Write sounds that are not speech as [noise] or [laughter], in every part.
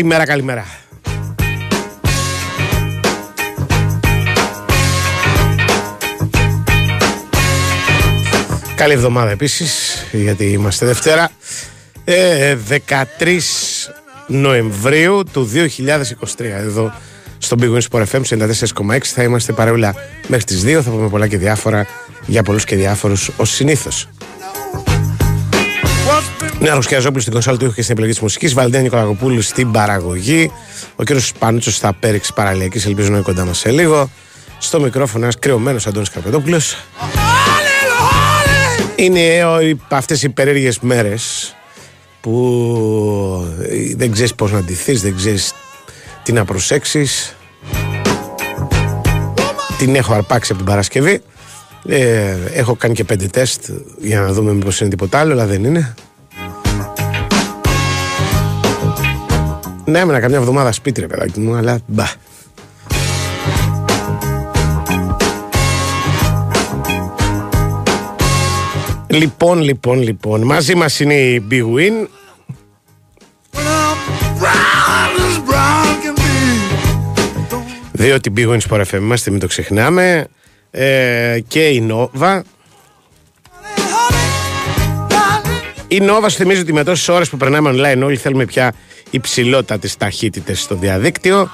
Καλημέρα, καλημέρα. Καλή εβδομάδα επίσης, γιατί είμαστε Δευτέρα. Ε, 13 Νοεμβρίου του 2023. Εδώ στον Big Wings Sport FM 94,6 θα είμαστε παρεούλα μέχρι τις 2. Θα πούμε πολλά και διάφορα για πολλούς και διάφορους ως συνήθως. Νέα Σκιαζόπουλο στην κονσόλα του ήχου και στην επιλογή της μουσικής. Βαλντέα Νικολακοπούλου στην παραγωγή. Ο κύριος Πανούτσος στα πέριξης παραλιακής. Ελπίζω να είναι κοντά μας σε λίγο. Στο μικρόφωνο ένας κρυωμένος Αντώνης Καρπετόπουλος. Είναι αυτές οι περίεργες μέρες που δεν ξέρεις πώς να αντιθεί, δεν ξέρεις τι να προσέξεις. Την έχω αρπάξει από την Παρασκευή. Ε, έχω κάνει και πέντε τεστ για να δούμε μήπως είναι τίποτα άλλο, αλλά δεν είναι. Ναι, έμενα καμιά εβδομάδα σπίτι ρε παιδάκι μου, αλλά μπα. Λοιπόν, λοιπόν, λοιπόν, μαζί μας είναι η Big Win. Διότι Big Win Sport FM είμαστε, μην το ξεχνάμε. Ε, και η Nova. Η Nova σου θυμίζει ότι με τόσες ώρες που περνάμε online όλοι θέλουμε πια υψηλότατες ταχύτητες στο διαδίκτυο.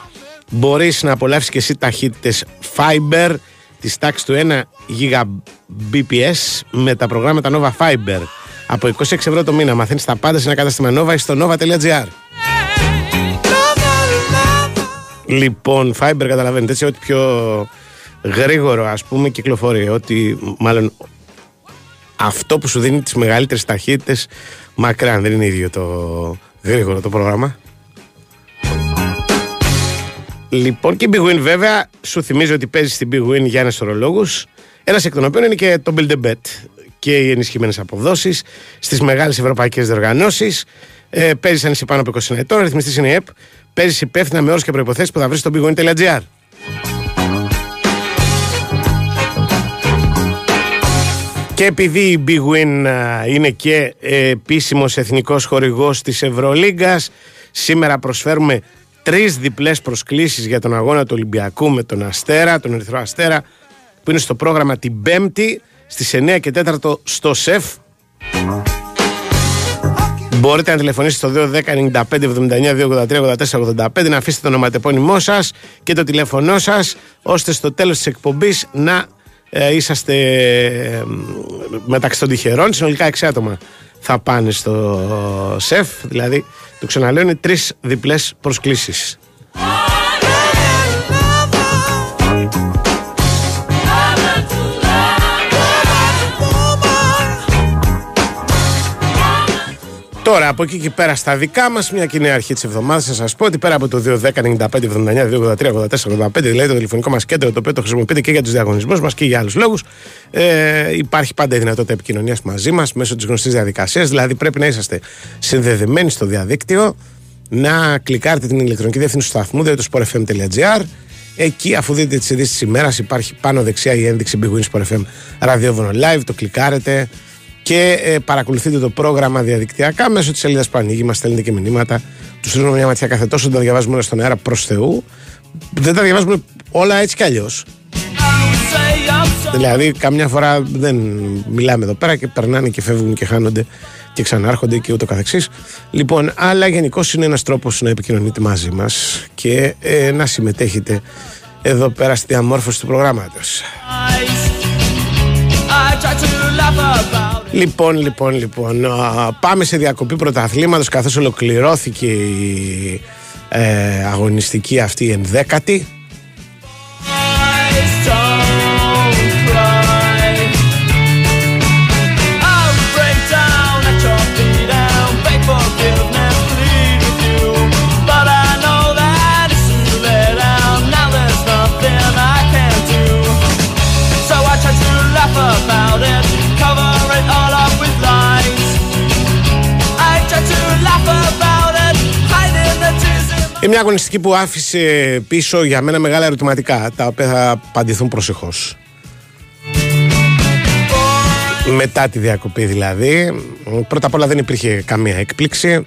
Μπορείς να απολαύσεις και εσύ ταχύτητες Fiber της τάξης του 1 Gbps με τα προγράμματα Nova Fiber. Από 26 ευρώ το μήνα μαθαίνεις τα πάντα σε ένα κατάστημα Nova στο nova.gr. Λοιπόν, Fiber καταλαβαίνετε έτσι ότι πιο γρήγορο ας πούμε κυκλοφορεί ότι μάλλον αυτό που σου δίνει τις μεγαλύτερες ταχύτητες μακράν δεν είναι ίδιο το γρήγορο το πρόγραμμα Λοιπόν και η Big Win βέβαια σου θυμίζει ότι παίζει στην Big Win για ένας σωρό λόγους ένας εκ των οποίων είναι και το Build a Bet και οι ενισχυμένες αποδόσεις στις μεγάλες ευρωπαϊκές διοργανώσεις ε, παίζει αν είσαι πάνω από 20 ετών, ρυθμιστής είναι η ΕΠ. Παίζει υπεύθυνα με όρους και προποθέσει που θα βρεις στο bigwin.gr. Και επειδή η Big Win είναι και επίσημος εθνικός χορηγός της Ευρωλίγκας, σήμερα προσφέρουμε τρεις διπλές προσκλήσεις για τον αγώνα του Ολυμπιακού με τον Αστέρα, τον Ερυθρό Αστέρα, που είναι στο πρόγραμμα την Πέμπτη στις 9 και 4 στο ΣΕΦ. Μπορείτε να τηλεφωνήσετε στο 210 95 79 283 84 85 να αφήσετε το ονοματεπώνυμό σας και το τηλέφωνό σας ώστε στο τέλος της εκπομπής να ε, είσαστε ε, μεταξύ των τυχερών. Συνολικά 6 άτομα θα πάνε στο σεφ. Δηλαδή, το ξαναλέω, είναι τρεις διπλές προσκλήσεις. Τώρα από εκεί και πέρα στα δικά μας, μια κοινή αρχή της εβδομάδας, θα σας πω ότι πέρα από το 210 95 79 283 84 85, δηλαδή το τηλεφωνικό μας κέντρο, το οποίο το χρησιμοποιείτε και για τους διαγωνισμούς μας και για άλλους λόγους, ε, υπάρχει πάντα η δυνατότητα επικοινωνίας μαζί μας μέσω της γνωστής διαδικασίας. Δηλαδή πρέπει να είσαστε συνδεδεμένοι στο διαδίκτυο, να κλικάρετε την ηλεκτρονική διεύθυνση του σταθμού, δηλαδή το sportfm.gr. Εκεί, αφού δείτε τις ειδήσεις της ημέρας, υπάρχει πάνω δεξιά η ένδειξη Big Win Sport FM ραδιόφωνο live. Το κλικάρετε, και ε, παρακολουθείτε το πρόγραμμα διαδικτυακά μέσω της σελίδας που ανοίγει. Μας στέλνετε και μηνύματα. Τους στέλνουμε μια ματιά κάθε τόσο. Τα διαβάζουμε όλα στον αέρα προς Θεού. Δεν τα διαβάζουμε όλα έτσι κι αλλιώς. Δηλαδή, καμιά φορά δεν μιλάμε εδώ πέρα και περνάνε και φεύγουν και χάνονται και ξανάρχονται και ούτω καθεξής. Λοιπόν, αλλά γενικώς είναι ένας τρόπος να επικοινωνείτε μαζί μας και ε, να συμμετέχετε εδώ πέρα στη διαμόρφωση του προγράμματος. Λοιπόν, λοιπόν, λοιπόν. Πάμε σε διακοπή πρωταθλήματος καθώς ολοκληρώθηκε η ε, αγωνιστική αυτή η ενδέκατη. Είναι μια αγωνιστική που άφησε πίσω για μένα μεγάλα ερωτηματικά, τα οποία θα απαντηθούν προσεχώς. Μετά τη διακοπή δηλαδή. Πρώτα απ' όλα δεν υπήρχε καμία έκπληξη.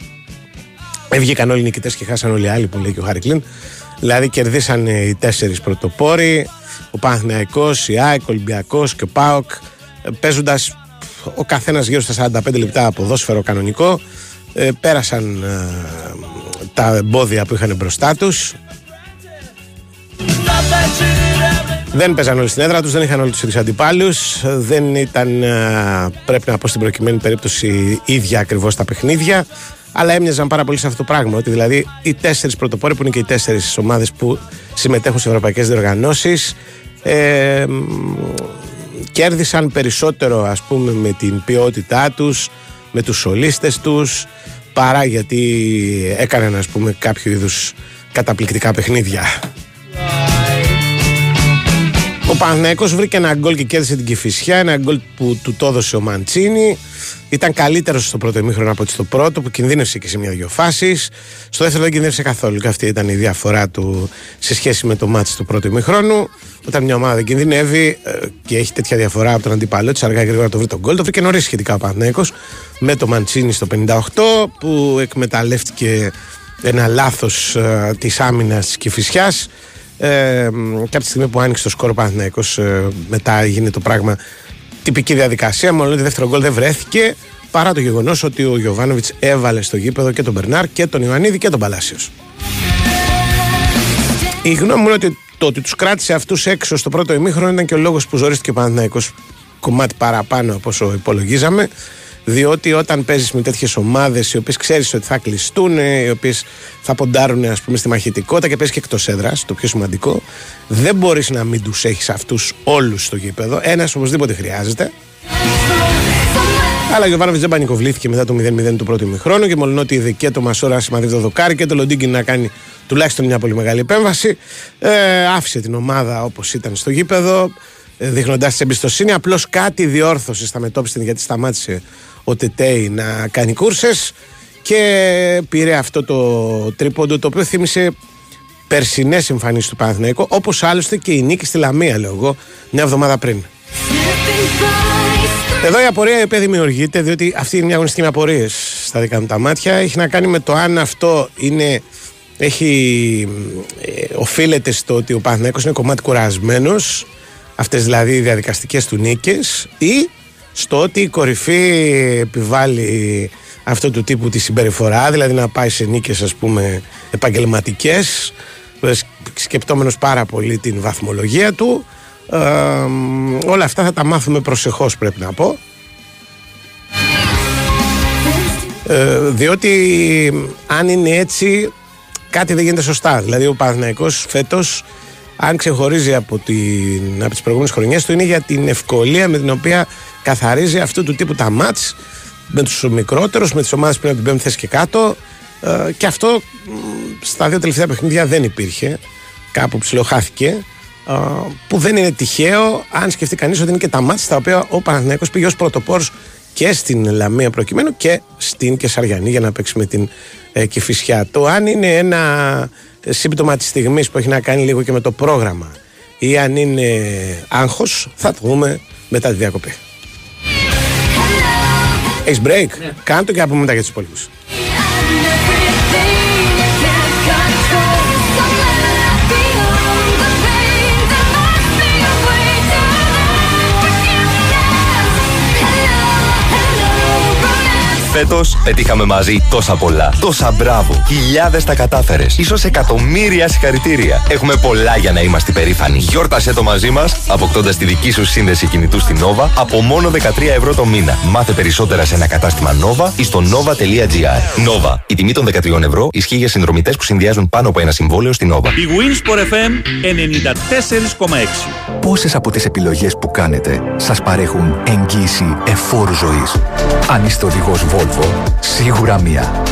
Έβγηκαν όλοι οι νικητές και χάσαν όλοι οι άλλοι που λέει και ο Χάρη Δηλαδή κερδίσαν οι τέσσερις πρωτοπόροι, ο Παναθηναϊκός, η ΑΕΚ, ο Ολυμπιακός και ο ΠΑΟΚ, παίζοντας ο καθένας γύρω στα 45 λεπτά ποδόσφαιρο κανονικό. Ε, πέρασαν ε, τα εμπόδια που είχαν μπροστά τους. Δεν παίζαν όλοι στην έδρα τους, δεν είχαν όλοι τους ίδιους αντιπάλους. Δεν ήταν, ε, πρέπει να πω στην προκειμένη περίπτωση, ίδια ακριβώς τα παιχνίδια. Αλλά έμοιαζαν πάρα πολύ σε αυτό το πράγμα. Ότι δηλαδή οι τέσσερις πρωτοπόροι, που είναι και οι τέσσερις ομάδες που συμμετέχουν σε ευρωπαϊκές διοργανώσεις, ε, κέρδισαν περισσότερο ας πούμε με την ποιότητά τους με τους σολίστες τους παρά γιατί έκαναν ας πούμε κάποιο είδους καταπληκτικά παιχνίδια ο Παναθηναϊκός βρήκε ένα γκολ και κέρδισε την Κηφισιά ένα γκολ που του το έδωσε ο Μαντσίνη ήταν καλύτερος στο πρώτο ημίχρονο από ότι στο πρώτο που κινδύνευσε και σε μια-δυο φάσεις. Στο δεύτερο δεν κινδύνευσε καθόλου. Και αυτή ήταν η διαφορά του σε σχέση με το μάτι του πρώτου ημίχρονου. Όταν μια ομάδα δεν κινδυνεύει ε, και έχει τέτοια διαφορά από τον αντίπαλό της, αργά και γρήγορα το βρει τον γκολ. Το βρήκε νωρίς σχετικά ο Παναθυνέκο με το Μαντσίνη στο 58 που εκμεταλλεύτηκε ένα λάθος ε, της άμυνας της Κυφυσιάς. Ε, και από τη στιγμή που άνοιξε το σκορ ο ε, μετά έγινε το πράγμα τυπική διαδικασία. Μόνο ότι δεύτερο γκολ δεν βρέθηκε παρά το γεγονός ότι ο Γιωβάνοβιτς έβαλε στο γήπεδο και τον Μπερνάρ και τον Ιωαννίδη και τον Παλάσιος. Η γνώμη μου είναι ότι το ότι τους κράτησε αυτούς έξω στο πρώτο ημίχρονο ήταν και ο λόγος που ζορίστηκε ο Παναθηναϊκός κομμάτι παραπάνω από όσο υπολογίζαμε. Διότι όταν παίζεις με τέτοιες ομάδες, οι οποίες ξέρεις ότι θα κλειστούν, οι οποίες θα ποντάρουν ας πούμε, στη μαχητικότητα και παίζεις και εκτός έδρας, το πιο σημαντικό, δεν μπορείς να μην τους έχεις αυτούς όλους στο γήπεδο. Ένας οπωσδήποτε χρειάζεται. Αλλά ο Γιωβάνοβιτς δεν πανικοβλήθηκε μετά το 0-0 του πρώτου ημιχρόνου και μόλι ότι είδε και το Μασόρα σημαδεύει το δοκάρι και το Λοντίνγκι να κάνει τουλάχιστον μια πολύ μεγάλη επέμβαση. Ε, άφησε την ομάδα όπως ήταν στο γήπεδο, ε, δείχνοντα τη εμπιστοσύνη. Απλώς κάτι διόρθωσε στα μετώπιση γιατί σταμάτησε ο Τετέι να κάνει κούρσες και πήρε αυτό το τρίποντο το οποίο θύμισε περσινές εμφανίσεις του Παναθηναϊκού, όπως άλλωστε και η νίκη στη Λαμία, λέω εγώ, μια εβδομάδα πριν. Εδώ η απορία η οποία δημιουργείται, διότι αυτή είναι μια αγωνιστική με απορίες στα δικά μου τα μάτια, έχει να κάνει με το αν αυτό είναι. Έχει, ε, οφείλεται στο ότι ο Παναθηναϊκός είναι κομμάτι κουρασμένος, αυτές δηλαδή οι διαδικαστικές του νίκες ή στο ότι η κορυφή επιβάλλει αυτό του τύπου τη συμπεριφορά, δηλαδή να πάει σε νίκες ας πούμε επαγγελματικές, σκεπτόμενος πάρα πολύ την βαθμολογία του. Ε, όλα αυτά θα τα μάθουμε προσεχώς πρέπει να πω. Ε, διότι αν είναι έτσι κάτι δεν γίνεται σωστά. Δηλαδή ο Παναθηναϊκός φέτος αν ξεχωρίζει από, την, από τις προηγούμενες χρονιές του είναι για την ευκολία με την οποία καθαρίζει αυτού του τύπου τα μάτς με τους μικρότερους, με τις ομάδες που είναι από την πέμπτη θέση και κάτω. Ε, και αυτό στα δύο τελευταία παιχνίδια δεν υπήρχε. Κάπου ψιλοχάθηκε. Ε, που δεν είναι τυχαίο αν σκεφτεί κανείς ότι είναι και τα μάτς στα οποία ο Παναθηναϊκός πήγε ως πρωτοπόρος και στην Λαμία προκειμένου και στην Κεσαριανή για να παίξει με την ε, Κηφισιά. Το αν είναι ένα σύμπτωμα της στιγμής που έχει να κάνει λίγο και με το πρόγραμμα ή αν είναι άγχος θα το δούμε μετά τη διακοπή. Έχεις break; Ναι. Κάντο και από μετά για τους υπόλοιπους. Φέτος πετύχαμε μαζί τόσα πολλά. Τόσα μπράβο. Χιλιάδες τα κατάφερες. σω εκατομμύρια συγχαρητήρια. Έχουμε πολλά για να είμαστε περήφανοι. Γιόρτασε το μαζί μας, αποκτώντας τη δική σου σύνδεση κινητού στην Nova από μόνο 13 ευρώ το μήνα. Μάθε περισσότερα σε ένα κατάστημα Nova ή στο nova.gr. Nova. Η τιμή των 13 ευρώ ισχύει για συνδρομητές που συνδυάζουν πάνω από ένα συμβόλαιο στην Nova. Η Winsport FM 94,6. Πόσες από τις επιλογές που κάνετε σας παρέχουν εγγύηση εφόρου ζωής; Αν είστε οδηγός Volvo, σίγουρα μία.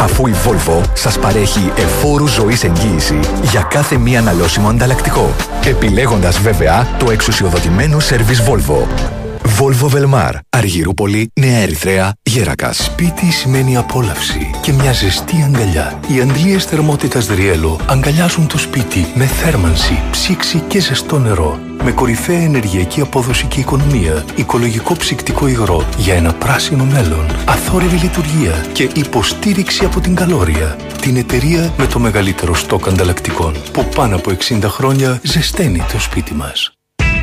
Αφού η Volvo σας παρέχει εφόρου ζωής εγγύηση για κάθε μία αναλώσιμο ανταλλακτικό, επιλέγοντας βέβαια το εξουσιοδοτημένο σερβις Volvo. Volvo Velmar, Αργυρούπολη, Νέα Ερυθρέα, Γέρακας. Σπίτι σημαίνει απόλαυση και μια ζεστή αγκαλιά. Οι αντλίες θερμότητας Δριέλο αγκαλιάζουν το σπίτι με θέρμανση, ψήξη και ζεστό νερό. Με κορυφαία ενεργειακή απόδοση και οικονομία, οικολογικό ψυκτικό υγρό για ένα πράσινο μέλλον, αθόρυβη λειτουργία και υποστήριξη από την Καλόρια. Την εταιρεία με το μεγαλύτερο στόκ ανταλλακτικών που πάνω από 60 χρόνια ζεσταίνει το σπίτι μας.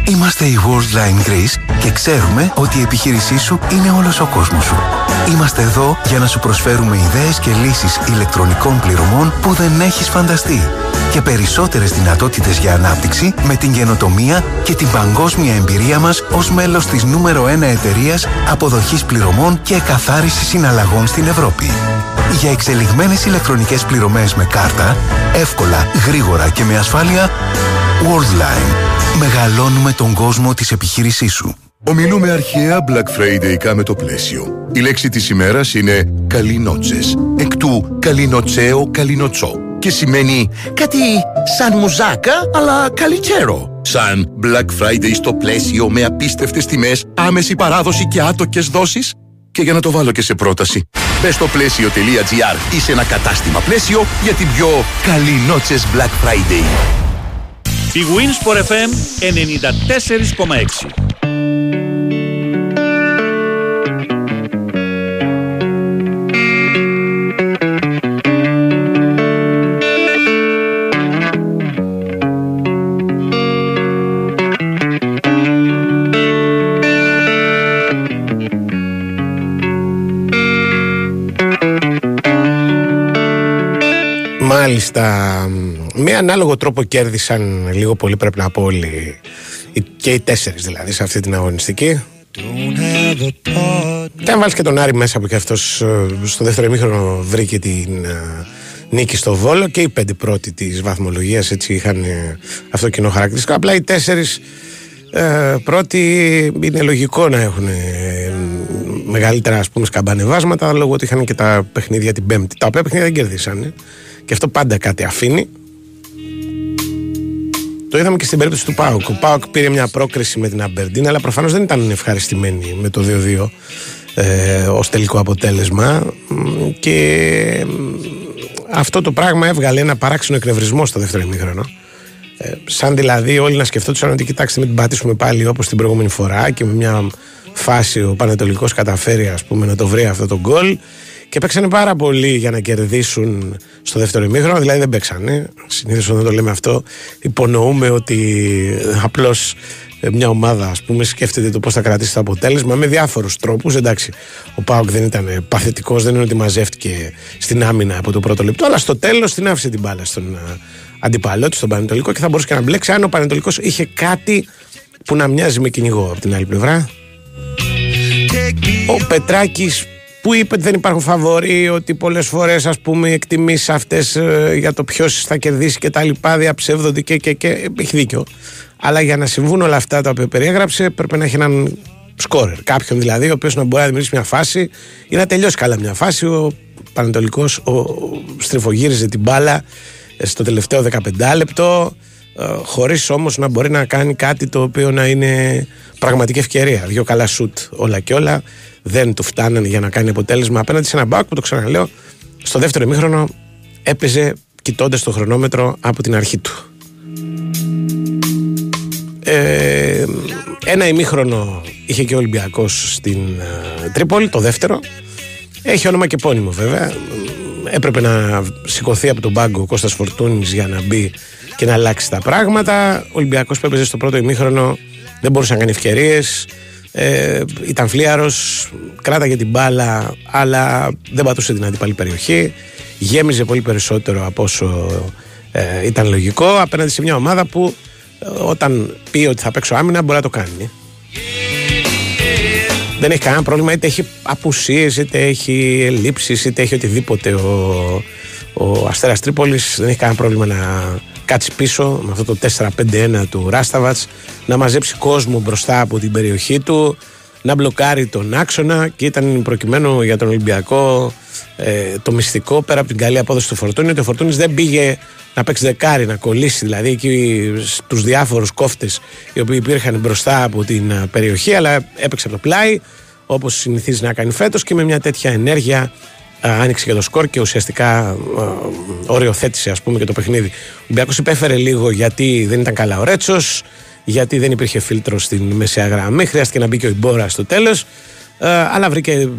Είμαστε η Worldline Greece και ξέρουμε ότι η επιχείρησή σου είναι όλος ο κόσμος σου. Είμαστε εδώ για να σου προσφέρουμε ιδέες και λύσεις ηλεκτρονικών πληρωμών που δεν έχεις φανταστεί και περισσότερες δυνατότητες για ανάπτυξη με την καινοτομία και την παγκόσμια εμπειρία μας ως μέλος της νούμερο 1 εταιρείας αποδοχής πληρωμών και καθάρισης συναλλαγών στην Ευρώπη. Για εξελιγμένες ηλεκτρονικές πληρωμές με κάρτα, εύκολα, γρήγορα και με ασφάλεια, Worldline. Μεγαλώνουμε τον κόσμο της επιχείρησής σου. Ομιλούμε αρχαία Black Friday με το πλαίσιο. Η λέξη της ημέρας είναι «καλινότσες», εκ του «καλινοτσέο καλινοτσό» και σημαίνει κάτι σαν μουζάκα αλλά καλιτσέρο. Σαν Black Friday στο πλαίσιο με απίστευτες τιμές, άμεση παράδοση και άτοκες δόσεις. Και για να το βάλω και σε πρόταση, μπες στο πλαίσιο.gr ή σε ένα κατάστημα πλαίσιο για την πιο καλινότσες Black Friday. Η Winsport FM 94,6 Μάλιστα. Με ανάλογο τρόπο κέρδισαν λίγο πολύ πρέπει να πω όλοι και οι τέσσερις δηλαδή σε αυτή την αγωνιστική. Και αν βάλεις και τον Άρη μέσα που και αυτός ε, στο δεύτερο ημίχρονο βρήκε την ε, νίκη στο Βόλο και οι πέντε πρώτοι της βαθμολογίας έτσι είχαν ε, αυτό κοινό χαρακτηριστικό. Απλά οι τέσσερις ε, πρώτοι είναι λογικό να έχουν μεγαλύτερα ας πούμε σκαμπανεβάσματα λόγω ότι είχαν και τα παιχνίδια την πέμπτη. Τα οποία παιχνίδια δεν κερδίσανε. Και αυτό πάντα κάτι αφήνει. Το είδαμε και στην περίπτωση του Πάουκ. Ο Πάουκ πήρε μια πρόκριση με την Αμπερντίν, αλλά προφανώς δεν ήταν ευχαριστημένοι με το 2-2 ε, ως τελικό αποτέλεσμα. Και αυτό το πράγμα έβγαλε ένα παράξενο εκνευρισμό στο δεύτερο ημίχρονο. Ε, σαν δηλαδή όλοι να σκεφτόντουσαν ότι κοιτάξτε μην την πατήσουμε πάλι όπως την προηγούμενη φορά και με μια φάση ο Πανετολικός καταφέρει ας πούμε να το βρει αυτό το γκολ και παίξανε πάρα πολύ για να κερδίσουν στο δεύτερο ημίχρονο. Δηλαδή δεν παίξανε. Συνήθως όταν το λέμε αυτό, υπονοούμε ότι απλώς μια ομάδα ας πούμε, σκέφτεται το πώς θα κρατήσει το αποτέλεσμα με διάφορους τρόπους. Εντάξει, ο Πάοκ δεν ήταν παθητικός, δεν είναι ότι μαζεύτηκε στην άμυνα από το πρώτο λεπτό, αλλά στο τέλος την άφησε την μπάλα στον αντιπαλό του, στον Πανετολικό και θα μπορούσε και να μπλέξει αν ο Πανετολικός είχε κάτι που να μοιάζει με κυνηγό από την άλλη πλευρά. Ο Πετράκης που είπε ότι δεν υπάρχουν φαβοροί, ότι πολλές φορές ας πούμε οι εκτιμήσεις αυτές ε, για το ποιος θα κερδίσει και τα λοιπά διαψεύδονται και, και, και έχει δίκιο. Αλλά για να συμβούν όλα αυτά τα οποία περιέγραψε πρέπει να έχει έναν σκόρερ. Κάποιον δηλαδή ο οποίος να μπορεί να δημιουργήσει μια φάση ή να τελειώσει καλά μια φάση. Ο Πανετολικός ο, στριφογύριζε την μπάλα ε, στο τελευταίο 15 λεπτό ε, χωρίς όμως να μπορεί να κάνει κάτι το οποίο να είναι πραγματική ευκαιρία. Δύο καλά σουτ όλα και όλα δεν του φτάνανε για να κάνει αποτέλεσμα απέναντι σε ένα μπακ που το ξαναλέω στο δεύτερο ημίχρονο έπαιζε κοιτώντας το χρονόμετρο από την αρχή του. Ε, ένα ημίχρονο είχε και ο Ολυμπιακός στην ε, Τρίπολη, το δεύτερο. Έχει όνομα και πόνιμο βέβαια. Έπρεπε να σηκωθεί από τον πάγκο ο Κώστας Φορτούνης για να μπει και να αλλάξει τα πράγματα. Ο Ολυμπιακός που έπαιζε στο πρώτο ημίχρονο δεν μπορούσε να κάνει ευκαιρίες ε, ήταν φλίαρος, κράταγε την μπάλα, αλλά δεν πατούσε την αντίπαλη περιοχή. Γέμιζε πολύ περισσότερο από όσο ε, ήταν λογικό απέναντι σε μια ομάδα που ε, όταν πει ότι θα παίξω άμυνα μπορεί να το κάνει. Δεν έχει κανένα πρόβλημα, είτε έχει απουσίες, είτε έχει ελλείψεις, είτε έχει οτιδήποτε ο, ο Αστέρας Τρίπολης. Δεν έχει κανένα πρόβλημα να κάτσει πίσω με αυτό το 4-5-1 του Ράσταβατς, να μαζέψει κόσμο μπροστά από την περιοχή του, να μπλοκάρει τον άξονα και ήταν προκειμένου για τον Ολυμπιακό ε, το μυστικό πέρα από την καλή απόδοση του Φορτούνη ότι ο Φορτούνης δεν πήγε να παίξει δεκάρι, να κολλήσει δηλαδή εκεί στους διάφορους κόφτες οι οποίοι υπήρχαν μπροστά από την ε, περιοχή, αλλά έπαιξε από το πλάι όπως συνηθίζει να κάνει φέτος και με μια τέτοια ενέργεια ε, άνοιξε και το σκορ και ουσιαστικά ε, οριοθέτησε ας πούμε και το παιχνίδι. Ο Ολυμπιακός υπέφερε λίγο γιατί δεν ήταν καλά ο Ρέτσος, γιατί δεν υπήρχε φίλτρο στην μεσαία γραμμή, χρειάστηκε να μπει και ο Ιμπόρα στο τέλος ε, αλλά βρήκε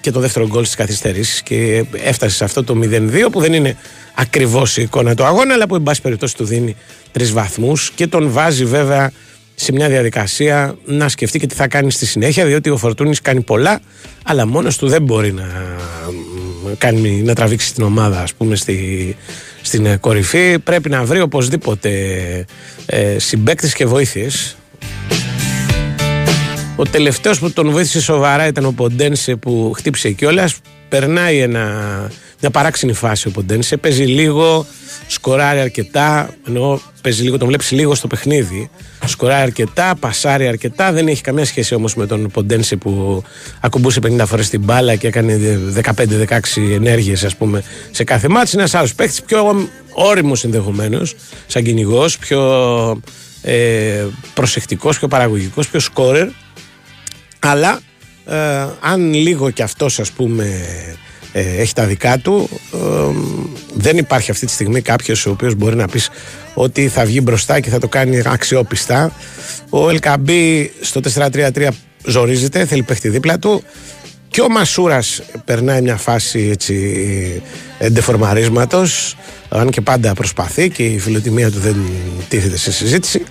και το δεύτερο γκολ στις καθυστερήσεις και έφτασε σε αυτό το 0-2 που δεν είναι ακριβώς η εικόνα του αγώνα αλλά που εν πάση περιπτώσει του δίνει τρεις βαθμούς και τον βάζει βέβαια σε μια διαδικασία να σκεφτεί και τι θα κάνει στη συνέχεια διότι ο Φορτούνης κάνει πολλά αλλά μόνος του δεν μπορεί να, κάνει, να τραβήξει την ομάδα ας πούμε στη, στην κορυφή πρέπει να βρει οπωσδήποτε ε, συμπαίκτες και βοήθειες ο τελευταίος που τον βοήθησε σοβαρά ήταν ο Ποντένσε που χτύπησε κιόλας. Περνάει ένα, μια παράξενη φάση ο Ποντένσε. Παίζει λίγο, σκοράρει αρκετά. Ενώ παίζει λίγο, τον βλέπεις λίγο στο παιχνίδι. Σκοράρει αρκετά, πασάρει αρκετά. Δεν έχει καμία σχέση όμως με τον Ποντένσε που ακουμπούσε 50 φορές την μπάλα και έκανε 15-16 ενέργειες, ας πούμε, σε κάθε μάτι. Είναι ένας άλλος παίχτη, πιο όριμος ενδεχομένως, σαν κυνηγός, πιο ε, προσεκτικός, πιο παραγωγικός, πιο σκόρερ. Αλλά ε, αν λίγο κι αυτός ας πούμε ε, έχει τα δικά του. Ε, δεν υπάρχει αυτή τη στιγμή κάποιος ο οποίος μπορεί να πεις ότι θα βγει μπροστά και θα το κάνει αξιόπιστα. Ο Ελκαμπή στο 4-3-3 ζορίζεται, θέλει παίχτη δίπλα του. Και ο Μασούρας περνάει μια φάση έτσι εντεφορμαρίσματος. Αν και πάντα προσπαθεί και η φιλοτιμία του δεν τίθεται σε συζήτηση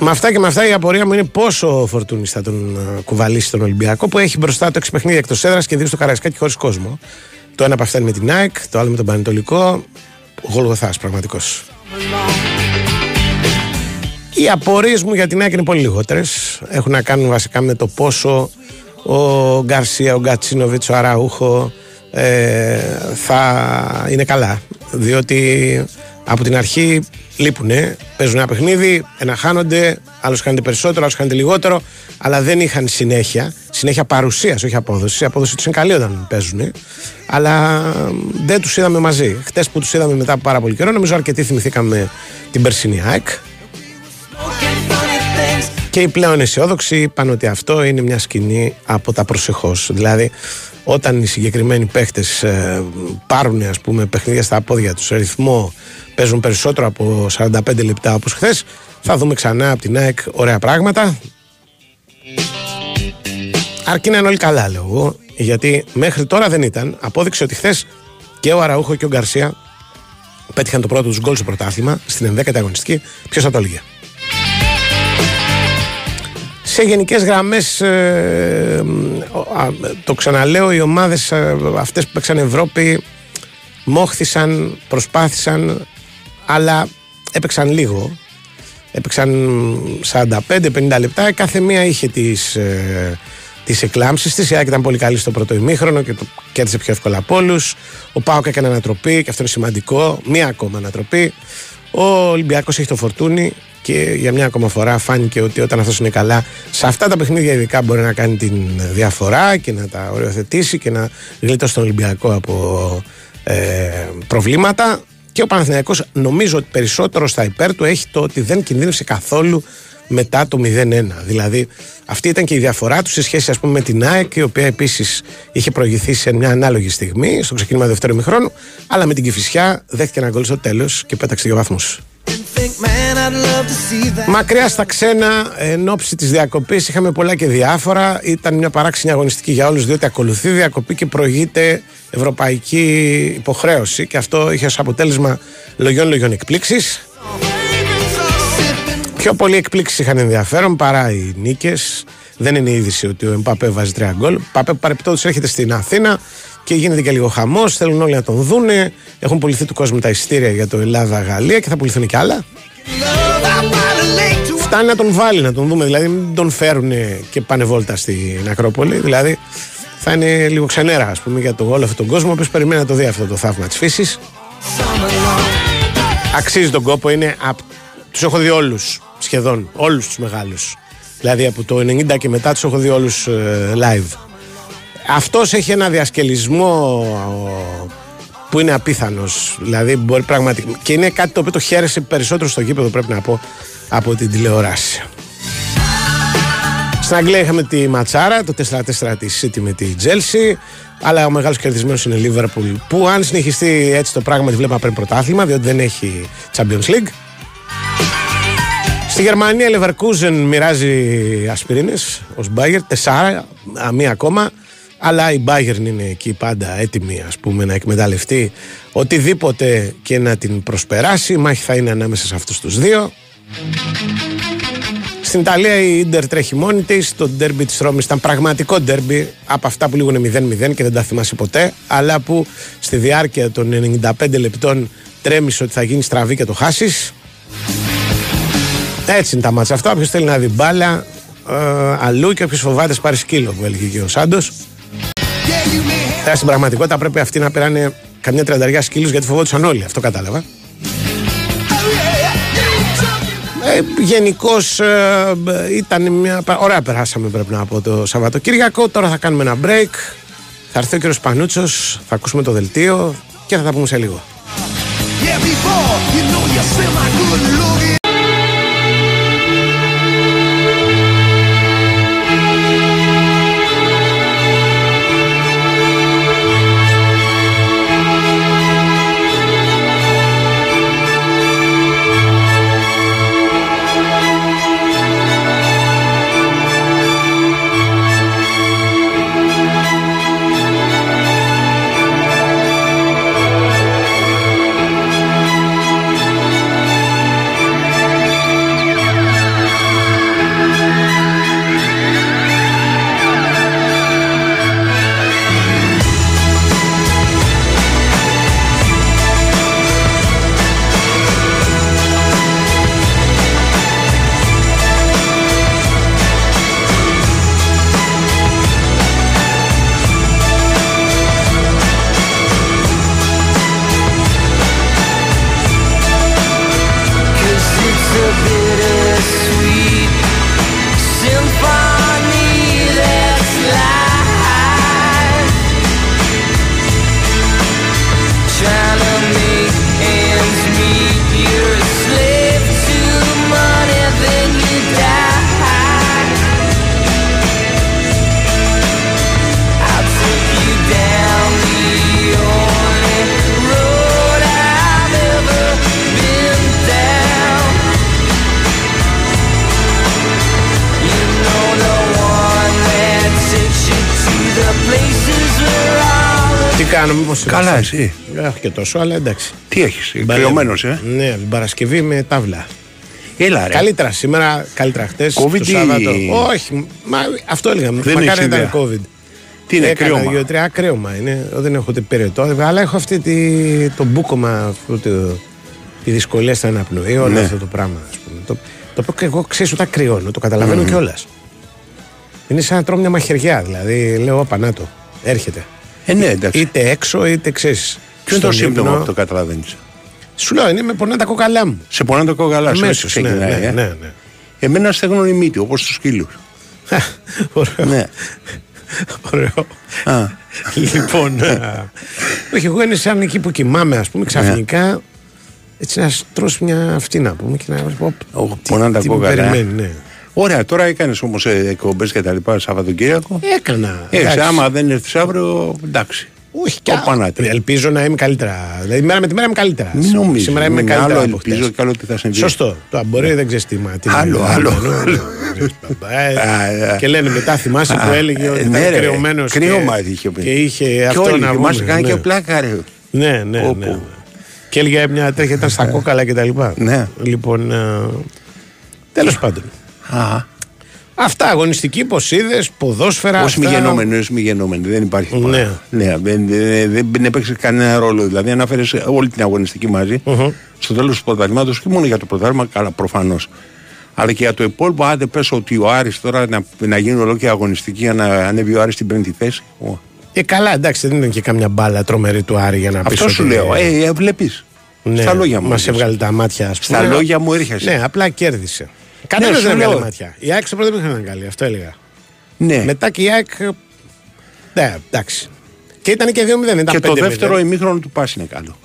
με αυτά και με αυτά η απορία μου είναι πόσο ο Φορτούνη θα τον ε, κουβαλήσει τον Ολυμπιακό που έχει μπροστά το 6 παιχνίδια εκτός έδρας και δύο στο Καραϊσκάκι χωρίς κόσμο. Το ένα από αυτά είναι με την ΑΕΚ, το άλλο με τον Πανετολικό. Γολγοθάς πραγματικός. Οι απορίες μου για την ΑΕΚ είναι πολύ λιγότερες. Έχουν να κάνουν βασικά με το πόσο ο Γκαρσία, ο Γκατσίνοβιτς, ο Αραούχο ε, θα είναι καλά. Διότι από την αρχή λείπουνε, παίζουν ένα παιχνίδι, ένα χάνονται, άλλος χάνεται περισσότερο, άλλος χάνεται λιγότερο, αλλά δεν είχαν συνέχεια. Συνέχεια παρουσίας, όχι απόδοση. Η απόδοση τους είναι καλή όταν παίζουν, αλλά δεν τους είδαμε μαζί. Χτες που τους είδαμε μετά από πάρα πολύ καιρό, νομίζω αρκετοί θυμηθήκαμε την περσινή ΑΕΚ. Και οι πλέον αισιόδοξοι είπαν ότι αυτό είναι μια σκηνή από τα προσεχώς. Δηλαδή, όταν οι συγκεκριμένοι παίχτες ε, πάρουν ας πούμε, παιχνίδια στα πόδια τους, ρυθμό, παίζουν περισσότερο από 45 λεπτά όπως χθες. Θα δούμε ξανά από την ΑΕΚ ωραία πράγματα. Αρκεί να είναι όλοι καλά, λέω εγώ. Γιατί μέχρι τώρα δεν ήταν. Απόδειξε ότι χθες και ο Αραούχο και ο Γκαρσία πέτυχαν το πρώτο τους γκολ στο πρωτάθλημα στην 11η αγωνιστική. Ποιος θα το έλεγε; Σε γενικές γραμμές, ε, το ξαναλέω, οι ομάδες ε, αυτές που παίξαν Ευρώπη μόχθησαν, προσπάθησαν, αλλά έπαιξαν λίγο. Έπαιξαν 45-50 λεπτά. Κάθε μία είχε τις, ε, τις εκλάμψεις της. Η Άκη ήταν πολύ καλή στο πρώτο ημίχρονο και το κέρδισε πιο εύκολα από όλους. Ο Πάοκ έκανε ανατροπή και αυτό είναι σημαντικό. Μία ακόμα ανατροπή. Ο Ολυμπιακός έχει το φορτούνι και για μια ακόμα φορά φάνηκε ότι όταν αυτός είναι καλά, σε αυτά τα παιχνίδια ειδικά μπορεί να κάνει την διαφορά και να τα οριοθετήσει και να γλιτώσει τον Ολυμπιακό από ε, προβλήματα. Και ο Παναθηναϊκός νομίζω ότι περισσότερο στα υπέρ του έχει το ότι δεν κινδύνευσε καθόλου μετά το 0-1. Δηλαδή, αυτή ήταν και η διαφορά τους σε σχέση ας πούμε, με την ΑΕΚ, η οποία επίσης είχε προηγηθεί σε μια ανάλογη στιγμή, στο ξεκίνημα δεύτερου μηχρόνου, αλλά με την Κυφυσιά δέχτηκε ένα γκολ στο τέλος και πέταξε δύο βαθμούς. Μακριά στα ξένα, εν ώψη της διακοπής, είχαμε πολλά και διάφορα. Ήταν μια παράξενη αγωνιστική για όλους, διότι ακολουθεί διακοπή και προηγείται ευρωπαϊκή υποχρέωση. Και αυτό είχε ως αποτέλεσμα λογιών-λογιών εκπλήξεις. Πιο πολλοί εκπλήξεις είχαν ενδιαφέρον παρά οι νίκες. Δεν είναι είδηση ότι ο Εμπαπέ βάζει τρία γκολ. Ο Εμπαπέ παρεπτόντω έρχεται στην Αθήνα και γίνεται και λίγο χαμός. Θέλουν όλοι να τον δούνε. Έχουν πουληθεί του κόσμου τα ειστήρια για το Ελλάδα-Γαλλία και θα πουληθούν και άλλα. Φτάνει να τον βάλει, να τον δούμε. Δηλαδή, μην τον φέρουν και πάνε βόλτα στην Ακρόπολη. Δηλαδή, θα είναι λίγο ξενέρα, ας πούμε, για το, όλο αυτόν τον κόσμο που περιμένει να το δει αυτό το θαύμα της φύσης. Αξίζει τον κόπο, είναι. Τους έχω δει όλους σχεδόν, όλους τους μεγάλους. Δηλαδή από το 90 και μετά τους έχω δει όλους ε, live. Αυτός έχει ένα διασκελισμό που είναι απίθανος. Δηλαδή μπορεί πραγματικά. Και είναι κάτι το οποίο το χαίρεσε περισσότερο στο γήπεδο, πρέπει να πω, από την τηλεόραση. Στην Αγγλία είχαμε τη Ματσάρα, το 4-4 της City με τη Chelsea. Αλλά ο μεγάλος κερδισμένος είναι η Liverpool. Που αν συνεχιστεί έτσι το πράγμα, τη βλέπουμε πριν πρωτάθλημα, διότι δεν έχει Champions League. Στη Γερμανία η Leverkusen μοιράζει ασπιρίνες ως Bayern, τεσσάρα, μία ακόμα. Αλλά η Bayern είναι εκεί πάντα έτοιμη ας πούμε, να εκμεταλλευτεί οτιδήποτε και να την προσπεράσει. Η μάχη θα είναι ανάμεσα σε αυτούς τους δύο. Στην Ιταλία η Ιντερ τρέχει μόνη της. Το ντέρμπι της Ρώμης ήταν πραγματικό ντέρμπι από αυτά που λίγο είναι 0-0 και δεν τα θυμάσαι ποτέ. Αλλά που στη διάρκεια των 95 λεπτών τρέμισε ότι θα γίνει στραβή και το χάσεις. Έτσι είναι τα μάτσα αυτά. Όποιος θέλει να δει μπάλα ε, αλλού και όποιος φοβάται πάρει σκύλο που έλεγε και ο Σάντος. Ε, στην πραγματικότητα πρέπει αυτοί να πέρανε καμιά τριανταριά σκύλους γιατί φοβόντουσαν όλοι. Αυτό κατάλαβα. Ε, Γενικώς ε, ήταν μια. Ωραία, περάσαμε πρέπει να πω το Σαββατοκύριακο. Τώρα θα κάνουμε ένα break. Θα έρθει ο κύριος Πανούτσος, θα ακούσουμε το δελτίο και θα τα πούμε σε λίγο. Κάνω, μήπως. Καλά, εσύ. Δεν έχω και τόσο, αλλά εντάξει. Τι έχεις, κρυωμένος, ε; Ναι, την Παρασκευή με τάβλα. Έλα, ρε. Καλύτερα σήμερα, καλύτερα χτες. COVID το ή- Σάββατο. Όχι, μα, αυτό έλεγα. Δεν Μακάρι έχεις να ήταν ιδέα. COVID. Τι είναι, Έκανα κρύωμα. δύο-τρία κρύωμα είναι. Δεν έχω ούτε πυρετό, αλλά έχω αυτή τη, το μπούκομα, αυτό το, τη δυσκολία στην αναπνοή, όλο Ναι. αυτό το πράγμα. Ας πούμε. Το, το οποίο και εγώ ξέρεις όταν κρυώνω, το καταλαβαίνω κιόλας. Είναι σαν να τρώω μια μαχαιριά, δηλαδή λέω, Όπα, να το, έρχεται. Ε, ναι, εντάξει. Είτε έξω, είτε ξέρεις. Ποιο είναι το σύμπτωμα που το καταλαβαίνεις; Σου λέω, είναι με πονά τα κοκαλά μου. Σε πονά το κόκαλα σου, έτσι Αμέσως, ναι, ξεκινάει. ναι, ε. ναι, ναι. Εμένα στεγνώνει η μύτη, όπως του σκύλου. [laughs] Ωραίο. ναι. Ωραίο. Α. λοιπόν. α, Όχι, εγώ είναι σαν εκεί που κοιμάμαι, ας πούμε, ξαφνικά. Έτσι να τρως μια αυτή να πούμε και να πω. Ω, τι- πονάνε τα τι με κόκαλα, ε. περιμένει, ναι. Ωραία, τώρα έκανες όμως εκπομπές και τα λοιπά Σαββατοκύριακο. Έκανα. Ε, εντάξει. άμα δεν έρθεις αύριο, εντάξει. Όχι, Το και πανάτι. Ελπίζω να είμαι καλύτερα. Δηλαδή, μέρα με τη μέρα είμαι καλύτερα. Μην νομίζεις. Σήμερα είμαι Είναι καλύτερα. άλλο από ελπίζω χτες. και άλλο τι θα συμβεί. Σωστό. Το μπορεί δεν ξέρεις τι μα. τι Άλλο, είναι, άλλο, ναι, άλλο. Ε, Α, α. Και λένε μετά θυμάσαι που Α, έλεγε ότι ναι, ήταν ρε, κρυωμένος. κρύωμα είχε πει. Και είχε Και αυτό όλοι, να θυμάσαι, βγουν, κάνει ναι. και πλάκα, ρε. Ναι, ναι, Όπου. ναι. Και έλεγε μια τέτοια ήταν στα κόκαλα και τα λοιπά. Ναι. Λοιπόν, τέλος πάντων. Α, Αυτά αγωνιστική, πώ είδε, ποδόσφαιρα. Ω αυτά. μη γενόμενο, ω μη γενόμενο. Δεν υπάρχει Ναι. πράγμα. Ναι, δεν, δεν, δεν, δεν έπαιξε κανένα ρόλο. Δηλαδή, αναφέρε όλη την αγωνιστική μαζί Μμμ. στο τέλος του πρωταθλήματος και μόνο για το πρωτάθλημα, καλά, προφανώς. Αλλά και για το υπόλοιπο, άντε πες ότι ο Άρης τώρα να, να γίνει ολόκληρη αγωνιστική για να ανέβει ο Άρης στην πέμπτη θέση. Ω. Και καλά, εντάξει, δεν ήταν και καμιά μπάλα τρομερή του Άρη για να πεις. Αυτό σου λέω. Ε, ε, βλέπεις. ναι, Στα λόγια μου. Μας έρχεσαι. έβγαλε τα μάτια, ας πούμε. Στα λόγια μου έρχεσαι. Ναι, απλά κέρδισε. Κανένα σου δεν έβγαλε λέω. μάτια. Η ΑΕΚ στο πρώτο δεν ήταν καλή, αυτό έλεγα. Ναι. Μετά και η ΑΕΚ. ε, Ναι, εντάξει. Και ήταν και 2-0. δεν Ήταν Και το 5-0. δεύτερο ημίχρονο του Πας είναι καλό.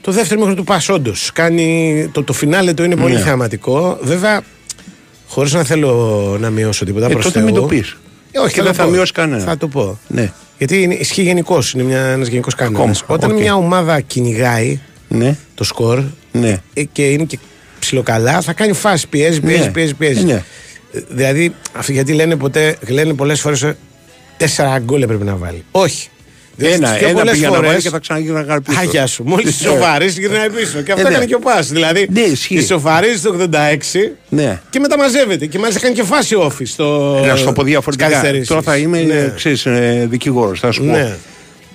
Το δεύτερο μέχρι του Πα, όντως. Κάνει. Το, το φινάλε του είναι πολύ Ναι. θεαματικό. Βέβαια, χωρίς να θέλω να μειώσω τίποτα Ε, προς τότε Θεού. μην το πεις. Ε, όχι, Και δεν το θα πω. μειώσει κανένα. Θα το πω. Ναι. Γιατί είναι, ισχύει γενικώς. Είναι ένας γενικός κανόνας. Ακόμα, Όταν οκ. μια ομάδα κυνηγάει Ναι. το σκορ Ναι. ε, και είναι και ψιλοκαλά, θα κάνει φάση. Πιέζει, πιέζει, Ναι. πιέζει. πιέζει. Ναι. Ε, Δηλαδή, αυτοί γιατί λένε, ποτέ, λένε πολλές φορές τέσσερα γκολ πρέπει να βάλει. Όχι. Διότι Ένα, τις πιο ένα πολλές πήγα να βάλει φορές- και θα ξαναγίνει να πίσω. Αγιά σου. Μόλις Ναι. σοβαρίσει γυρνάει πίσω. Και αυτό Ε, ναι. έκανε και ο Πας. Δηλαδή, Ναι, ισχύει. ισοφαρίζει το 86 Ναι. και μετά μαζεύεται. Και μάλιστα κάνει και φάση όφη στο. Να σου το πω διαφορετικά. στις καθυστερήσεις. Τώρα θα είμαι Ναι. ξέρεις, ε, δικηγόρος. Θα σου πω. Ναι.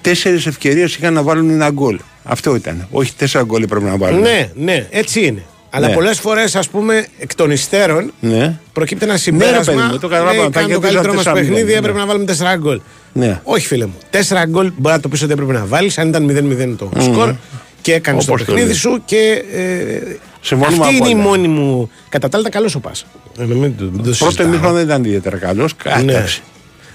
Τέσσερις ευκαιρίες είχαν να βάλουν ένα γκολ. Αυτό ήταν. Όχι τέσσερα γκολ πρέπει να βάλουν. Ναι, ναι, έτσι είναι. Αλλά Ναι. πολλές φορές, ας πούμε, εκ των υστέρων Ναι. προκύπτει ένα ρε συμπέρασμα. παιδί μου, το καταλαβαίνω. λέει, Θα κάνουμε το κερδίζαμε καλύτερο μας 4-0, παιχνίδι, ναι. έπρεπε να βάλουμε 4 γκολ. Ναι. Όχι, φίλε μου. 4 γκολ μπορεί να το πεις ότι έπρεπε να βάλεις, αν ήταν 0-0 το σκορ και έκανες το Όπως το παιχνίδι λες. σου και. Ε, Συμφωνούμε αυτή είναι η απόλυτα. μόνη μου. Κατά τα άλλα, καλός ο Πας. Πρώτο ημίχρονο δεν ήταν ιδιαίτερα καλός. Ναι.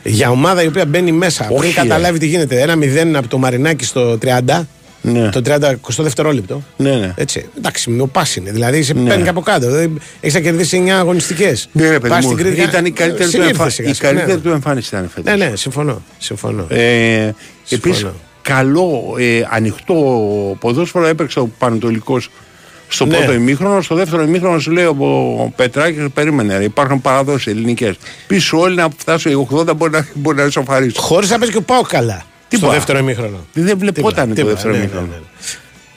Για ομάδα η οποία μπαίνει μέσα Όχι, πριν ρε. καταλάβει τι γίνεται. Ένα 0 από το Μαρινάκι στο 30. Ναι. Το 30 20 δευτερόλεπτο. Ναι, ναι. Έτσι. Εντάξει, με ο Πας είναι. Δηλαδή σε Ναι. παίρνει και από κάτω. Έχεις να κερδίσεις 9 αγωνιστικές. Ναι, ρε παιδί μου, ήταν η καλύτερη, του, Συνήλθε εμφα... σιγά η σιγά, καλύτερη ναι. του εμφάνιση ήταν φέτος. Ναι, ναι, συμφωνώ. συμφωνώ. Ε, Επίσης, Συμφωνώ. καλό ε, ανοιχτό ποδόσφαιρο έπαιξε ο Πανατολικό στο Ναι. πρώτο ημίχρονο. Στο δεύτερο ημίχρονο σου λέει ο, ο Πετράκης, περίμενε. ρε, Υπάρχουν παραδόσεις ελληνικές. Πίσω όλοι να φτάσουν οι 80 μπορεί να, μπορεί να ισοφαρίσουν. Χωρίς να παίζει και ο Πάο καλά. Στο Τίποτα. δεύτερο ημίχρονο. Δεν βλεπόταν το Τίποτα, δεύτερο ναι, ημίχρονο. ναι,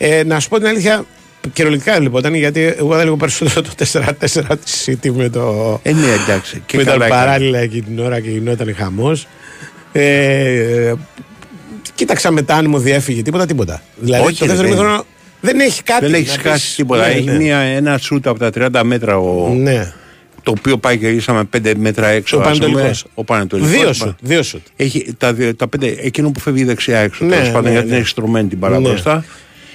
ναι. Ε, να σου πω την αλήθεια, κυριολεκτικά δεν βλεπόταν γιατί εγώ θα λέγω περισσότερο το 4-4 της City με το. Ε, ναι, εντάξει. Και που ήταν καλά έκανε. παράλληλα εκείνη την ώρα και γινόταν χαμός. Ε, κοίταξα μετά αν μου διέφυγε τίποτα, τίποτα. Δηλαδή Όχι, το ρε, δεύτερο δεν- ημίχρονο δεν έχει κάτι. Δεν να έχει πεις. χάσει τίποτα. Ναι, έχει ναι. Μια, ένα σούτ από τα 30 μέτρα ο, Ναι. Το οποίο πάει και ήσαμε 5 μέτρα έξω. Ο ας πούμε. Πανετολικός. Ο Πανετολικός. Δύο σουτ. Δύο σουτ. Έχει τα, δύο- τα πέντε, εκείνο που φεύγει δεξιά έξω. Ναι, τέλος πάντων, ναι, γιατί ναι. έχει στρωμένη την μπάλα Ναι. μπροστά.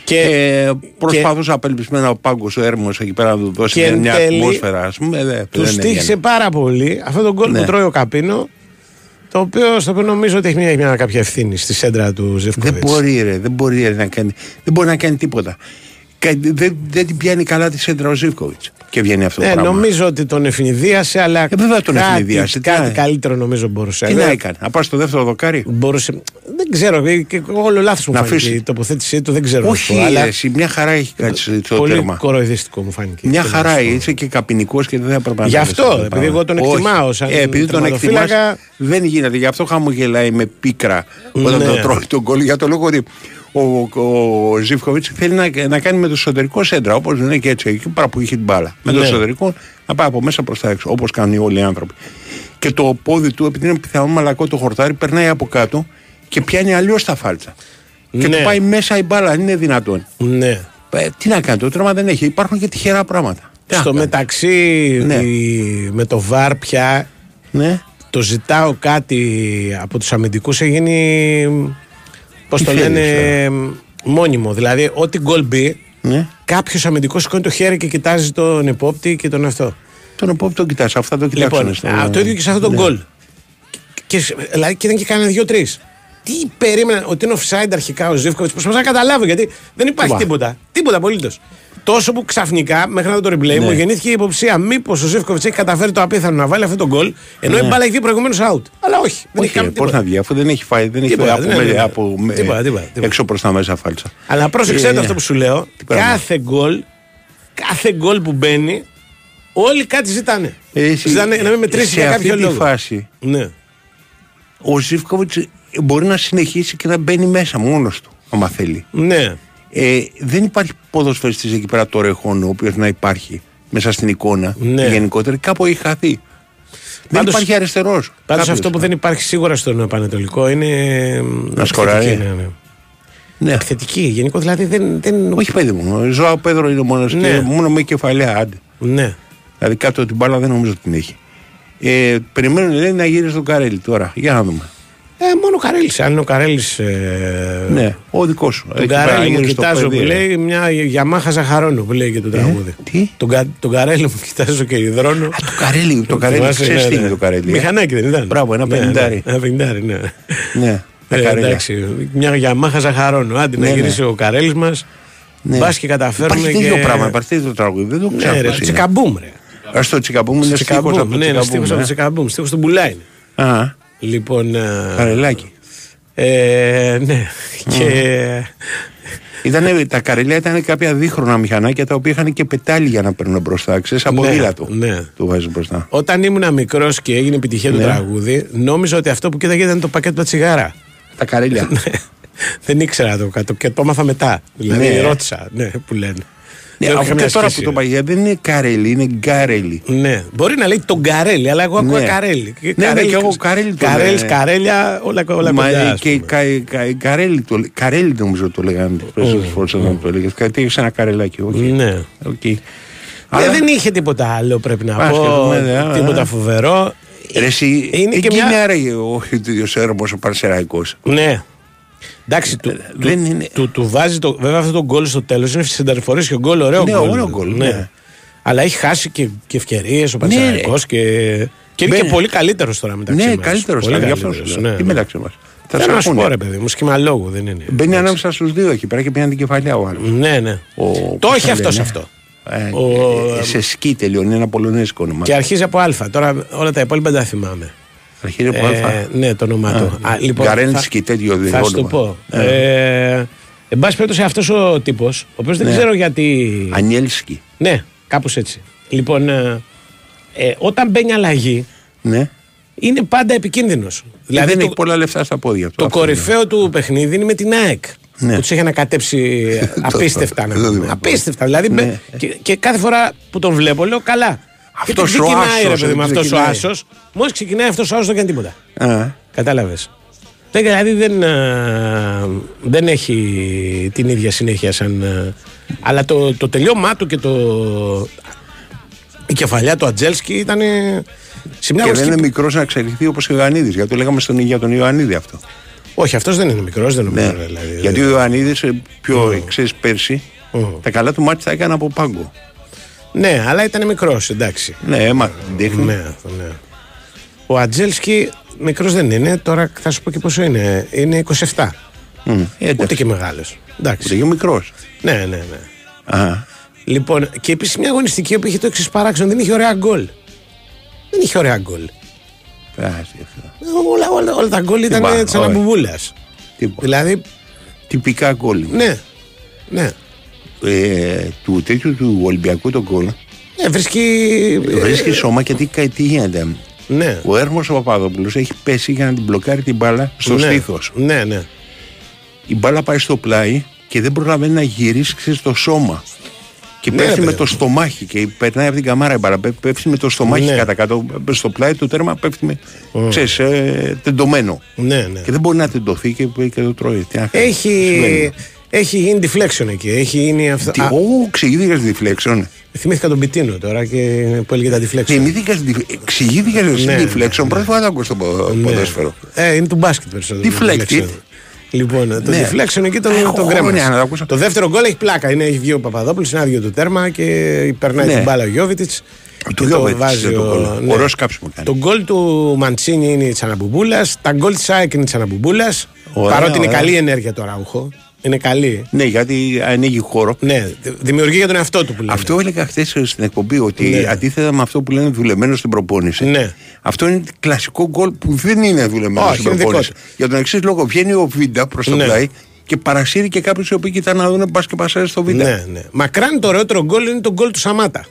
Και, Ε, προσπαθούσε απελπισμένα ο πάγκος ο έρμος εκεί πέρα να του δώσει Και μια, εν μια τέλει, ατμόσφαιρα. Α πούμε, δε, τους δεν στήχησε έβγαινε. πάρα πολύ αυτό το γκολ Ναι. που τρώει ο Καπίνο. Το οποίο, στο οποίο νομίζω ότι έχει μια, μια κάποια ευθύνη στη σέντρα του Δεν Ζευκοβίτς. μπορεί, ρε, δεν μπορεί ρε, να κάνει, δεν μπορεί να κάνει τίποτα. Κα- Δεν, δεν την πιάνει καλά τη σέντρα ο Ζήφκοβιτ. Και βγαίνει αυτό το Ε, πράγμα. νομίζω ότι τον ευνηδίασε, αλλά Ε, βέβαια τον κάτι, ευνηδίασε, τι κάτι να- καλύτερο νομίζω μπορούσε. Τι Ε, να έκανε, να πάει στο δεύτερο δοκάρι; Μπορούσε, δεν ξέρω, ε, και όλο λάθος μου Να φάνηκε αφήσει. η τοποθέτησή του, δεν ξέρω. Όχι, αυτό, αλλά ρε, εσύ, μια χαρά έχει κάτσει στο πολύ τέρμα. κοροϊδιστικό μου φάνηκε. Μια Τι να χαρά σου πω. είσαι και καπινικός και δεν θα έπρεπε να Γι' κάνεις αυτό, αυτό το επειδή πράγμα. εγώ τον Όχι. εκτιμάω σαν Ε, επειδή τον εκτιμάς, τερματοφύλακα. δεν γίνεται. Γι' αυτό χαμογελάει με πίκρα όταν Ναι. τον τρώει τον κόλλο. Για το λόγο ότι ο, ο Ζήφκοβιτς θέλει να, να κάνει με το εσωτερικό σέντρα. Όπως δεν είναι και έτσι, εκεί πέρα που είχε την μπάλα. Με το Ναι. εσωτερικό να πάει από μέσα προς τα έξω. Όπως κάνουν όλοι οι άνθρωποι. Και το πόδι του, επειδή είναι πιθανό μαλακό το χορτάρι, περνάει από κάτω και πιάνει αλλιώς τα φάλτσα. Και Ναι. του πάει μέσα η μπάλα, αν είναι δυνατόν. Ναι. Ε, τι να κάνει, το τρέμα δεν έχει. Υπάρχουν και τυχερά πράγματα. Τι να Στο κάνει. μεταξύ, Ναι. η- με το ΒΑΡ πια Ναι. το ζητάω κάτι από τους αμυντικούς έχει γίνει πώς Τι το θέλεις, λένε μόνιμο δηλαδή ό,τι γκολ μπει ναι. κάποιος αμυντικός σηκώνει το χέρι και κοιτάζει τον επόπτη και τον αυτό Τον επόμενο τον κοιτάς, αυτά το κοιτάξουν. λοιπόν, στο- α, το ίδιο και σε αυτό το Ναι. γκολ και, και, δηλαδή και ήταν και κανένα δύο-τρεις. Τι περίμενα, ότι είναι offside αρχικά ο Ζήφκοβιτς. Προσπαθώ να καταλάβω γιατί δεν υπάρχει Μα. τίποτα. Τίποτα απολύτως. Τόσο που ξαφνικά, μέχρι να δω το replay, μου γεννήθηκε η υποψία μήπως ο Ζήφκοβιτς έχει καταφέρει το απίθανο να βάλει αυτό το γκολ, ενώ η μπάλα έχει βγει προηγουμένως out. Αλλά όχι, δεν έχει Όχι, κάνει πώς τίποτα. να βγει, αφού δεν έχει φάει, δεν έχει Τίποτα, φάει από, δεν με- είναι, από με- τίποτα, τίποτα, τίποτα. έξω προς τα μέσα φάλτσα. Αλλά πρόσεξε Ε, το αυτό που σου λέω. πράγμα; Κάθε γκολ, κάθε γκολ που μπαίνει, όλοι κάτι ζητάνε. Ε, εσύ- ζητάνε να μην μετρήσει σε για αυτή κάποιο τη λόγο. φάση Ναι. ο Ζήφκοβιτς μπορεί να συνεχίσει και να μπαίνει μέσα μόνος του, άμα θέλει. Ναι. Ε, δεν υπάρχει ποδοσφαιριστής εκεί πέρα το ρεχόν, ο οποίος να υπάρχει μέσα στην εικόνα Ναι. γενικότερα. Κάπου έχει χαθεί. δεν Πάντως- υπάρχει αριστερός. Πάντως αυτό που δεν υπάρχει σίγουρα στον Πανετολικό είναι. Να σκοράρει. επιθετική, Ναι, ναι. Ναι. Επιθετική, γενικό δηλαδή δεν. δεν... Όχι, παιδί μου. Ο Ζωάο Πέδρο είναι μόνος Ναι. και μόνο με κεφαλαία. Άντε. Ναι. Δηλαδή κάτω την μπάλα δεν νομίζω ότι την έχει. Ε, περιμένουν λέει, να γυρίσει τον Καρέλη τώρα. Για να δούμε. Ε, μόνο ο Καρέλης. Αν είναι ο Καρέλης. Ε, Ναι, ο δικός σου. Τον Εκεί πέρα Καρέλη μου γύρω στο κοιτάζω παιδί, που ε. λέει μια Γιαμάχα Ζαχαρόνου που λέει και το τραγούδι. τι; Τον, κα, τον Καρέλη μου κοιτάζω και υδρώνω. Το καρέλι, το καρέλι, Θυμάσαι, ξέρεις ναι, τι ναι. είναι το καρέλι. ε; Μηχανάκι δεν ήταν. Μπράβο, ένα Ναι, ναι, πενηντάρι. Ένα πενηντάρι, ναι. Ναι, τα Ε, καρέλια. εντάξει, μια Γιαμάχα Ζαχαρόνου. Άντε Ναι, να ναι. γυρίσει ο Καρέλης μας. Ναι. Μπας και καταφέρουμε. Υπάρχει και... τέτοιο πράγμα, υπάρχει τέτοιο τραγούδι. Δεν το ξέρω. Ναι, ρε, πώς είναι. τσικαμπούμ, ρε. Ας το τσικαμπούμ είναι στίχος από Τσικαμπούμ, το ναι, είναι τσικαμπούμ. στίχος από το ε. τσικαμπούμ. Στίχος του Μπουλά είναι. Α, Λοιπόν. ε, καρελάκι. ε, ναι. Και. Ήτανε, τα καρελιά ήταν κάποια δίχρονα μηχανάκια τα οποία είχαν και πετάλι για να παίρνουν μπροστά. Ξέρεις, από Ναι, δίλατο. ναι. Το βάζει μπροστά. Όταν ήμουν μικρός και έγινε επιτυχία το Ναι. τραγούδι, νόμιζα ότι αυτό που κοίταγε ήταν το πακέτο τα τσιγάρα. Τα καρέλια. [laughs] Δεν ήξερα το κάτω και το έμαθα μετά. Δηλαδή Ναι. ρώτησα, ναι, που λένε. Ναι, Δεν είχα αφού καμιά και τώρα σχέση. που το παγιά δεν είναι καρέλι, είναι γκάρελι. Ναι, μπορεί να λέει τον Καρέλι, αλλά εγώ ακούω Ναι. Καρέλι. Ναι, ναι, και εγώ Καρέλι το Καρέλης, λέω. Καρέλια, όλα, όλα Μα κοντά. ε, ας και πούμε. κα, κα, καρέλι, το, λέ- καρέλι νομίζω το λέγανε τις περισσότερες φορές όταν το έλεγες. Κάτι έχεις ένα καρελάκι, όχι. Ναι. Οκ. Ε, Αλλά- δεν είχε τίποτα άλλο πρέπει να Ας και πω. δούμε, ναι, α, τίποτα α. φοβερό. Ρε εσύ, Είναι και εκεί μια- είναι άραγε ο ίδιος έρμος ο Παρσεραϊκός. Ναι. Εντάξει, του, δεν του, είναι- του, του βάζει το. Βέβαια αυτό το γκολ στο τέλος είναι συνταρφορέ και ο γκολ, ωραίο Ναι, γκολ. ωραίο γκολ, ναι. Αλλά έχει χάσει και, και ευκαιρίες ο Παναθηναϊκός και, και είναι Ναι. και πολύ καλύτερος τώρα μεταξύ Ναι, μας. καλύτερος Πολύ ήταν, γι' αυτό καλύτερος, σου λέω. ναι, Τι ναι. μεταξύ μας. Θα Θέλω να σε σου ακούνε. πω ρε παιδί μου, σχήμα λόγου δεν είναι. Μπαίνει ανάμεσα στους δύο εκεί πέρα και πιάνει την κεφαλιά ο άλλος. Ναι, ναι. Ο- το πώς έχει το αυτός λένε; αυτό. Ε, Ο- ε, σε σκι τελειώνει, είναι ένα πολωνέζικο όνομα. Και αρχίζει από Α. Τώρα όλα τα υπόλοιπα δεν τα θυμάμαι. Αρχίζει από Ε, αλφα. ναι, το όνομά του. Α, λοιπόν, Γκαρένσκι, τέτοιο Θα σου το όνομα. πω. Ε, εν πάση περιπτώσει, αυτός ο τύπος, ο οποίος δεν Ναι. ξέρω γιατί. Ανιέλσκι. Ναι, κάπως έτσι. Λοιπόν, ε, ε, όταν μπαίνει αλλαγή, Ναι. είναι πάντα επικίνδυνος. Δηλαδή Δηλαδή, δεν το, έχει πολλά λεφτά στα πόδια του. το Αυτό κορυφαίο του παιχνίδι είναι με την ΑΕΚ. Ναι. Που τους έχει ανακατέψει [laughs] απίστευτα. να το πούμε. θυμάμαι. απίστευτα. Δηλαδή, Ναι. μπε- και, και κάθε φορά που τον βλέπω, λέω καλά. Αυτός και ο ξεκινάει, άσος, ρε παιδί μου, δεν αυτός ο ξεκινάει. άσος. Μόλις ξεκινάει αυτός ο άσος, δεν κάνει τίποτα. είναι. Α, Κατάλαβε. Δηλαδή δεν, ε, δεν έχει την ίδια συνέχεια σαν. ε, αλλά το, το τελειώμά του και το. Η κεφαλιά του Ατζέλσκι ήταν. ε, Σε μια Και δεν αγωνιστική- είναι μικρός να εξελιχθεί όπως ο Ιωαννίδης. Γιατί το λέγαμε στον, για τον Ιωαννίδη αυτό. Όχι, αυτός δεν είναι μικρός, δεν νομίζω. Ναι. Δηλαδή, Γιατί ο Ιωαννίδης πιο ξέρεις πέρσι, τα καλά του μάτια τα έκανε από πάγκο. Ναι, αλλά ήταν μικρός, εντάξει. Ναι, έμαθε την τέχνη. Ναι, αυτό, ναι. Ο Ατζέλσκι μικρός δεν είναι, τώρα θα σου πω και πόσο είναι. Είναι 27. Μμ, Ούτε Εντάξει. και μεγάλος. Εντάξει. Ούτε και μικρός. Ναι, ναι, ναι. Λοιπόν, και επίσης μια αγωνιστική που είχε το εξής παράξενο, δεν είχε ωραία γκολ. Δεν είχε ωραία γκολ. Όλα, όλα, όλα τα γκολ ήταν Τίποτα, τη αναμπουμπούλα. Δηλαδή, Τυπικά γκολ. ναι, ναι. Ε, του τέτοιου του Ολυμπιακού τον γκολ. Ε, βρίσκει. Βρίσκει σώμα και τι, τι γίνεται. Ναι. Ο Έρμος ο Παπαδόπουλο έχει πέσει για να την μπλοκάρει την μπάλα στο ναι, στήθος. Ναι, ναι. Η μπάλα πάει στο πλάι και δεν προλαβαίνει να γυρίσει ξέρεις, στο σώμα. Και Ναι, πέφτει ρε με παιδί το στομάχι και περνάει από την καμάρα η μπάλα. Πέ- Πέφτει με το στομάχι Ναι. κατά κάτω. Στο πλάι του τέρμα πέφτει με. Ξέρεις, ε, τεντωμένο. Ναι, ναι. Και δεν μπορεί να τεντωθεί και, και το τρώει. Τι να κάνεις. Έχει, Συμβαίνει. Έχει γίνει deflection εκεί. Έχει γίνει αυτό. Τι, Α, Ω, εξηγήθηκα στη deflection. θυμήθηκα τον Πιτίνο τώρα και που έλεγε τα deflection. Θυμήθηκα στη deflection. Εξηγήθηκα στη Ναι, deflection. Πρώτη φορά το ακούω στο πο- Ναι. ποδόσφαιρο. Ε, είναι του μπάσκετ περισσότερο. το Deflected. deflection. Λοιπόν, το Ναι. deflection εκεί τον, Έχω τον χρόνια κρέμασε. να το ακούσω. Το δεύτερο γκολ έχει πλάκα. Είναι, έχει βγει ο Παπαδόπουλος, είναι άδειο το τέρμα και περνάει Ναι. την μπάλα ο Γιώβιτ. Του Γιώβιτιτς είναι το γκολ. Ωραίος κάψιμο κάνει. Το γκολ του Μαντσίνη είναι τη Αναμπουμπούλα. Τα γκολ της ΑΕΚ είναι τη Αναμπουμπούλα. Ωραία, Παρότι είναι ωραία. καλή ενέργεια το Ράουχο. Είναι καλή. Ναι, γιατί ανοίγει χώρο. Ναι, δημιουργεί για τον εαυτό του που λέμε. Αυτό έλεγα χθες στην εκπομπή ότι Ναι. αντίθετα με αυτό που λένε δουλεμένος στην προπόνηση. Ναι. Αυτό είναι κλασικό γκολ που δεν είναι δουλεμένος Όχι, στην είναι δικό προπόνηση. του. Για τον εξής λόγο βγαίνει ο Βίντα προς το Ναι. πλάι και παρασύρει και κάποιους οι οποίοι κοιτάνε να δουν πα και πασάρεις στο Βίντα. Ναι, ναι. Μακράν το ωραιότερο γκολ είναι το γκολ του Σαμάτα.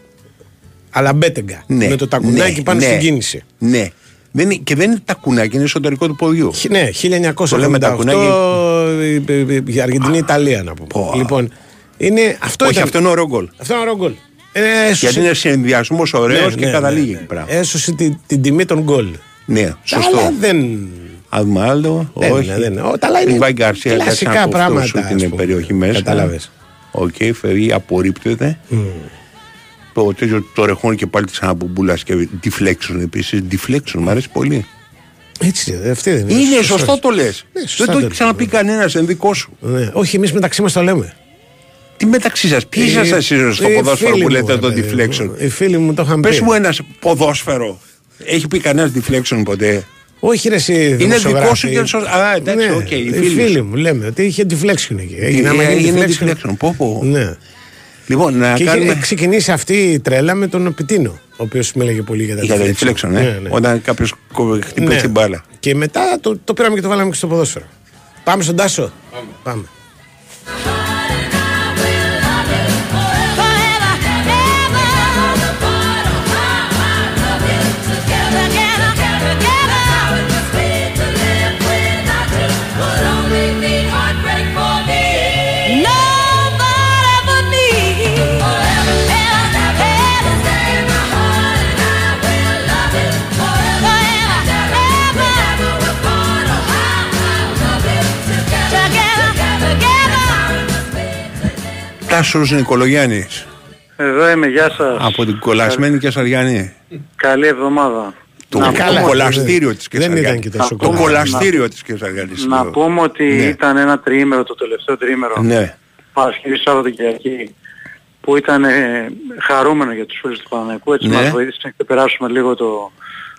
Αλλά μπέτεγκα. Ναι, Με το τακουνάκι ναι, πάνω ναι, στην κίνηση. Ναι. Δεν είναι, και δεν είναι τακουνάκι, είναι εσωτερικό του ποδιού. Χι- Ναι, 1988 Το λέμε τακουνάκι. η- η- η Αργεντινή-Ιταλία να πούμε. Πω. Λοιπόν, είναι, αυτό Όχι, ήταν- αυτό είναι ωραίο γκολ. αυτό είναι ωραίο γκολ. Ε, έσωσε- Γιατί είναι συνδυασμός ωραίος ναι, και ναι, καταλήγει ναι, εκεί ναι. πέρα. Έσωσε την, την τιμή των γκολ. Ναι, σωστό. Αλλά δεν. Αδμάλδο, Δεν όχι. είναι, δεν είναι. Ω, τα άλλα είναι Ριβάη Γκαρσία, κλασικά κάτσε να το πράγματα, φτώσω ας την πούμε. περιοχή μέσα. Κατάλαβες. Οκ, φεύγει, απορρίπτεται. Το τέτοιος το ρεχόν και πάλι τη αναμπουμπούλα και deflection επίσης. Deflection, μου αρέσει πολύ. Έτσι είναι, αυτή δεν είναι. Είναι Σωστός. σωστό το λες. Ναι, σωστά Δεν το το έχει ξαναπεί κανένας εν δικό σου. Ναι. Όχι, εμείς μεταξύ μας το λέμε. Τι μεταξύ σας, ποιοι Ε, είσαστε εσείς στο ε, ποδόσφαιρο φίλοι που μου, λέτε ρε το παιδί μου. deflection; Οι φίλοι μου το είχαν πει. Πες μου ένας ποδόσφαιρο. Έχει πει κανένας deflection ποτέ; Όχι, ρε, εσύ. Είναι δημοσιογράφη. δικό σου και είναι σωστό. Α, εντάξει, Ναι, οκ, οι οι φίλοι φίλοι σου. μου λέμε ότι είχε deflection εκεί. Έγινε, Ε, άμα γίνει έγινε deflection. deflection. Πω, πω. Ναι. Λοιπόν, να Και είχε κάνουμε... ξεκινήσει αυτή η τρέλα με τον Πιτίνο, ο οποίος με έλεγε πολύ για τα Για τα deflection. deflection, ε. Ναι, ναι. Όταν κάποιος κο- χτυπάει Ναι. την μπάλα. Και μετά το, το πήραμε και το βάλαμε και στο ποδόσφαιρο. Πάμε στον Τάσο. Πάμε. Τάσος Νικολογιάννης. Εδώ είμαι, γεια σας. Από την κολλασμένη Κεσαριανή. Καλή εβδομάδα. Το, Να το καλά, κολαστήριο δεν- της δεν Κεσαριανής. ήταν και τόσο Το καλά. κολαστήριο της Κεσαριανής. Να εδώ. πούμε ότι Ναι. ήταν ένα τριήμερο, το τελευταίο τριήμερο, Ναι. Παρασκευή Σάββατο Κυριακή, που ήταν ε, χαρούμενο για τους φίλους του Παναναϊκού. Έτσι Ναι. μας βοήθησε να ξεπεράσουμε λίγο το,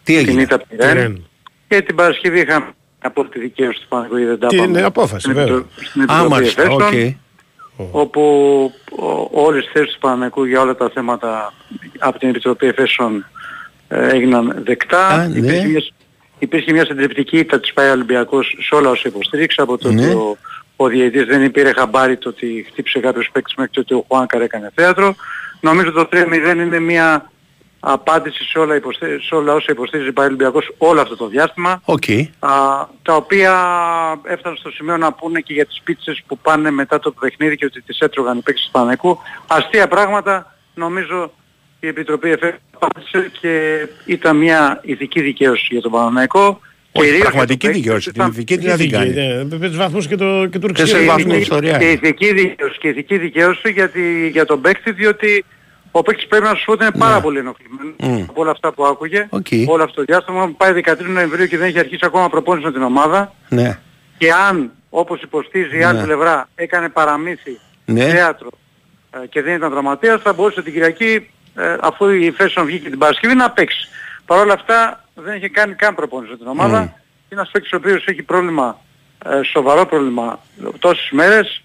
Τι την έγινε; ήττα από τη Τη Ρεν. Ρεν. Και την Παρασκευή είχαμε από τη δικαίωση του Παναναϊκού γιατί δεν τα Την πάμε. απόφαση, Στην βέβαια. Επιτρο- Στην Α, Επιτροπή μάλιστα. Εφέσεων, Οκ. όπου ο- όλες οι θέσεις του Παναθηναϊκού για όλα τα θέματα από την Επιτροπή Εφέσεων ε, έγιναν δεκτά. Α, ναι. Υπήρχε μια, υπήρχε μια συντριπτική ήττα της ΠΑΕ Ολυμπιακός σε όλα όσα υποστήριξε από το Ναι. ότι ο, ο διαιτητής δεν πήρε χαμπάρι το ότι χτύπησε κάποιος παίκτης μέχρι το ότι ο Χουάνκαρ έκανε θέατρο. Νομίζω το 3-0 είναι μια απάντηση σε όλα, υποστή- σε όλα όσα υποστήριζε η ΠΑΕ Ολυμπιακός όλο αυτό το διάστημα Οκ. α, τα οποία έφτασαν στο σημείο να πούνε και για τις πίτσες που πάνε μετά το παιχνίδι και ότι τις έτρωγαν οι παίκτες του Παναθηναϊκού. Αστεία πράγματα, νομίζω η Επιτροπή Εφέ απάντησε και ήταν μια ηθική δικαίωση για τον Παναθηναϊκό. Όχι, Κυρίως πραγματική για τον παίκτη, δικαίωση. Την ήταν- ηθική τι να την κάνει. Με τους βαθμούς και το, και το Τέσσερις Ρουξιέ. βαθμούς και- ιστορία Και είναι. ηθική δικαίωση, και ηθική δικαίωση γιατί, για τον παίκτη διότι ο παίκτης πρέπει να σου πω ότι είναι πάρα πολύ ενοχλημένος Μμ. από όλα αυτά που άκουγε. Οκ. Όλο αυτό το διάστημα πάει 13 Νοεμβρίου και δεν έχει αρχίσει ακόμα προπόνηση με την ομάδα Ναι. και αν όπως υποστήριζε η άλλη Ναι. πλευρά έκανε παραμύθι Ναι. θέατρο ε, και δεν ήταν δραματίας θα μπορούσε την Κυριακή ε, αφού η Φέσον βγήκε την Παρασκευή να παίξει. Παρ' όλα αυτά δεν είχε κάνει καν προπόνηση με την ομάδα. Μμ. Είναι ένας παίκτης ο οποίος έχει πρόβλημα, ε, σοβαρό πρόβλημα τόσες μέρες.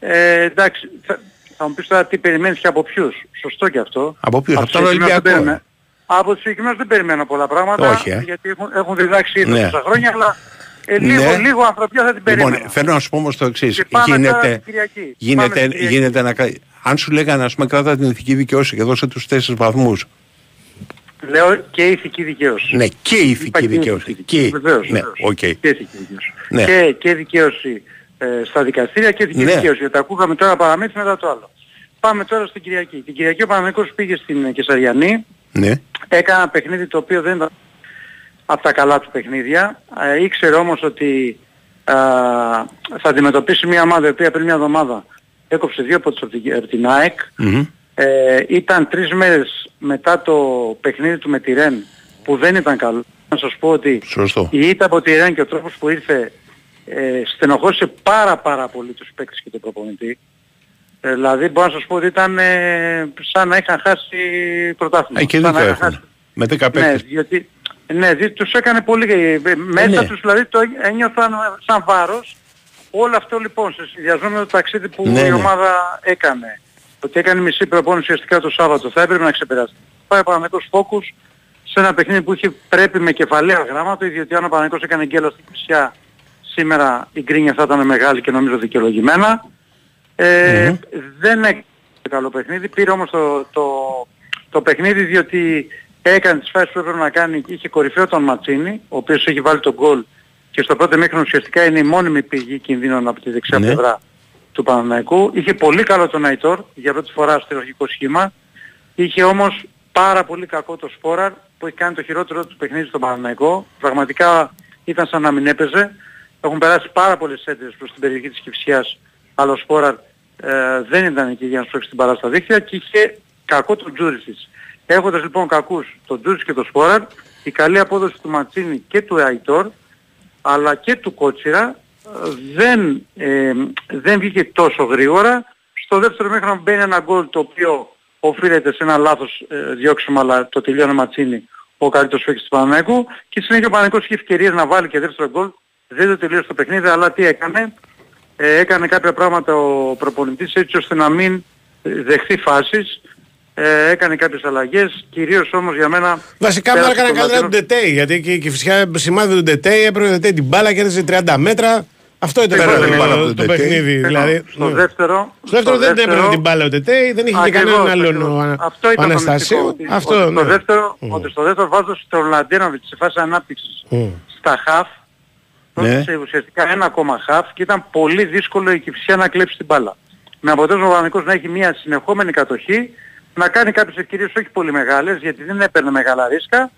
Ε, εντάξει, θα, θα μου πεις τώρα τι περιμένεις και από ποιους. Σωστό και αυτό. Από ποιους, από τους τον συγκεκριμένους δεν Ολυμπιακό. περιμένω. Από τους συγκεκριμένους δεν περιμένω πολλά πράγματα. Όχι, ε. Γιατί έχουν, έχουν διδάξει ήδη Ναι. τόσα χρόνια, αλλά ε, λίγο, Ναι. λίγο ανθρωπιά θα την περίμενα. Λοιπόν, θέλω να σου πω όμως το εξής. Και πάμε τώρα Γίνεται, στην Κυριακή. γίνεται, Πάμε στην Κυριακή. γίνεται να... κα- Αν σου λέγανε, ας πούμε, κράτα την ηθική δικαίωση και δώσε τους τέσσερις βαθμούς. Λέω και ηθική δικαίωση. Ναι, και η Είπα ηθική δικαίωση. ηθική. Και, Βεβαίως, ναι, βεβαίως. οκ. Και ηθική δικαίωση. Ναι. Και, και δικαίωση ε, στα δικαστήρια και ηθική Ναι. δικαίωση. Γιατί ακούγαμε τώρα παραμύθι μετά το άλλο. Πάμε τώρα στην Κυριακή. Την Κυριακή ο Παναθηναϊκός πήγε στην ε, Καισαριανή. Ναι. Έκανε ένα παιχνίδι το οποίο δεν ήταν από τα καλά του παιχνίδια. Ε, ήξερε όμως ότι ε, θα αντιμετωπίσει μια ομάδα η οποία πριν μια εβδομάδα έκοψε δύο από, από την, από την ΑΕΚ. Μμμ. Ε, ήταν τρεις μέρες μετά το παιχνίδι του με τη Ρεν που δεν ήταν καλό. Να σας πω ότι Σωστό. η ήττα από τη Ρεν και ο τρόπος που ήρθε ε, στενοχώρησε πάρα πάρα πολύ τους παίκτες και τον προπονητή. Ε, δηλαδή μπορώ να σας πω ότι ήταν ε, σαν να είχαν χάσει πρωτάθλημα. Ε, και Σαν δίκιο να είχαν έχουν. χάσει- Με 10 ναι, παίκτες. διότι, ναι, διότι τους έκανε πολύ, ε, μέσα ναι. τους δηλαδή το ένιωθαν σαν βάρος. Όλο αυτό λοιπόν σε συνδυασμό με το ταξίδι που Ναι, η ναι. ομάδα έκανε, ότι έκανε μισή προπόνηση ουσιαστικά το Σάββατο, θα έπρεπε να ξεπεράσει. Πάει ο Παναγικός Φόκους σε ένα παιχνίδι που είχε πρέπει με κεφαλαία γράμματα, διότι αν ο Παναγικός έκανε γκέλος στην Κυψιά, σήμερα η γκρίνια θα ήταν μεγάλη και νομίζω δικαιολογημένα. Ε, Δεν έκανε καλό παιχνίδι, πήρε όμως το, το, το παιχνίδι διότι έκανε τις φάσεις που έπρεπε να κάνει, είχε κορυφαίο τον Ματσίνη, ο οποίος έχει βάλει τον γκολ και στο πρώτο μήχρονο ουσιαστικά είναι η μόνιμη πηγή κινδύνων από τη δεξιά Ναι. πλευρά του Παναναϊκού. Είχε πολύ καλό τον Αϊτόρ για πρώτη φορά στο αρχικό σχήμα. Είχε όμως πάρα πολύ κακό το Σπόραρ που έχει κάνει το χειρότερο του παιχνίδι στον Παναναϊκό. Πραγματικά ήταν σαν να μην έπαιζε. Έχουν περάσει πάρα πολλές έντρες προς την περιοχή της Κυψιάς αλλά ο Σπόραρ ε, δεν ήταν εκεί για να σπρώξει την παρά στα δίχτυα και είχε κακό τον Τζούρισιτς. Έχοντας λοιπόν κακούς τον Τζούτς και τον Σπόραρ, η καλή απόδοση του Ματσίνη και του Αϊτόρ, αλλά και του Κότσιρα, ε, δεν, ε, δεν βγήκε τόσο γρήγορα. Στο δεύτερο μέχρι μπαίνει ένα γκολ το οποίο οφείλεται σε ένα λάθος ε, διώξιμο, αλλά το τελειώνει ο Ματσίνη ο καλύτερος παίκτης του Παναναϊκού και συνέχεια ο Παναναϊκός είχε ευκαιρίες να βάλει και δεύτερο γκολ. Δεν το τελείωσε το παιχνίδι, αλλά τι έκανε. Ε, έκανε κάποια πράγματα ο προπονητής έτσι ώστε να μην ε, δεχθεί φάσεις. Ε, έκανε κάποιες αλλαγές, κυρίως όμως για μένα... Βασικά μου έκανε καλύτερα τον Τετέι, γιατί και, και φυσικά σημάδι του Τετέι έπρεπε Τετέι την μπάλα και έδωσε 30 μέτρα. Αυτό ήταν Πέρα το, την μπάλα από το, τον παιχνίδι. Τετέι. Δηλαδή, Στο ναι. δεύτερο... Στο δεύτερο δεν έπαιρνε την μπάλα ο Τετέι, δεν είχε και Ακριβώς, κανέναν άλλον ακριβώς. ο, Αυτό ο ήταν το μυστικό, Αναστάσιο. ότι- Αυτό, ότι ναι. στο δεύτερο, ότι στο δεύτερο βάζω στο Ρολαντένοβιτ σε φάση ανάπτυξης Μμ. στα χαφ, Ναι. έδωσε ουσιαστικά ένα ακόμα χαφ και ήταν πολύ δύσκολο η Κυψιά να κλέψει την μπάλα. Με αποτέλεσμα ο Παναγικός να έχει μια συνεχόμενη κατοχή, να κάνει κάποιες ευκαιρίες όχι πολύ μεγάλες, γιατί δεν έπαιρνε μεγάλα ρίσκα,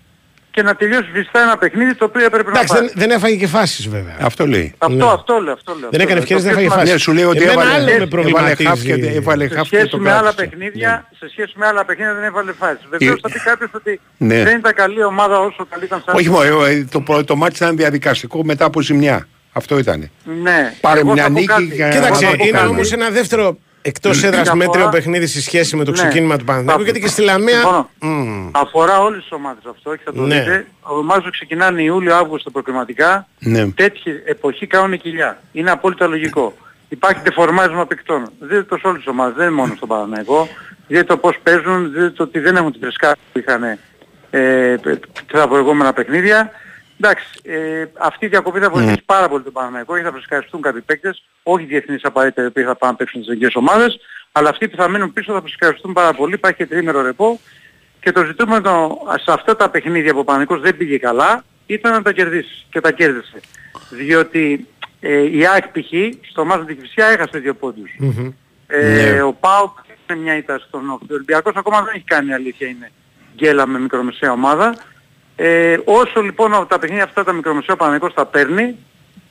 και να τελειώσει βιστά ένα παιχνίδι το οποίο έπρεπε να Εντάξει, πάρει. δεν, δεν έφαγε και φάσεις βέβαια. Αυτό λέει. Αυτό, Ναι. αυτό λέω, αυτό λέω. Δεν έκανε αυτό ευκαιρίες, λέω. δεν Το έφαγε πιο φάσεις. Ναι, σου λέει ότι Εμένα έβαλε, άλλο με έβαλε προβληματίζει. χαφ και έβαλε σε χαφ και σχέση το με άλλα κράτησε. παιχνίδια, σε σχέση με άλλα παιχνίδια δεν έβαλε φάση. Βεβαίως θα πει κάποιος ότι Ναι. δεν ήταν καλή ομάδα όσο καλή ήταν σαν Όχι μόνο, ε, το, το, το μάτι ήταν διαδικαστικό μετά από ζημιά. Αυτό ήταν. Ναι. Πάρε Εγώ μια θα πω νίκη κάτι. και- Εγώ Κοίταξε, θα πω είναι κάτι. όμως ένα δεύτερο εκτός έδρας Αφορά- μέτριο παιχνίδι σε σχέση με το Ναι. ξεκίνημα του Παναθηναϊκού Θα- γιατί και στη Λαμία... Συμφωνώ. Μμμ. Αφορά όλες τις ομάδες αυτό και θα το Ναι. δείτε. Ομάδες που ξεκινάνε Ιούλιο-Αύγουστο προκριματικά, Ναι. τέτοια εποχή κάνουν κοιλιά. Είναι απόλυτα λογικό. Υπάρχει τεφορμάρισμα παικτών. Δείτε το σε όλες τις ομάδες, δεν είναι μόνο στον Παναναϊκό. Δείτε το πώς παίζουν, δείτε το ότι δεν έχουν την τρισκά που είχαν ε, τα προηγούμενα παιχνίδια. Εντάξει, ε, αυτή η διακοπή θα βοηθήσει πάρα πολύ τον Παναναϊκό γιατί θα φρεσκαριστούν κάποιοι παίκτες, όχι διεθνείς απαραίτητα οι οποίοι θα πάνε να παίξουν τις εγγύες ομάδες, αλλά αυτοί που θα μείνουν πίσω θα φρεσκαριστούν πάρα πολύ. Υπάρχει και τρίμερο ρεπό και το ζητούμενο σε αυτά τα παιχνίδια που ο Παναγικός δεν πήγε καλά ήταν να τα κερδίσει και τα κέρδισε. Διότι ε, η ΑΕΚ π.χ. στο μάτς με την Κυφσιά έχασε δύο πόντους. Ε, Ναι. Ο ΠΑΟΚ είναι μια ήττα στον Όφη. Ο Ολυμπιακός ακόμα δεν έχει κάνει αλήθεια είναι γκέλα με μικρομεσαία ομάδα. Ε, όσο λοιπόν τα παιχνίδια αυτά τα μικρομεσαία ο Παναγικός τα παίρνει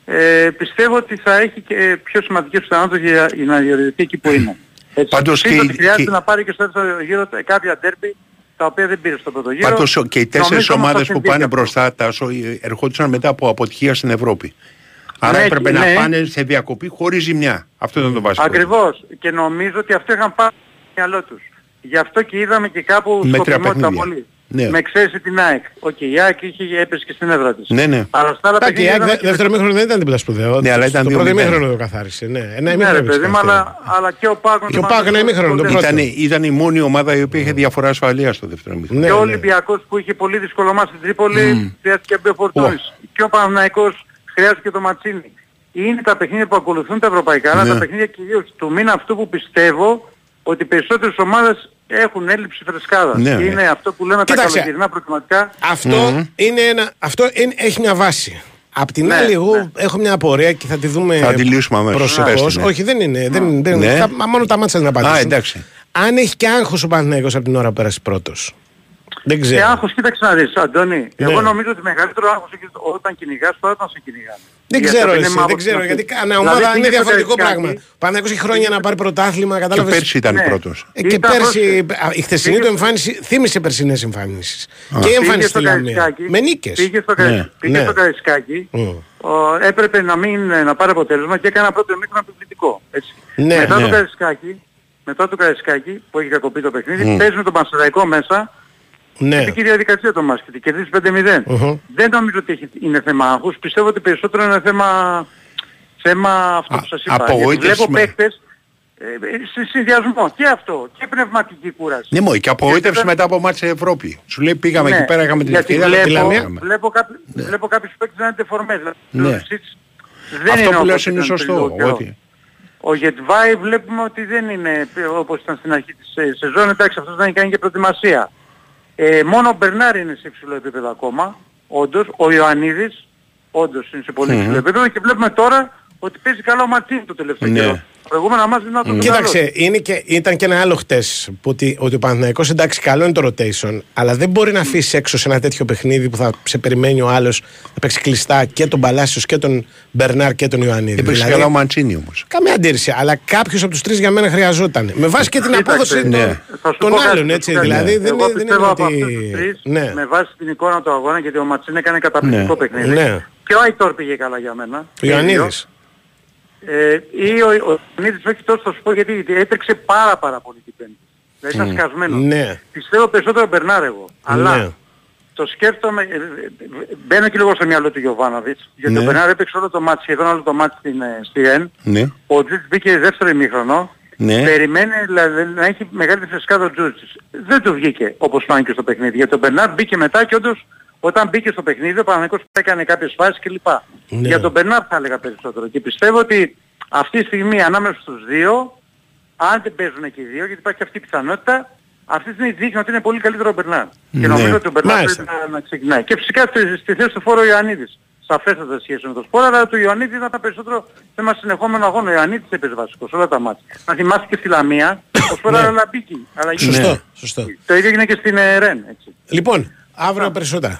ε, πιστεύω ότι θα έχει και πιο σημαντικές πιθανότητες για, για να διορθωθεί εκεί που είναι. [clears throat] Έτσι. Πάντως Πιστεύω και- ότι χρειάζεται και- να πάρει και στο δεύτερο γύρο κάποια ντέρμπι τα οποία δεν πήρε στο πρώτο γύρο. Πάντως και οι τέσσερις Νομίζω όμως θα ομάδες που συμβεί πάνε και αυτό. μπροστά τάσο, ε, ερχόντουσαν μετά από αποτυχία στην Ευρώπη. Άρα Ναι, έπρεπε ναι. να πάνε σε διακοπή χωρίς ζημιά. Αυτό ήταν το βασικό. Ακριβώς. Και νομίζω ότι αυτό είχαν πάρει στο μυαλό τους. Γι' αυτό και είδαμε και κάπου Μέτρια σκοπιμότητα παιχνίδια. πολύ. Ναι. Με εξαίρεση την ΑΕΚ. Οκ, η ΑΕΚ είχε έπεσε και στην έδρα της. Ναι, ναι. Αλλά στα άλλα Εντάξει, η παιχνίδια ΑΕΚ είδαμε δε- δεύτερο μήχρονο δεν ήταν τίποτα σπουδαίο. Ναι, αλλά ήταν Το 2-0. πρώτο ημίχρονο το καθάρισε. Ναι, ένα Ναι ρε ημίχρονο παιδί μου, καθάρισε. αλλά, αλλά και ο ΠΑΟΚ... Και ο ΠΑΟΚ ένα ημίχρονο, το πρώτο. Ήταν, ήταν η μόνη ομάδα η οποία είχε διαφορά ασφαλείας στο δεύτερο ημίχρονο. Ναι, και ο ναι. Ολυμπιακός που είχε πολύ δύσκολο ματς στην Τρίπολη χρειάστηκε και ο Φορτούνης. Και ο Παναθηναϊκός χρειάστηκε το Ματσίνη. Είναι τα παιχνίδια που ακολουθούν τα ευρωπαϊκά, αλλά Ναι. τα παιχνίδια κυρίως του μήνα αυτού που πιστεύω ότι οι περισσότερες ομάδες έχουν έλλειψη φρεσκάδας. Ναι. Και είναι αυτό που λέμε Κοίταξε. τα καλοκαιρινά προκριματικά. Αυτό, είναι ένα, αυτό είναι, έχει μια βάση. Απ' την Ναι, άλλη, εγώ ναι. έχω μια απορία και θα τη δούμε Θα τη λύσουμε αμέσως. προσεχώς. Πες τη, ναι. Όχι, δεν είναι. Δεν, δεν, Ναι. θα- μα μόνο τα μάτια δεν απαντήσουν. Α, εντάξει. Αν έχει και άγχος ο Παναθηναϊκός από την ώρα που πέρασε πρώτος. Δεν Και ξέρω. άγχος, κοίταξε να δεις, Αντώνη. Ναι. Εγώ νομίζω ότι μεγαλύτερο άγχος έχεις όταν κυνηγάς παρά όταν σε κυνηγάνε. Δεν Γιατί ξέρω αυτό είναι εσύ, μαύρος δεν ξέρω. στην Γιατί αρχή. κανένα Δηλαδή, ομάδα είναι πήγε στο διαφορετικό Καραϊσκάκι, πράγμα. Ο Παναθηναϊκός έχει χρόνια να πάρει πρωτάθλημα, Και κατάλαβες. πέρσι ήταν Ναι. πρώτος. Ε, και Ήταν πέρσι, πρόσεχε. α, η χθεσινή Πήγε του στο- εμφάνιση θύμισε περσινές εμφάνισεις. Και η Πήγε εμφάνιση στο στη Λαμία. Καραϊσκάκι, Με νίκες. Πήγε στο, Καραϊ- Ναι. πήγε Ναι. στο Καραϊσκάκι, Μμ. ο, έπρεπε να, μην, να πάρει αποτέλεσμα και έκανε ένα πρώτο μήχρονο επιβλητικό. Έτσι. Ναι, μετά, ναι. το Καραϊσκάκι, μετά το Καραϊσκάκι που έχει διακοπεί το παιχνίδι, παίζει με τον Πανσεραϊκό μέσα Ναι. και η διαδικασία το μάσκετ. Κερδίζει 5-0. Μμμ. Δεν νομίζω ότι έχει, είναι θέμα άγχους. Πιστεύω ότι περισσότερο είναι θέμα, θέμα αυτό που Α, σας είπα. Γιατί απογοήτευση βλέπω με- παίκτες ε, σε συνδυασμό και αυτό και πνευματική κούραση. Ναι, μόνο και απογοήτευση Γιατί μετά από μάτς στην Ευρώπη. Σου λέει πήγαμε Ναι, εκεί πέρα, είχαμε την γιατί ευκαιρία. αλλά τη βλέπω, Λαμία. βλέπω, κάποιοι, βλέπω κάποιους παίκτες να είναι τεφορμές. Δηλαδή, Ναι. ο Λουσίτς δεν Αυτό που όπως λες είναι ήταν σωστό. πριν λίγο καιρό. Ότι... Ο Γετβάη βλέπουμε ότι δεν είναι όπως ήταν στην αρχή της ε, σεζόν. Εντάξει, αυτός δεν έχει κάνει και προετοιμασία. Ε, μόνο ο Μπερνάρ είναι σε υψηλό επίπεδο ακόμα, όντως. Ο Ιωαννίδης, όντως είναι σε πολύ υψηλό επίπεδο. Και βλέπουμε τώρα ότι παίζει καλό ματσίν το τελευταίο Ναι. καιρό. Προηγούμενα μας δεν το Κοίταξε, είναι και, ήταν και ένα άλλο χτες ότι, ότι ο Παναθηναϊκός εντάξει, καλό είναι το rotation, αλλά δεν μπορεί να αφήσει έξω σε ένα τέτοιο παιχνίδι που θα σε περιμένει ο άλλος να παίξει κλειστά και τον Παλάσιος και τον Μπερνάρ και τον Ιωαννίδη. Έπαιξε Δηλαδή, καλά ο Μαντσίνη όμως. Καμία αντίρρηση, αλλά κάποιος από τους τρεις για μένα χρειαζόταν. Με βάση και την Κοίταξε, απόδοση ναι. των, Θα σου των πω κάτι, άλλων, θα έτσι. σου πω κάτι. Δηλαδή δεν, Εγώ είναι- δεν είναι πιστεύω από ότι. αυτούς τους τρεις, Ναι, με βάση την εικόνα του αγώνα, γιατί ο Ματσίν έκανε καταπληκτικό Ναι. παιχνίδι. Ναι. Και ο Αϊτόρ πήγε καλά για μένα. ο Ιωαννίδης. Ε, ή ο, ο Ιωαννίδης όχι τόσο θα σου πω γιατί, γιατί έτρεξε πάρα πάρα πολύ την πέμπτη. Δηλαδή ήταν σκασμένος. Ναι. Πιστεύω περισσότερο Μπερνάρ εγώ. Αλλά Ναι. το σκέφτομαι, ε, ε, ε, μπαίνω και λίγο στο μυαλό του Γιωβάνοβιτς, γιατί Ναι. ο Μπερνάρ έπαιξε όλο το μάτι, σχεδόν όλο το μάτι στην, ε, στη ΡΕΝ. Ναι. Ο Τζίτς μπήκε δεύτερο ημίχρονο. Ναι. Περιμένει δηλαδή, να έχει μεγάλη φρεσκάδα ο Τζούτσις. Δεν του βγήκε όπως φάνηκε στο παιχνίδι. Γιατί ο Μπερνάρ μπήκε μετά και όντως όταν μπήκε στο παιχνίδι ο Παναγικός έκανε κάποιες φάσεις κλπ. Ναι. Για τον Μπερνάρ θα έλεγα περισσότερο. Και πιστεύω ότι αυτή τη στιγμή ανάμεσα στους δύο, αν δεν παίζουν και οι δύο, γιατί υπάρχει αυτή η πιθανότητα, αυτή τη στιγμή δείχνει ότι είναι πολύ καλύτερο ο Μπερνάρ. Και Ναι. νομίζω ότι ο Μπερνάρ Μάλιστα. πρέπει να, να ξεκινάει. Και φυσικά στη, στη θέση του φόρου ο Ιωαννίδης. Σαφέστατα σχέση με το σπόρο, αλλά του Ιωαννίδη ήταν περισσότερο θέμα συνεχόμενο αγώνα. Ο Ιωαννίδης έπαιζε βασικός σε όλα τα μάτια. Να θυμάστε και στη Λαμία, ο σπόρο αλλά μπήκε. Αλλά Ναι. Σωστό, ναι. σωστό. Το ίδιο έγινε και στην ε, ΡΕΝ. Έτσι. Λοιπόν, αύριο περισσότερα.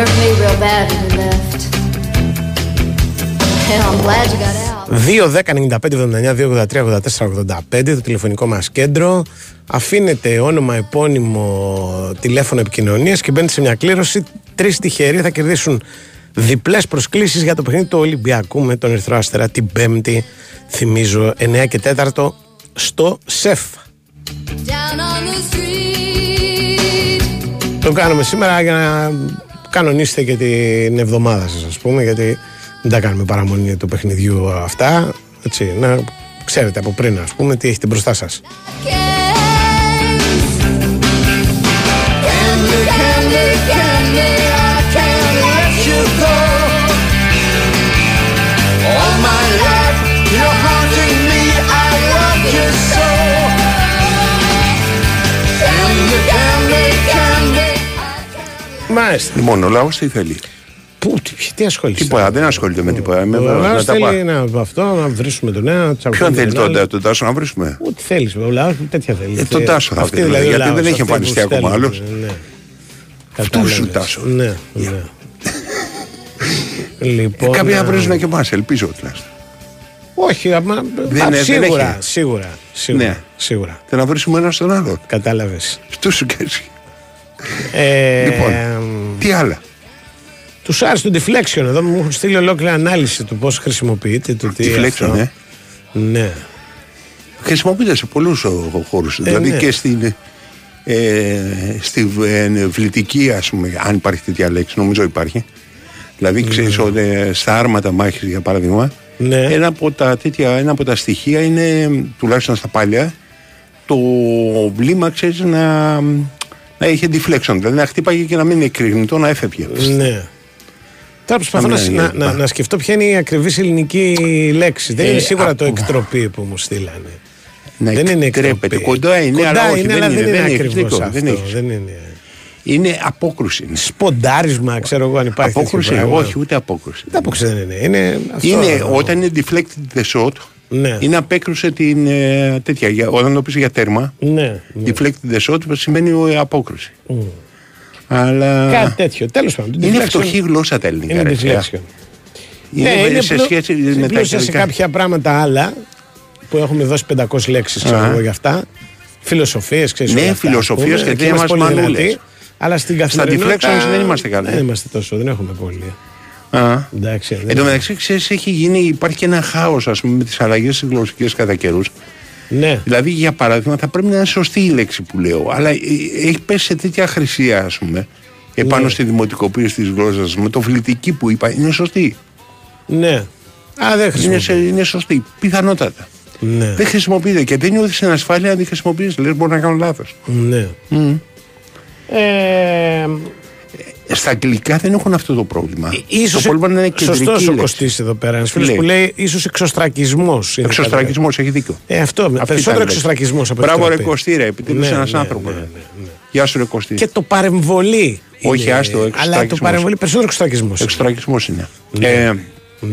hurt me real bad when you left. Hell, I'm glad you got out. 2, 10, 95, 79, 2, 83, 84, 85 το τηλεφωνικό μας κέντρο αφήνετε όνομα, επώνυμο, τηλέφωνο επικοινωνίας και μπαίνετε σε μια κλήρωση τρεις τυχεροί θα κερδίσουν διπλές προσκλήσεις για το παιχνίδι του Ολυμπιακού με τον Ερυθρό Αστέρα την Πέμπτη θυμίζω 9 και 4 στο ΣΕΦ Down on the street. το κάνουμε σήμερα για να κανονίσετε και την εβδομάδα σας ας πούμε γιατί δεν τα κάνουμε παραμονή του παιχνιδιού αυτά έτσι, να ξέρετε από πριν ας πούμε τι έχετε μπροστά σας Μάλιστα. Λοιπόν, ο λαός τι θέλει; Πού, τι, τι ασχολείσαι; Τίποτα, δεν ασχολείται με τίποτα. Με, Ο με λαός τα θέλει πά- να, αυτό, να βρίσουμε τον ένα, να τσακωθούμε Ποιον θέλει τον άλλο. τον, τον Τάσο να βρίσκουμε; Ό,τι θέλεις, ο λαός τέτοια θέλει. Ε, τον Τάσο θα Αυτή θέλει, δηλαδή ο γιατί λαός, δεν έχει αυτοί που εμφανιστεί ακόμα στέλνουν, άλλος. Ναι. Αυτούς σου, Κατάλαβες. Τάσο. Ναι, ναι. Ε, Λοιπόν, Κάποιοι θα να- βρίζουν και εμάς, ελπίζω τουλάχιστον. Όχι, αμα, Δεν- α, δεν σίγουρα, έχει. σίγουρα, σίγουρα, Ναι. σίγουρα. Θέλω να βρίσκουμε ένα στον άλλο. Κατάλαβες. Αυτούς σου και εσύ. Ε, Λοιπόν, τι άλλα; Τους άρεσε το deflection εδώ, μου έχουν στείλει ολόκληρη ανάλυση του πώς χρησιμοποιείται. Το τι Deflection, αυτό. ε; Ναι. Χρησιμοποιείται σε πολλούς ο- χώρους. δηλαδή ναι. και στην, ε, στη ε, βλητική, ας πούμε, αν υπάρχει τέτοια λέξη, νομίζω υπάρχει. Δηλαδή, ξέρεις ότι ε, στα άρματα μάχης, για παράδειγμα, Ναι. ένα, από τα, τέτοια, ένα από τα στοιχεία είναι, τουλάχιστον στα παλιά, το βλήμα, ξέρεις, να, να είχε deflection. Δηλαδή, να χτύπαγε και να μην είναι εκρηγνητό, να έφευγε. Ναι. Τώρα προσπαθώ Να να, μην να, είναι να, λοιπά. να σκεφτώ ποια είναι η ακριβής ελληνική λέξη. Δεν Ε, είναι σίγουρα το από- εκτροπή που μου στείλανε. Να δεν είναι εκτρέπεται. εκτροπή. Κοντά είναι, αλλά όχι, δεν αλλά είναι, δεν δεν είναι έχει ακριβώς δίκιο, αυτό. δεν έχει. Δεν είναι. Είναι απόκρουση. είναι. Σποντάρισμα, ξέρω εγώ αν υπάρχει. τέτοιο Απόκρουση, πράγμα. όχι, ούτε απόκρουση. Δεν απόκρουση δεν είναι. Είναι, αυτό. Είναι όταν είναι deflected the shot, Ναι. είναι απέκρουσε την ε, τέτοια. Για, όταν το πεις για τέρμα, Ναι. ναι. deflected the shot σημαίνει ε, απόκρουση. Αλλά Κάτι τέτοιο. Τέλος πάντων. το είναι deflection φτωχή γλώσσα τα ελληνικά. Είναι ρε, φίλε. deflection. Είναι, Ναι, σε πλου- σχέση με τα πλούσια σε αγγλικά. κάποια πράγματα άλλα που έχουμε δώσει 500 λέξεις ξέρω Α. εγώ για αυτά. Φιλοσοφίες, ξέρεις. Ναι, όλα αυτά, φιλοσοφίες ας πούμε. και Εκεί δεν είμαστε μας πολύ μανούλες. δυνατοί, Αλλά στην Στα καθημερινότητα deflections δεν είμαστε καλοί. Δεν είμαστε τόσο, δεν έχουμε πολύ. Α. Εντάξει, δεν Εν τω μεταξύ, ξέρεις, έχει γίνει, υπάρχει και ένα χάος με τις αλλαγές γλωσσικές κατά καιρούς. Ναι. Δηλαδή, για παράδειγμα, θα πρέπει να είναι σωστή η λέξη που λέω. Αλλά ε, έχει πέσει σε τέτοια χρυσία, ας πούμε, επάνω Ναι. στη δημοτικοποίηση της γλώσσας. Με το φιλτική που είπα, είναι σωστή; Ναι. Α, δεν Είναι, χρησιμοποιεί. σε- είναι σωστή. Πιθανότατα. Ναι. Δεν χρησιμοποιείται και δεν νιώθεις την ασφάλεια αν τη χρησιμοποιήσει. Λες, μπορεί να κάνω λάθος. Ναι. Ε, Στα αγγλικά δεν έχουν αυτό το πρόβλημα. ίσως το πρόβλημα είναι κεντρική σωστός ο λέξη. Κωστής εδώ πέρα. Ένας φίλος Λέει. που λέει ίσως εξωστρακισμός. είναι Εξωστρακισμός, έχει δίκιο. καλύτερο. Ε, αυτό, Αυτή περισσότερο ήταν η εξωστρακισμός από Μπράβο, ό,τι ρε το πει. Κωστή, ρε. Επιτέλου Ναι, ένας ναι, άνθρωπος. ναι, ρε. ναι, ναι. Γεια σου, ρε Κωστή. Και το παρεμβολή. Όχι, είναι- άστο, Αλλά το εξωστρακισμός. παρεμβολή περισσότερο εξωστρακισμός. Εξωστρακισμός είναι. Ναι. Ε,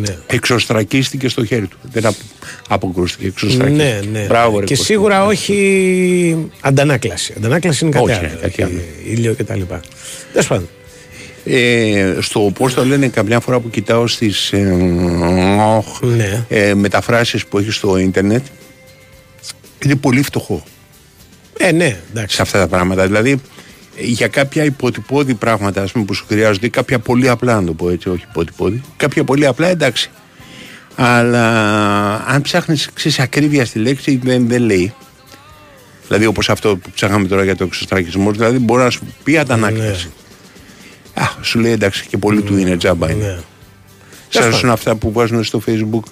Ναι. εξωστρακίστηκε στο χέρι του. Δεν απο- αποκρούστηκε. Εξωστρακίστηκε. Ναι, ναι. Μπράβο, ρε και Κωστή. σίγουρα όχι αντανάκλαση. Αντανάκλαση είναι κάτι Όχι, άλλο. είναι κάτι έχει άλλο. Ήλιο και τα λοιπά. Τέλος πάντων. Ε, στο πώς το λένε, καμιά φορά που κοιτάω στις ε, Ναι. ε, μεταφράσεις που έχει στο ίντερνετ, είναι πολύ φτωχό Ε, ναι, εντάξει. σε αυτά τα πράγματα. Δηλαδή, για κάποια υποτυπώδη πράγματα ας πούμε, που σου χρειάζονται, ή κάποια πολύ απλά, να το πω έτσι, όχι υποτυπώδη, κάποια πολύ απλά εντάξει. Αλλά αν ψάχνεις ακρίβεια στη λέξη, δεν, δεν λέει. Δηλαδή, όπως αυτό που ψάχναμε τώρα για το εξωστρακισμός, δηλαδή μπορεί να σου πει αντανάκλαση. Α, σου λέει εντάξει και πολύ του είναι τζάμπα είναι. Ναι. Σα Τέλος αρέσουν αυτά που βάζουν στο facebook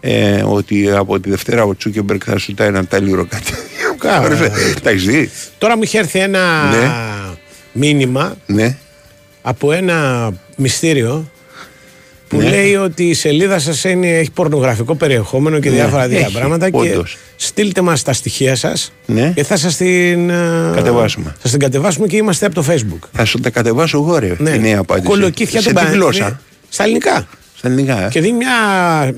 ε, ότι από τη Δευτέρα ο Τσούκεμπεργκ θα σου τάει ένα τάλιρο κάτι. Καλά. Τα έχεις δει; Τώρα μου είχε έρθει ένα Ναι. μήνυμα Ναι. από ένα μυστήριο που Ναι. λέει ότι η σελίδα σας είναι, έχει πορνογραφικό περιεχόμενο και Ναι, διάφορα τέτοια έχει, πράγματα και όντως. στείλτε μας τα στοιχεία σας Ναι. και θα σας την ε, Κατεβάσουμε. Θα την κατεβάσουμε και είμαστε από το facebook. Θα σου τα κατεβάσω εγώ, ρε. Ναι. Η νέα απάντηση. Κολοκύθια Σε των τι πα- γλώσσα; Στα ελληνικά. Στα ελληνικά. ε. Και δίνει μια,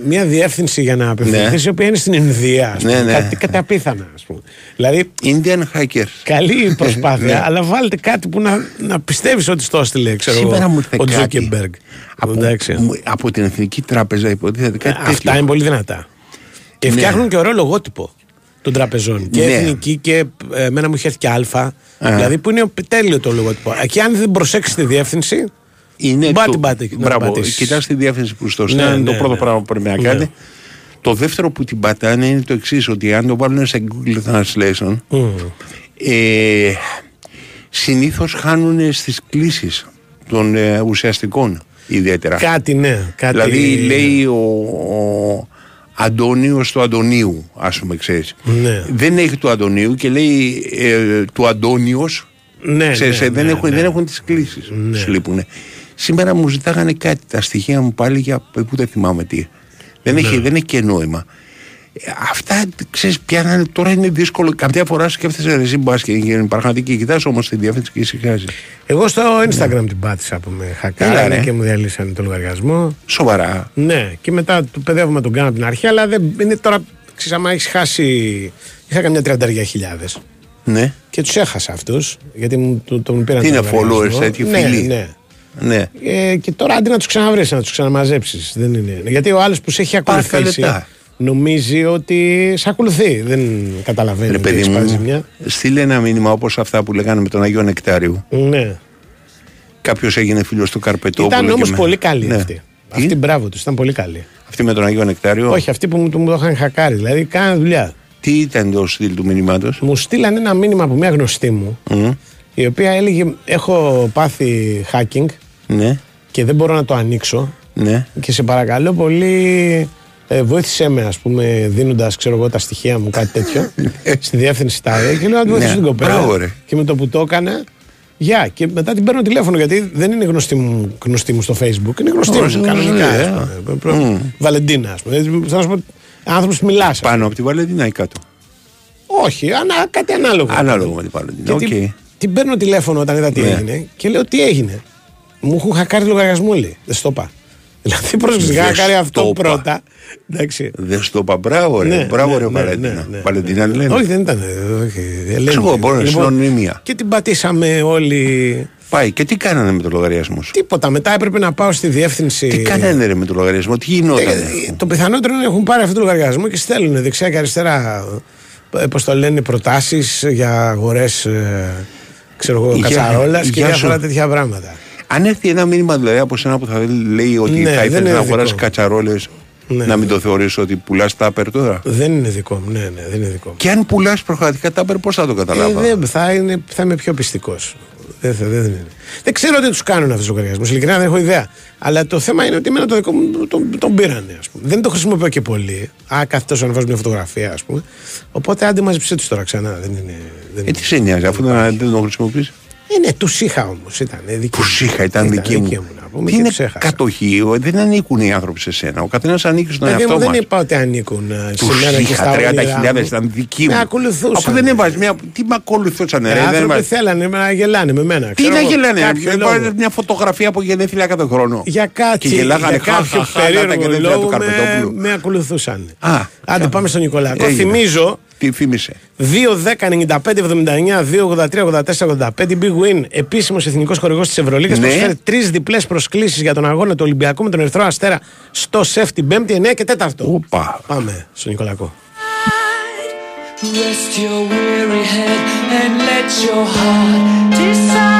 μια διεύθυνση για να απευθυνθείς, Ναι. η οποία είναι στην Ινδία. Ας πούμε. Ναι, ναι. Κάτι καταπίθανα, ας πούμε. Δηλαδή, Indian hackers. καλή [laughs] προσπάθεια, Ναι. αλλά βάλτε κάτι που να, να πιστεύεις ότι στο έστειλε, ξέρω Σήμερα εγώ, μου ήρθε ο κάτι. Τζούκεμπεργκ. Από, Εντάξει. μου- από την Εθνική Τράπεζα υποτίθεται κάτι Ε, Αυτά τέτοιο. είναι πολύ δυνατά. Και Ναι. φτιάχνουν και ωραίο λογότυπο των τραπεζών. Και Ναι. εθνική και ε, εμένα μου είχε έρθει και Α. Δηλαδή που είναι τέλειο το λογότυπο. Και αν δεν προσέξεις τη διεύθυνση. Είναι μπάτι, το- μπάτι, να Μπράβο, πατήσεις. κοιτάς τη διεύθυνση που στο Ναι, στέλνει, είναι ναι, το πρώτο ναι. πράγμα που πρέπει να Ναι. κάνει. Το δεύτερο που την πατάνε είναι το εξής, ότι αν το βάλουν σε Google Translation, ε, συνήθως χάνουν στις κλήσεις των ε, ουσιαστικών ιδιαίτερα. Κάτι ναι. Κάτι... Δηλαδή λέει ο, ο Αντώνιος του Αντωνίου, ας πούμε, ξέρεις. Ναι. Δεν έχει του Αντωνίου και λέει ε, του Αντώνιος, Ναι, ξέρεις, ναι, ε, δεν, ναι, έχουν, ναι. δεν έχουν τις κλήσεις, Ναι. σου λείπουνε. Σήμερα μου ζητάγανε κάτι, τα στοιχεία μου πάλι για που δεν θυμάμαι τι. Δεν, έχει, Ναι. δεν έχει και νόημα. Ε, Αυτά ξέρεις πιάνανε, τώρα είναι δύσκολο. Κάποια φορά σκέφτεσαι ρε, εσύ μπας και είναι πραγματική. Κοιτάς όμως τη διεύθυνση και ησυχάζει. Εγώ στο Instagram την πάτησα που με Έλα, χακάρανε ρε. και μου διαλύσανε το λογαριασμό. Σοβαρά. Ναι, και μετά το παιδεύουμε τον κάνω από την αρχή, αλλά δεν είναι τώρα. Ξέρεις, άμα έχεις χάσει. Είχα καμιά τριανταριά χιλιάδες. Ναι. Και τους έχασα αυτούς, γιατί μου το, τον πήραν Τι το είναι λογαριασμό. followers, τέτοιοι ναι, φίλοι. Ναι. Ναι. Ε, και τώρα αντί να τους ξαναβρεις, να τους ξαναμαζέψεις. Δεν είναι. Γιατί ο άλλος που σε έχει Πάρε τα ακολουθήσει λεπτά. νομίζει ότι σε ακολουθεί. Δεν καταλαβαίνει. Ρε ότι παιδί έχεις πάρει μου, ζημιά. στείλε ένα μήνυμα όπως αυτά που λέγανε με τον Αγίο Νεκτάριου. Ναι. Κάποιος έγινε φίλος του Καρπετόπουλου. Ήταν και όμως με- πολύ καλή Ναι. αυτή. Τι; Αυτή μπράβο τους, ήταν πολύ καλή. Αυτή με τον Αγίο Νεκτάριο; Όχι, αυτοί που μου, μου το είχαν χακάρει. Δηλαδή, κάνανε δουλειά. Τι ήταν το στυλ του μηνύματος; Μου στείλαν ένα μήνυμα από μια γνωστή μου, η οποία έλεγε: Έχω πάθει hacking Ναι, και δεν μπορώ να το ανοίξω. ναι. Και σε παρακαλώ πολύ, ε, βοήθησέ με, ας πούμε, δίνοντας τα στοιχεία μου, κάτι τέτοιο, [laughs] στη διεύθυνση ΤΑΕ. Και λέω να τη βοηθήσω Ναι, την κοπέλα. μπράβο, ρε. Και με το που το έκανε, γεια. Και μετά την παίρνω τηλέφωνο, γιατί δεν είναι γνωστή μου, γνωστή μου στο Facebook, είναι γνωστή Γνωστή μου. μου, Κανονικά. ναι, ας πούμε. Προ- Βαλεντίνα, ας πούμε. Δηλαδή, Θέλω να σου πω, άνθρωπος που μιλάς. Πάνω από τη Βαλεντίνα ή κάτω; Όχι, ανα, κάτι ανάλογο. Ανάλογο με τη Βαλεντίνα. Και Οκ. την, την παίρνω τηλέφωνο όταν είδα τι Ναι. έγινε και λέω τι έγινε; Μου έχουν χακάρει λογαριασμό, λέει. Δεν στο είπα. [laughs] Δηλαδή πρόσεξε, είχα Δεν χακάρει στο αυτό είπα. πρώτα. Εντάξει. Δεν στο είπα. Μπράβο, ρε. Ναι, Μπράβο, ναι, ρε ναι, Βαλεντίνα. ναι, ναι. Βαλεντίνα λένε. Όχι, δεν ήταν. ε, Όχι, Ελένη. Ξέρω εγώ, μπορώ να Λοιπόν, συνωνυμία. Και την πατήσαμε όλοι. Πάει. Και τι κάνανε με το λογαριασμό σου; Τίποτα. Μετά έπρεπε να πάω στη διεύθυνση. Τι κάνανε ρε με το λογαριασμό, τι γινόταν. Ε, Το πιθανότερο είναι να έχουν πάρει αυτό το λογαριασμό και στέλνουν δεξιά και αριστερά. Πώς το λένε, προτάσεις για αγορές. Ξέρω εγώ, Για- κατσαρόλας και για διάφορα σου. τέτοια πράγματα. Αν έρθει ένα μήνυμα δηλαδή από σένα που θα λέει ότι Ναι, θα δεν ήθελες είναι να δικό. αγοράσει κατσαρόλες Ναι. Να μην το θεωρείς ότι πουλάς τάπερ τώρα; Δεν είναι δικό μου, ναι, ναι, δεν είναι δικό μου. Και αν πουλάς πραγματικά τάπερ, πώς θα το Ε, καταλάβω. δεν, θα, είναι, θα είμαι πιο πιστικός. Δεν, θα- δεν, είναι. δεν ξέρω τι τους κάνουν αυτούς τους λογαριασμούς. Ειλικρινά δεν έχω ιδέα. Αλλά το θέμα είναι ότι εμένα το δικό μου τον, τον πήρανε. Ας πούμε. Δεν το χρησιμοποιώ και πολύ. Α, κάθε τόσο να βάζω μια φωτογραφία, ας πούμε. Οπότε άντε μαζεψέ τους τώρα ξανά. Δεν είναι. Δεν Ε, τι σε νοιάζει, αφού δεν, δεν το χρησιμοποιείς; Ε, ναι, τους είχα όμως. Ήταν δική Που είχα, ήταν δική μου. να πούμε, Τι και είναι τους έχασα. κατοχή, ο- δεν ανήκουν οι άνθρωποι σε σένα. Ο καθένας ανήκει στον Παιδί εαυτό μου, μας. δεν είπα ότι ανήκουν ε, σε Του μένα και είχα στα 30.000 όνειρά μου. ήταν δικοί Με μου. ακολουθούσαν. Αφού δεν έβαζε μια. Τι με ακολουθούσαν, Οι ρε. Δεν άνθρωποι έβαζε- θέλανε να γελάνε με μένα. Τι ξέρω να εγώ, γελάνε, κάποιο ρε. λόγο. Βάζεις μια φωτογραφία από γενέθλια κάθε χρόνο. Για κάτι, Και γελάγανε για κάποιο χα, χα, χα, να τα περίεργο γενέθλια του λόγο με, Καρπετόπουλου. με ακολουθούσαν. Α, Άντε πάμε στον Νικολάκο. Έγινε. Θυμίζω Τι θύμισε; 2, 10, 95, 79, 2, 83, 84, 85. Big Win, επίσημος εθνικός χορηγός της Ευρωλίγα. Ναι. Προσφέρει τρεις διπλές προσκλήσεις για τον αγώνα του Ολυμπιακού με τον Ερυθρό Αστέρα στο ΣΕΦ την 5η, 9 και 4. Ούπα. Πάμε στον Νικολάκο. Rest your weary head and let your heart decide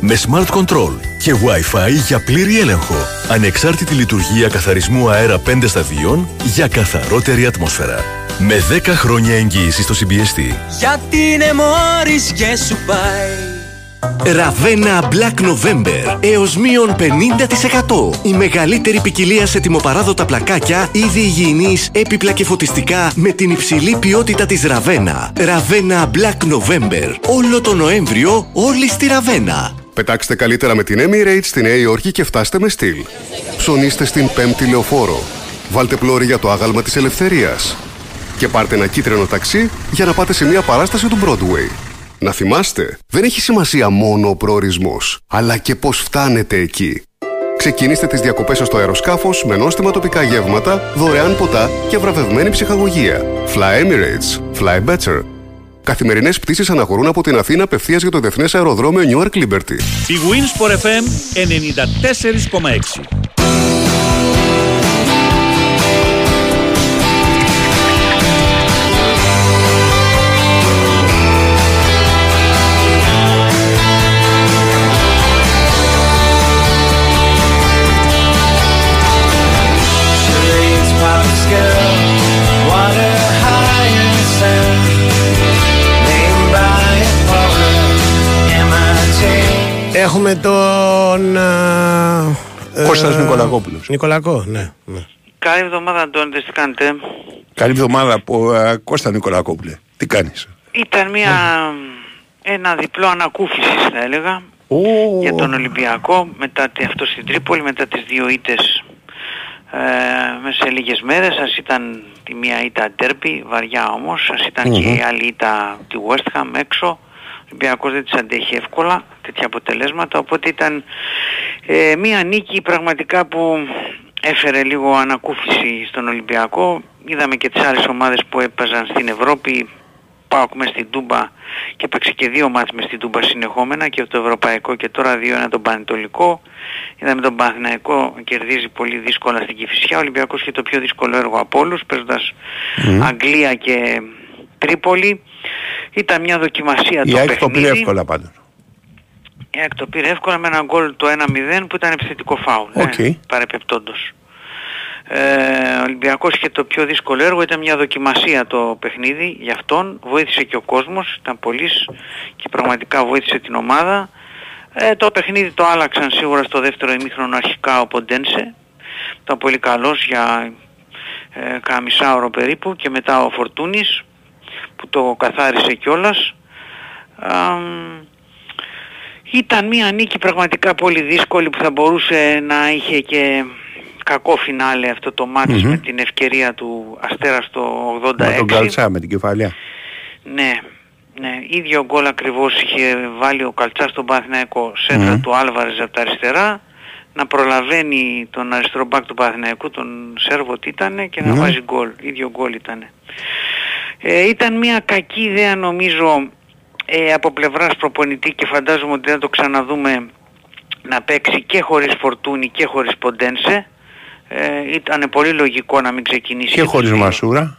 Με Smart Control και Wi-Fi για πλήρη έλεγχο. Ανεξάρτητη λειτουργία καθαρισμού αέρα 5 σταδίων για καθαρότερη ατμόσφαιρα. Με 10 χρόνια εγγύηση στο CBST. Γιατί είναι μόρις και σου πάει. Ραβένα Black November έως μείον 50%. Η μεγαλύτερη ποικιλία σε τιμοπαράδοτα πλακάκια, είδη υγιεινής, έπιπλα και φωτιστικά με την υψηλή ποιότητα της Ραβένα. Ραβένα Black November. Όλο το Νοέμβριο όλοι στη Ραβένα. Πετάξτε καλύτερα με την Emirates στη Νέα Υόρκη και φτάστε με στυλ. Ψωνίστε στην πέμπτη λεωφόρο. Βάλτε πλώρη για το άγαλμα της ελευθερίας. Και πάρτε ένα κίτρινο ταξί για να πάτε σε μια παράσταση του Broadway. Να θυμάστε, δεν έχει σημασία μόνο ο προορισμός, αλλά και πώς φτάνετε εκεί. Ξεκινήστε τις διακοπές σας στο αεροσκάφος με νόστιμα τοπικά γεύματα, δωρεάν ποτά και βραβευμένη ψυχαγωγία. Fly Emirates. Fly better. Καθημερινές πτήσεις αναχωρούν από την Αθήνα απευθείας για το Διεθνές Αεροδρόμιο Newark Liberty. Η Winsport FM 94,6. Imitate. Έχουμε τον. α, Κώστας ε, Νικολακόπουλος. Νικολακό, ναι. ναι. Καλή εβδομάδα Αντώνη, τι κάνετε. Καλή εβδομάδα από ε, Κώστα Νικολακόπουλε. Τι κάνεις; Ήταν μια, ένα διπλό ανακούφισης θα έλεγα για τον Ολυμπιακό μετά τη- αυτό στην Τρίπολη, μετά τις δύο ήττες ε, μέσα σε λίγες μέρες. Ας ήταν τη μία ήττα ντέρμπι, βαριά όμως, ας ήταν και η άλλη ήττα τη West Ham έξω. Ο Ολυμπιακός δεν της αντέχει εύκολα τέτοια αποτελέσματα, οπότε ήταν ε, μία νίκη πραγματικά που έφερε λίγο ανακούφιση στον Ολυμπιακό. Είδαμε και τις άλλες ομάδες που έπαιζαν στην Ευρώπη, πάω μες στην Τούμπα και έπαιξε και δύο μάτς μες στην Τούμπα συνεχόμενα και το Ευρωπαϊκό και τώρα δύο ένα τον Πανετολικό. Είδαμε τον Παναθηναϊκό να κερδίζει πολύ δύσκολα στην Κηφισιά. Ο Ολυμπιακός είχε το πιο δύσκολο έργο από όλους παίζοντας Αγγλία και Τρίπολη. Ήταν μια δοκιμασία Η το ΑΕΚ το πήρε παιχνίδι. εύκολα πάντως. Η ΑΕΚ το πήρε εύκολα με ένα γκολ το 1-0 που ήταν επιθετικό φάουλ. Οκ. Ε, παρεπεπτόντος. Ε, ο Ολυμπιακός είχε το πιο δύσκολο έργο, ήταν μια δοκιμασία το παιχνίδι για αυτόν. Βοήθησε και ο κόσμος, ήταν πολύς και πραγματικά βοήθησε την ομάδα. Ε, το παιχνίδι το άλλαξαν σίγουρα στο δεύτερο ημίχρονο αρχικά ο Ποντένσε. Ήταν πολύ καλός για ε, κάνα μισάωρο περίπου και μετά ο Φορτούνης που το καθάρισε κιόλας. Αμ, ήταν μια νίκη πραγματικά πολύ δύσκολη που θα μπορούσε να είχε και κακό φινάλε αυτό το μάτς Μμμ. με την ευκαιρία του Αστέρα στο 86. Με τον Καλτσά με την κεφαλιά. Ναι, ναι, ίδιο γκολ ακριβώς είχε βάλει ο Καλτσάς στον Παναθηναϊκό σέντρα Μμμ. του Άλβαρες από τα αριστερά. να προλαβαίνει τον αριστερό μπακ του Παναθηναϊκού, τον Σέρβο τι ήτανε και να Ναι. βάζει γκολ. Ίδιο γκολ ήτανε. Ε, ήταν μια κακή ιδέα νομίζω ε, από πλευράς προπονητή και φαντάζομαι ότι δεν το ξαναδούμε να παίξει και χωρίς Φορτούνη και χωρίς Ποντένσε. Ε, ήταν πολύ λογικό να μην ξεκινήσει. Και τους χωρίς δύο. Μασούρα.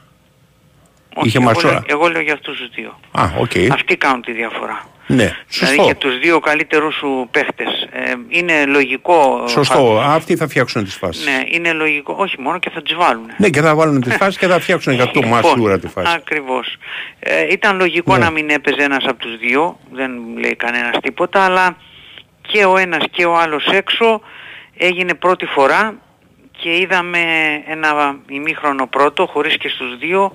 Όχι, Είχε εγώ, Μασούρα. λέω, εγώ λέω για αυτούς τους δύο. Α, οκ. Αυτοί κάνουν τη διαφορά. Ναι, Δηλαδή σωστό. και τους δύο καλύτερους σου παίχτες. Ε, είναι λογικό. Σωστό. Αυτοί θα φτιάξουν τις φάσεις. Ναι, είναι λογικό. Όχι μόνο και θα τις βάλουν. Ναι, και θα βάλουν τις φάσεις και θα φτιάξουν για το Λοιπόν, Μασούρα τη φάση. Ακριβώς. Ε, ήταν λογικό Ναι. να μην έπαιζε ένας από τους δύο, δεν λέει κανένας τίποτα, αλλά και ο ένας και ο άλλος έξω έγινε πρώτη φορά και είδαμε ένα ημίχρονο πρώτο χωρίς και στους δύο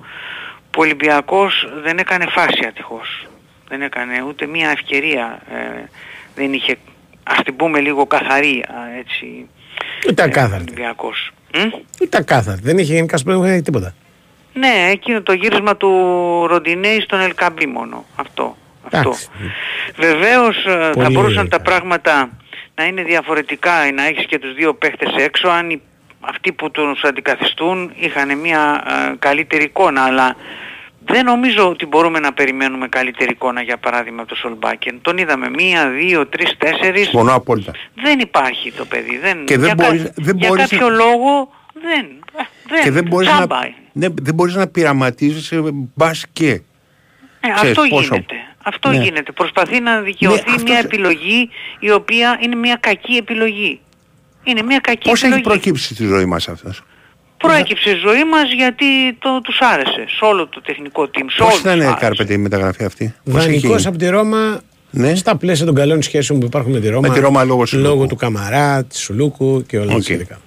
που ο Ολυμπιακός δεν έκανε φάση ατυχώς. Δεν έκανε ούτε μία ευκαιρία. Ε, δεν είχε, ας την πούμε λίγο καθαρή α, έτσι, Ούτε ε, ακάθαρτη. Ολυμπιακός. Ούτε ακάθαρτη. Δεν είχε γενικά σπίτι, δεν είχε τίποτα. Ναι, εκείνο το γύρισμα του Ροντινέη στον Ελκαμπή μόνο. Αυτό. Αυτό. Εντάξει. Βεβαίως ε, θα Πολύ μπορούσαν τα πράγματα να είναι διαφορετικά, να έχεις και τους δύο παίχτες έξω, αν οι- αυτοί που τους αντικαθιστούν είχαν μια ε, καλύτερη εικόνα, αλλά δεν νομίζω ότι μπορούμε να περιμένουμε καλύτερη εικόνα για παράδειγμα από το Σολμπάκεν. Τον είδαμε μία, δύο, τρεις, τέσσερις. Συμφωνώ απόλυτα. Δεν υπάρχει το παιδί. Δεν, Και δεν για, κα- μπορείς- δεν για μπορείς κάποιο να- λόγο δεν. ε, δεν. Και δεν μπορείς, να, Τσάμπα. ναι, δεν μπορείς να πειραματίζεις ε, μπας και. Ε, Ξέρεις αυτό πόσο- γίνεται. Αυτό Ναι. γίνεται. Προσπαθεί να δικαιωθεί Ναι, αυτός μια σε- επιλογή η οποία είναι μια κακή επιλογή. Είναι μια κακή Πώς έχει επιλογή. προκύψει στη ζωή μας αυτός; Προέκυψε η ζωή μας γιατί το, τους άρεσε. Σε όλο το τεχνικό team. Σε Πώς όλους ήταν τους η άρεσε. Κάρπετη η μεταγραφή αυτή; Πώς έχει Δανεικό γίνει; από τη Ρώμα Ναι. στα πλαίσια των καλών σχέσεων που υπάρχουν με τη Ρώμα. Με τη Ρώμα λόγω Σουλούκου. του Καμαρά, της Σουλούκου και όλα τα Οκ. σχετικά.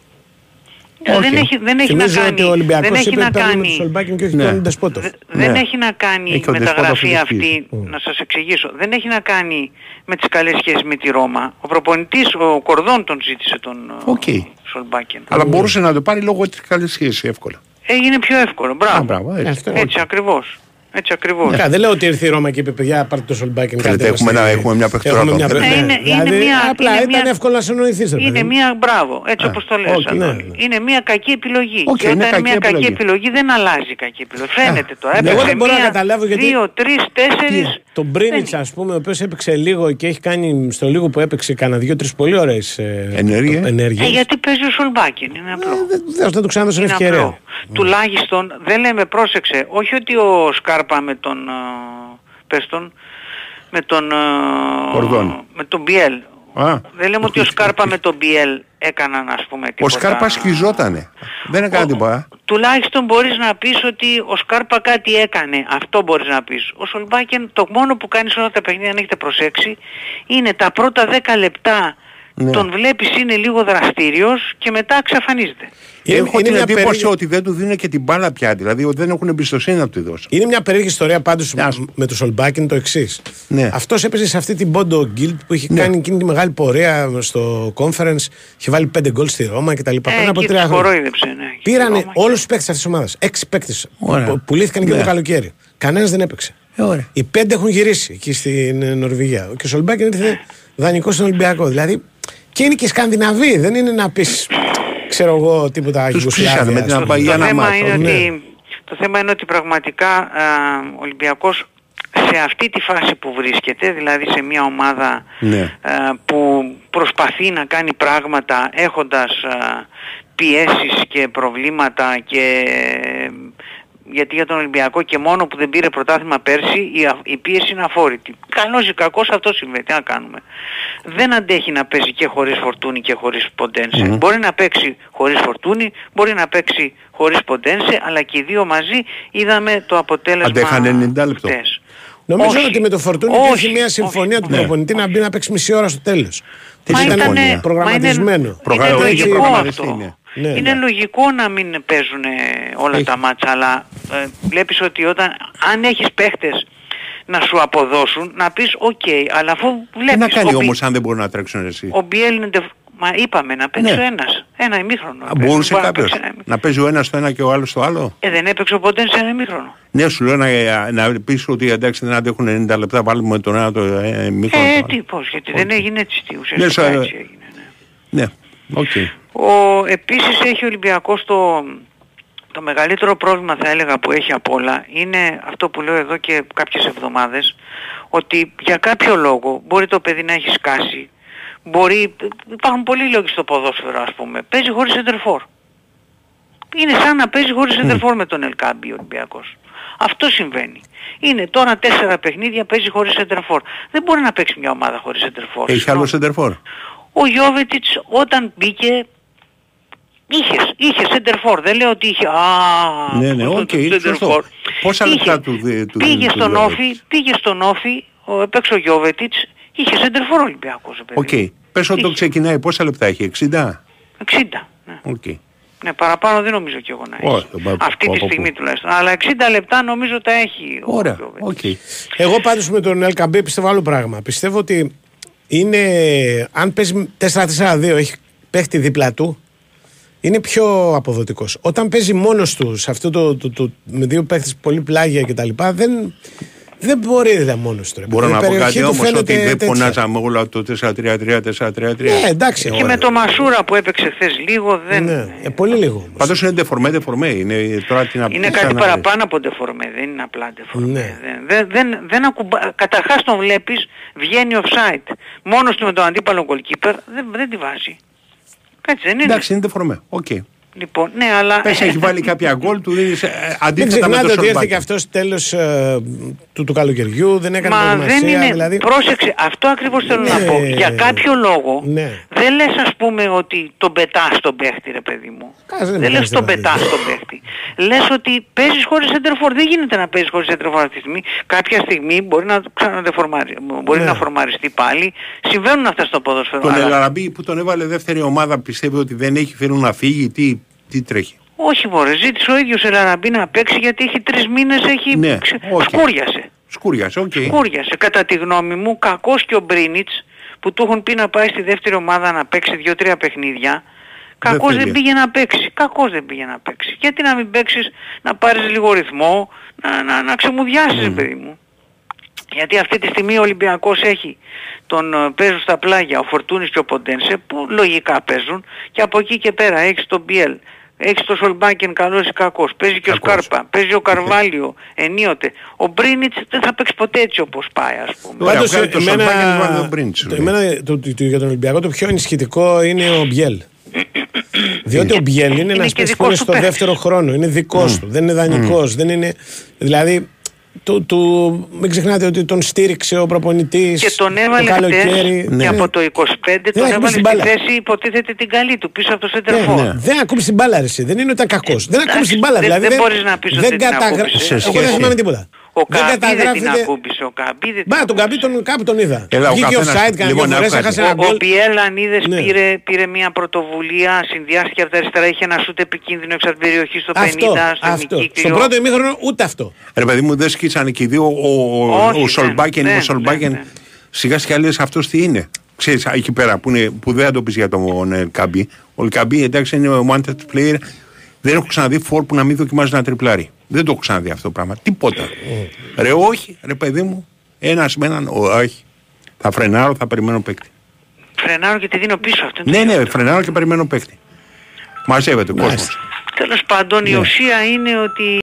Ε, Δεν έχει, δεν έχει να Θυμίζω κάνει. ότι ο Ολυμπιακός δεν έχει είπε να παίρνουμε κάνει. τον Σολμπάκιν και όχι Ναι. τον Ντεσπότοφ. Δεν Ναι. έχει να κάνει Έχει η ο Δεσπότας μεταγραφή ο αυτή, Δεσπότας. να σας εξηγήσω, δεν έχει να κάνει με τις καλές σχέσεις με τη Ρώμα. Ο προπονητής, ο Κορδόν τον ζήτησε τον Οκ. okay. Σολμπάκεν. Αλλά μπορούσε να το πάρει λόγω της καλής σχέσης εύκολα. Έγινε πιο εύκολο. Μπράβο. Α, μπράβο, έτσι. Αυτό, Έτσι ακριβώς. Έτσι ακριβώς. Ναι, δεν λέω ότι ήρθε η Ρώμα και είπε παιδιά πάρτε το Σολμπάκιν Θέλετε, κάτι έχουμε ένα- έχουμε μια παιχτούρα Έχουμε εδώ. μια Ναι, παιχτούρα. είναι- είναι Δηλαδή, μια- απλά είναι ήταν μια- εύκολο να συνεννοηθείς. ρε Είναι παιδί μου. μια μπράβο, έτσι Α, όπως το λες. οκ, Αντώνη. ναι, ναι. Είναι μια κακή επιλογή. Οκ, και είναι όταν είναι κακή μια κακή επιλογή. επιλογή δεν αλλάζει η κακή επιλογή. Φαίνεται το. εγώ Έπαιξε δεν μπορώ να μία, καταλάβω γιατί- δύο, τρεις, τέσσερις. Τον Μπρίνιτς, ας πούμε, ο οποίος έπαιξε λίγο και έχει κάνει στο λίγο που έπαιξε κανένα δύο-τρεις πολύ ωραίες Ενέργειες. Ε, ενέργειες. γιατί παίζει ο Σολμπάκιν, είναι απλό. Δεν- Δεν δεν του ξαναδώσαν Είναι ευκαιρία. απλό. Τουλάχιστον δεν λέμε πρόσεξε, όχι ότι ο Σκάρπα με τον, ε, πες τον, με τον, ε, Κορδόν. με τον Μπιέλ. Α, Δεν λέμε ότι ο Σκάρπα με τον Μπιέλ έκαναν ας πούμε ο τίποτα. Σκάρπας σχιζότανε. Δεν έκανε Ο- τίποτα. Τουλάχιστον μπορείς να πεις ότι ο Σκάρπα κάτι έκανε. Αυτό μπορείς να πεις. Ο Σολμπάκεν το μόνο που κάνει σε όλα τα παιχνίδια, αν έχετε προσέξει, είναι τα πρώτα 10 λεπτά Ναι. τον βλέπεις είναι λίγο δραστήριος και μετά εξαφανίζεται. Είναι- Έχω είναι την μια εντύπωση περίεργη- ότι δεν του δίνουν και την μπάλα πια. Δηλαδή ότι δεν έχουν εμπιστοσύνη να του τη δώσουν. Είναι μια περίεργη ιστορία πάντως Ας- με το Σολμπάκιν το εξής. Ναι. Αυτός έπαιζε σε αυτή την Bondo Guild που είχε Ναι. κάνει εκείνη τη μεγάλη πορεία στο conference. Είχε βάλει πέντε γκολ στη Ρώμα κτλ. Πριν από Ε, εκεί τρία τους χρόνια. κορόιδεψε, ναι. Πήρανε Ρώμα. όλους τους παίκτες αυτής της ομάδας. Έξι παίκτες. Ωραία. Που πουλήθηκαν και Ναι. το καλοκαίρι. Κανένας δεν έπαιξε. Ε, ωραία. Οι πέντε έχουν γυρίσει εκεί στην ε, Νορβηγία. Και ο Σολμπάκιν ήρθε δανεικός στον Ολυμπιακό. Δηλαδή και είναι και Σκανδιναβοί. Δεν είναι να πεις, ξέρω εγώ, τίποτα Τους Γιουγκοσλάβια, ψήσανε με την ας πούμε. αμπαγή. Για το, να θέμα μάθω, είναι ναι. ότι, το θέμα είναι ότι πραγματικά α, ο Ολυμπιακός σε αυτή τη φάση που βρίσκεται, δηλαδή σε μια ομάδα Ναι. α, που προσπαθεί να κάνει πράγματα έχοντας α, πιέσεις και προβλήματα και γιατί για τον Ολυμπιακό και μόνο που δεν πήρε πρωτάθλημα πέρσι η, α- η πίεση είναι αφόρητη. Καλός ή κακός αυτό συμβαίνει, τι να κάνουμε. Δεν αντέχει να παίζει και χωρίς φορτούνη και χωρίς ποντένσε. Μπορεί να παίξει χωρίς φορτούνη, μπορεί να παίξει χωρίς ποντένσε, αλλά και οι δύο μαζί είδαμε το αποτέλεσμα Αντέχανε 90 λεπτό. χτες. Νομίζω Όχι. ότι με το Φορτούνι Όχι. υπήρχε μια Όχι. συμφωνία του Ναι. προπονητή να μπει να παίξει μισή ώρα στο τέλος. Τι Μα συμφωνία; ήτανε- μα Προγραμματισμένο. Είναι, Προγραμματισμένο είναι και λογικό προγραμματιστή αυτό. είναι. Ναι, είναι ναι. λογικό να μην παίζουν όλα Έχει. τα μάτσα, αλλά ε, βλέπεις ότι όταν, αν έχεις παίχτες να σου αποδώσουν, να πεις οκ, αλλά αφού Τι βλέπεις να κάνει ο, Μπι- όμως αν δεν μπορούν να τρέξουν εσύ; ο Μπιέλ είναι ντε- Μα είπαμε να παίξει Ναι. ο ένας. Ένα ημίχρονο. Α, να παίξει. Μπορούσε Μπορεί να κάποιος παίξει ένα ημίχρονο. να παίζει ο ένας στο ένα και ο άλλος στο άλλο; Ε, δεν έπαιξε ποτέ σε ένα ημίχρονο. Ναι, σου λέω να, να πεις ότι εντάξει δεν αντέχουν 90 λεπτά βάλουμε τον ένα το ε, μήκο. Ε, τι, πώς, γιατί δεν έγινε έτσι. Τι, ουσιαστικά Ναι, σα- έτσι έγινε. Ναι. Ναι. Οκ. Ο, επίσης έχει ο Ολυμπιακός το, το μεγαλύτερο πρόβλημα θα έλεγα που έχει απ' όλα είναι αυτό που λέω εδώ και κάποιες εβδομάδες ότι για κάποιο λόγο μπορεί το παιδί να έχει σκάσει, μπορεί, υπάρχουν πολλοί λόγοι στο ποδόσφαιρο ας πούμε, παίζει χωρίς σεντερφόρ. Είναι σαν να παίζει χωρίς σεντερφόρ με τον Ελ Κααμπί ο Ολυμπιακός. Αυτό συμβαίνει. Είναι τώρα τέσσερα παιχνίδια παίζει χωρίς σεντερφόρ. Δεν μπορεί να παίξει μια ομάδα χωρίς σεντερφόρ. Έχει άλλο σεντερφόρ; Ο Γιόβετιτς όταν μπήκε είχε, είχε σεντερφόρ. Δεν λέω ότι είχε α, Ναι, ναι, το- οκ, το είναι σωστό. σεντερφόρ. Πόσα Είχε. λεπτά του δι- του Πήγε του στον Γιώβετιτς; όφη, πήγε στον όφη, ο, έπαιξε ο Γιόβετιτς, είχε σεντερφόρ ο Ολυμπιακός. ρε παιδί. Οκ. Πες ότι το ξεκινάει, πόσα λεπτά έχει, 60. 60. Οκ. Ναι, παραπάνω δεν νομίζω κι εγώ να έχει. Όχι, πα- Αυτή πα- τη πα- στιγμή τουλάχιστον. Αλλά 60 λεπτά νομίζω τα έχει. ο Ωραία, Γιόβετιτς. οκ. Εγώ πάντως με τον Ελ Κααμπί πιστεύω άλλο πράγμα. Πιστεύω ότι είναι. Αν παίζει 4-4-2, έχει παίχτη δίπλα του, είναι πιο αποδοτικός. Όταν παίζει μόνος του σε αυτό το, το, το- με δύο παίχτες πολύ πλάγια κτλ. Δεν, δεν μπορεί να μόνος του. ρε Μπορώ παιδί. να Η πω περιοχή κάτι του όμως φαίνεται ότι δεν τέτοια. πονάζαμε όλα το 4-3-3, 4-3-3. Ναι, εντάξει. Και με το Μασούρα που έπαιξε χθες λίγο δεν... Ναι, ε, πολύ λίγο. Πάντως είναι ντεφορμέ, ντεφορμέ. Είναι τώρα την απ- Είναι σαν κάτι να- παραπάνω από ντεφορμέ, δεν είναι απλά ντεφορμέ. Ναι. Δεν, δεν, δεν, δεν ακουμπά... Καταρχάς τον βλέπεις, βγαίνει offside. Μόνος του με τον αντίπαλο goalkeeper δεν, δεν τη βάζει. Κάτι δεν είναι. Εντάξει, είναι ντεφορμέ. Οκ. Λοιπόν, ναι, αλλά... Πες έχει βάλει κάποια γκολ του δίνεις ε, Μην αντίθετα με ξεχνάτε το ότι έρθει Σολμπάκεν. και αυτός τέλος του, του καλοκαιριού, δεν έκανε Μα δεν προετοιμασία. είναι... Δηλαδή, Πρόσεξε, αυτό ακριβώς θέλω να Ναι. πω. Για κάποιο λόγο ναι. δεν λες ας πούμε ότι τον πετάς τον παίχτη ρε παιδί μου. Κάτσε, δεν δεν λες πετάς τον τον παίχτη. πετάς τον παίχτη. Λες ότι παίζεις χωρίς σέντερ φορ. Δεν γίνεται να παίζεις χωρίς σέντερ φορ αυτή τη στιγμή. Κάποια στιγμή μπορεί να ξαναδεφορμάρει, μπορεί Ναι. να φορμαριστεί πάλι. Συμβαίνουν αυτά στο ποδόσφαιρο. Τον αλλά- Ελ Αραμπί που τον έβαλε δεύτερη ομάδα πιστεύει ότι δεν έχει θέλουν να φύγει. Τι, τι τρέχει; Όχι μωρέ, ζήτησε ο ίδιος ο Ελ Αραμπί να παίξει γιατί έχει τρεις μήνες, έχει Ναι, ξε- οκ. σκούριασε. Σκούριασε, οκ. Σκούριασε. Κατά τη γνώμη μου, κακός και ο Μπρίνιτς που του έχουν πει να πάει στη δεύτερη ομάδα να παίξει δύο-τρία παιχνίδια. Κακός δεν, θέλει. πήγε να παίξει. Κακός δεν πήγε να παίξει. Γιατί να μην παίξεις, να πάρεις λίγο ρυθμό, να, να, να ξεμουδιάσεις, ρε παιδί μου. Γιατί αυτή τη στιγμή ο Ολυμπιακός έχει τον ε, παίζουν στα πλάγια ο Φορτούνης και ο Ποντένσε που λογικά παίζουν και από εκεί και πέρα έχεις τον Μπιέλ, έχεις τον Σολμπάκεν καλός ή κακός, παίζει και ο Σκάρπα, παίζει ο Καρβάλιο ενίοτε. Ο Μπρίνιτς δεν θα παίξει ποτέ έτσι όπως πάει ας πούμε. Ωραία, Πάντως, βγάλε το εμένα, Σολμπάκεν, βγάλε τον Μπρίνιτς, το, λέει. εμένα το, το- το- για τον Ολυμπιακό το πιο ενισχυτικό είναι ο Μπιέλ. Διότι ο Μπιέλ είναι, Είναι ένας και παίκτης που δικός είναι του στο παίκτης. δεύτερο χρόνο. Είναι δικός του. Δεν είναι δανεικός. Δεν είναι. Δηλαδή. Του, του, μην ξεχνάτε ότι τον στήριξε ο προπονητής. Και τον έβαλε το καλοκαίρι. χτες Ναι. και από το 25 τον έχει έβαλε στην στη μπάλα. θέση υποτίθεται την καλή του πίσω από το Ναι, Σέντερφορ. ναι. Δεν ακούμπησε την μπάλα, ρε, εσύ. Δεν είναι ότι ήταν κακός. Δεν ακούμπησε την μπάλα. δεν- Δηλαδή, δεν μπορείς να πεις ότι δεν δεν την καταγρα- ακούμπησες. Εγώ Σε δεν σχέση- θυμάμαι τίποτα. Ο δεν Καμπή δεν την καταγράφεται. ακούμπησε. Ο Καμπή δεν την Μπα, τον Καμπή τον, κάπου τον είδα. Έλα, ο Βγήκε καθένας- offside, κανένα λοιπόν, δύο φορές, άκου έχασε κάτι. ένα Ο, ο γκολ. Πιέλ αν είδες Ναι. πήρε, πήρε μια πρωτοβουλία, συνδυάστηκε από τα αριστερά, είχε ένα σούτ επικίνδυνο εξ από την περιοχή στο 50, Αυτό, στο αυτό. ημικύκλιο. Στον πρώτο ημίχρονο ούτε αυτό. Ρε παιδί μου, δεν σκίσανε και οι δύο. Ο, ο, Όχι, ο Σολμπάκεν, δεν, ο δεν, Σολμπάκεν. δεν. Σιγά σιγά λες αυτός τι είναι; Ξέρεις, εκεί πέρα που, είναι, που δεν θα το πεις για τον ε, Καμπή. Ο Καμπή εντάξει είναι ο wanted player. Δεν έχω ξαναδεί φόρ που να μην δοκιμάζει να τριπλάρει. Δεν το έχω ξαναδεί αυτό το πράγμα. Τίποτα. ρε όχι, ρε παιδί μου. Ένας με έναν, ο, όχι. Θα φρενάρω, θα περιμένω παίκτη. Φρενάρω και τη δίνω πίσω. Αυτό είναι το Ναι, ναι, χειρότερο. φρενάρω και περιμένω παίκτη. Μαζεύεται ο κόσμος. Τέλος πάντων η Ναι. ουσία είναι ότι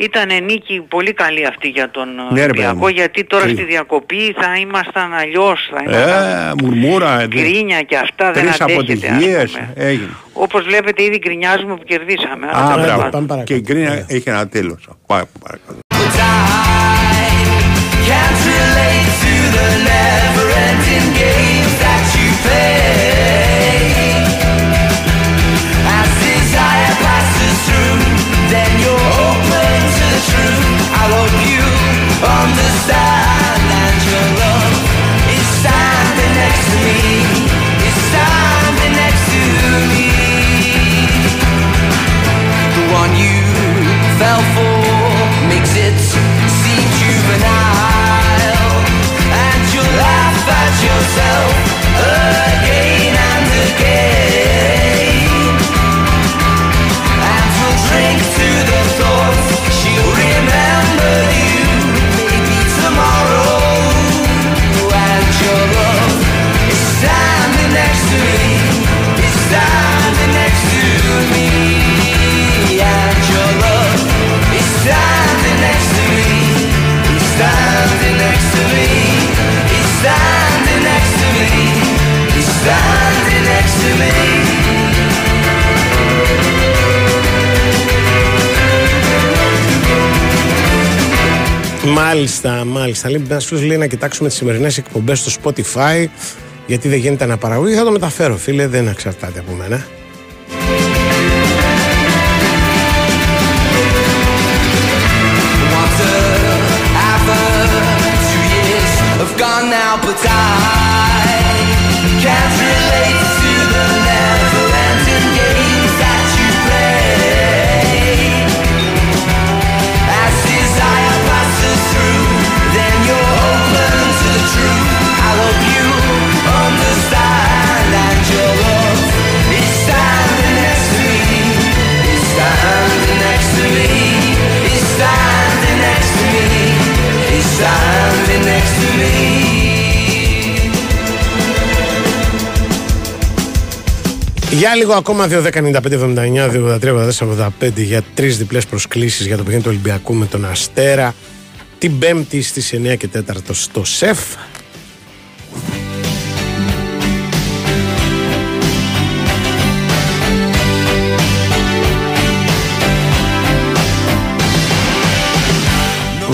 ήταν νίκη πολύ καλή αυτή για τον Ναι, ρε παιδί Ολυμπιακό μου. γιατί τώρα Τι; στη διακοπή θα ήμασταν αλλιώς, θα ήμασταν Ε, μουρμούρα. ε, γκρίνια και αυτά δεν Τρεις αντέχεται ας αποτυχίες. πούμε. Έγινε. Όπως βλέπετε ήδη γκρινιάζουμε που κερδίσαμε. αλλά Α, τέλος μπράβο. πάντων. πάμε παρακάτω. Και η γκρίνια έχει ένα τέλος. Πάμε παρακάτω. Can't relate to the never-ending games that you play. yourself again and again. And drink to the thoughts. She'll remember you Maybe tomorrow. And your love is standing next to me Is standing next to me. And your love is standing next to me Is standing next to me standing standing next to me. Μάλιστα, μάλιστα. Λοιπόν, ένα φίλο λέει να κοιτάξουμε τις σημερινές εκπομπές στο Spotify. Γιατί δεν γίνεται αναπαραγωγή. Θα το μεταφέρω, φίλε. Δεν εξαρτάται από μένα. Για λίγο ακόμα 2.195.79.283.84.85 για τρεις διπλές προσκλήσεις για το παιχνίδι του Ολυμπιακού με τον Αστέρα. Την Πέμπτη στις 9 και 4 στο ΣΕΦ.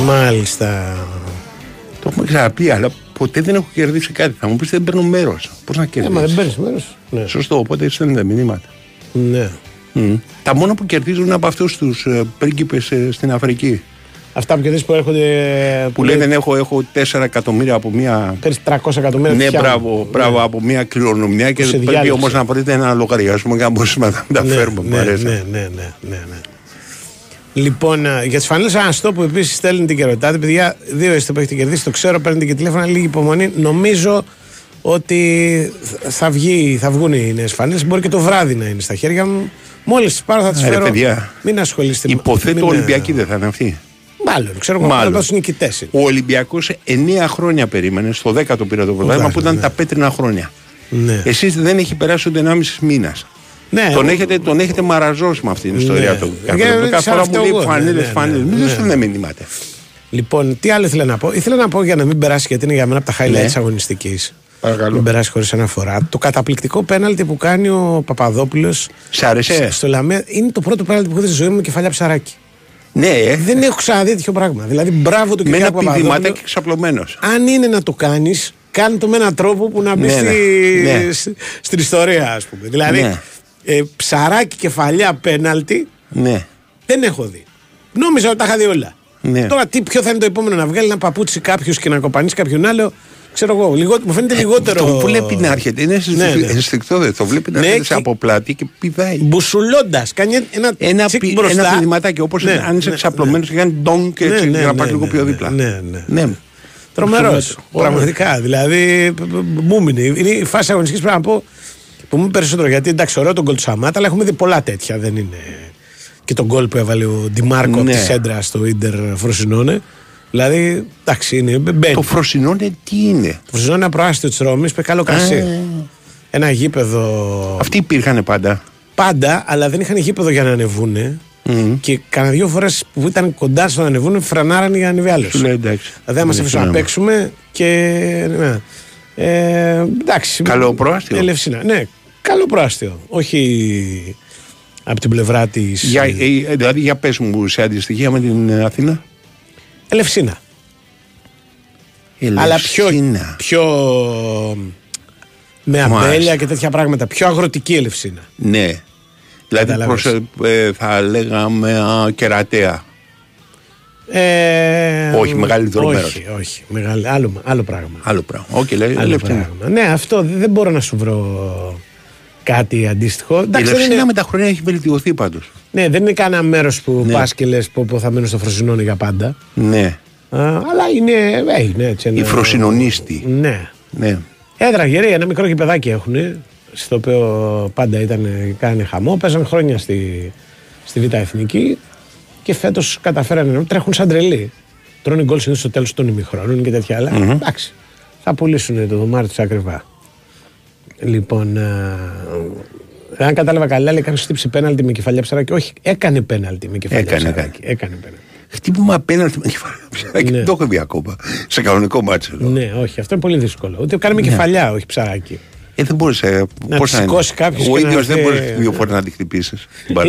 Μάλιστα. Το έχουμε ξαναπεί, αλλά ποτέ δεν έχω κερδίσει κάτι. Θα μου πεις δεν παίρνω μέρος. Πώς να Ε, κερδίσει. μα δεν παίρνεις μέρος. Ναι. Σωστό, οπότε στέλνετε μηνύματα. ναι. Μμ. Τα μόνα που κερδίζουν από αυτούς τους ε, πρίγκιπες στην Αφρική. Αυτά που κερδίζεις που έρχονται. Που λένε έχω, έχω 4 εκατομμύρια από μία. Παίρνεις 300 εκατομμύρια. Ναι, φτιάχνουν. μπράβο, μπράβο από μία κληρονομιά και σε πρέπει διάλειμμα. όμω να βρείτε ένα λογαριασμό για να μπορέσουμε να τα Ναι, μεταφέρουμε. Μου ναι, αρέσει. ναι, ναι, ναι, ναι, ναι. Λοιπόν, α, για τις φανέλες Αναστό που επίσης στέλνετε και ρωτάτε, παιδιά, δύο είστε που έχετε κερδίσει, το ξέρω, παίρνετε και τηλέφωνα, λίγη υπομονή. Νομίζω ότι θα, βγει, θα βγουν οι νέες φανέλες. Μπορεί και το βράδυ να είναι στα χέρια μου. Μόλις τις πάρω θα τις Ε, ρε, φέρω. παιδιά, Μην ασχολείστε με Υποθέτω μην, Ολυμπιακοί δεν θα είναι αυτοί. Μάλλον, ξέρω εγώ, Μάλλον. μάλλον νικητές. Ο Ολυμπιακός 9 χρόνια περίμενε, στο 10ο πήρε το πρωτάθλημα που ήταν τα πέτρινα χρόνια. Ναι. Εσείς δεν έχει περάσει ούτε 1,5 μήνας. Ναι, τον, εγώ- έχετε, τον έχετε μαραζώσει με αυτή την ιστορία Ναι. του. Ε, Κάθε ξέρω φορά αυτό μου λέει εγώ, ναι, φανέλε, ναι, φανέλε. ναι, Μην ναι. δεν στέλνε μηνύματα. Λοιπόν, τι άλλο ήθελα να πω; Ήθελα να πω για να μην περάσει, γιατί είναι για μένα από τα highlights Ναι. της αγωνιστικής. Παρακαλώ. Μην περάσει χωρίς αναφορά. Το καταπληκτικό πέναλτι που κάνει ο Παπαδόπουλος. Σ' άρεσε; Στο Λαμία είναι το πρώτο πέναλτι που έχω δει στη ζωή μου με κεφαλιά ψαράκι. Ναι, ε. Δεν έχω ξαναδεί τέτοιο πράγμα. Δηλαδή, μπράβο του με ένα Κυριάκου πηδηματάκι Παπαδόπουλου. ξαπλωμένος. Αν είναι να το κάνεις, κάνε το με έναν τρόπο που να μπεις Ναι, στη... ναι, ναι. σ- στην ιστορία, ας πούμε. Δηλαδή, Ναι. Ε, ψαράκι κεφαλιά πέναλτι Ναι. δεν έχω δει. Νόμιζα ότι τα είχα δει όλα. Ναι. Τώρα, τι, ποιο θα είναι το επόμενο να βγάλει ένα παπούτσι κάποιος και να κοπανίσει κάποιον άλλο. Ξέρω εγώ, λιγότερο, μου φαίνεται λιγότερο. Το βλέπει να έρχεται. Είναι Ναι, ναι. αισθηκτό, δεν το βλέπει να Ναι, έρχεται και- από πλάτη και πηδάει. Μπουσουλώντας. Κάνει ένα, Ένα, τσικ πι, μπροστά. ένα πηδηματάκι όπως Ναι, αν είσαι ναι, ξαπλωμένο και κάνει ντόν και έτσι Ναι, ναι, για να ναι, πα λίγο ναι, πιο ναι, δίπλα. ναι, ναι. ναι. Τρομερός. Μπουσουλώντας. Πραγματικά. Δηλαδή, π- π- μου έμεινε. Είναι η φάση αγωνιστικής πρέπει να πω που μου είπε περισσότερο. Γιατί εντάξει, ωραίο τον γκολ του Σαμάτα, αλλά έχουμε δει πολλά τέτοια. Δεν είναι. Και τον γκολ που έβαλε ο Ντιμάρκο από Ναι. τη Σέντρα στο Ιντερ Φροσινόνε. Δηλαδή, εντάξει, είναι. Μπαίνει. Το φροσινόνε τι είναι; Το Φροσινόνε είναι ένα προάστιο της Ρώμης, με καλό κρασί. Ένα γήπεδο. Αυτοί υπήρχαν πάντα. Πάντα, αλλά δεν είχαν γήπεδο για να ανεβούνε. Και κανένα δύο φορές που ήταν κοντά στο να ανεβούν, φρανάραν για να ανεβεί άλλος. Σου λέει εντάξει. Δηλαδή, άμα σε Δεν αφήσουν να θυμάμαι. παίξουμε και. Ναι. Ε, εντάξει. Καλό προάστιο. Ελευσίνα. Ναι, καλό προάστιο. Όχι από την πλευρά της. Για, ε, ε, δηλαδή, για πες μου σε αντιστοιχεία με την ε, Αθήνα. Ελευσίνα. Αλλά πιο, Ελευσίνα. πιο. Με Μάλιστα. αμπέλια και τέτοια πράγματα. Πιο αγροτική Ελευσίνα. Ναι. Δηλαδή Καταλάβες. προς, ε, θα λέγαμε α, κερατέα. Ε, Όχι, μεγαλύτερο μέρος. Όχι, όχι. Μεγάλη, άλλο, άλλο πράγμα. Άλλο πράγμα. Όχι, λέει Άλλο Ελευσίνα. πράγμα. Ναι, αυτό δεν δεν μπορώ να σου βρω κάτι αντίστοιχο. Η Εντάξει, δεν Ελευσίνα είναι, με τα χρόνια έχει βελτιωθεί πάντως. ναι, δεν είναι κανένα μέρος που Ναι. πας και λες πω, πω θα μείνω στο Φροσινόνι για πάντα. Ναι. Α, αλλά είναι, ε, είναι έτσι. Η ένα- φροσινονίστη. Ναι. Ναι. Έδρα γερή, ένα μικρό γηπεδάκι έχουν. Στο οποίο πάντα ήταν, κάνανε χαμό. Παίζαν χρόνια στη, στη Β' Εθνική και φέτος καταφέρανε να τρέχουν σαν τρελοί. Τρώνε γκολ συνήθως στο τέλος των ημιχρόνων και τέτοια άλλα. Μμμ. Εντάξει. Θα πουλήσουν το δωμάτιο τους ακριβά. Λοιπόν, α, αν κατάλαβα καλά, λέει κάποιο χτύπησε πέναλτι με κεφαλιά ψαράκι. Όχι, έκανε πέναλτι με κεφαλιά Έκανε, ψαράκι. Έκανε πέναλτι. Χτύπημα απέναντι με κεφαλιά ψαράκι. Ναι. Δεν το έχω δει ακόμα. Σε κανονικό μάτσο. εδώ. Ναι, όχι, αυτό είναι πολύ δύσκολο. Ούτε κάνει με Ναι. κεφαλιά, όχι ψαράκι. Ε, δεν μπορείς, ε, Να πώς τη να είναι; σηκώσει κάποιος Ο και να ίδιος δεν έρθει- μπορείς δύο φορές να τη χτυπήσεις.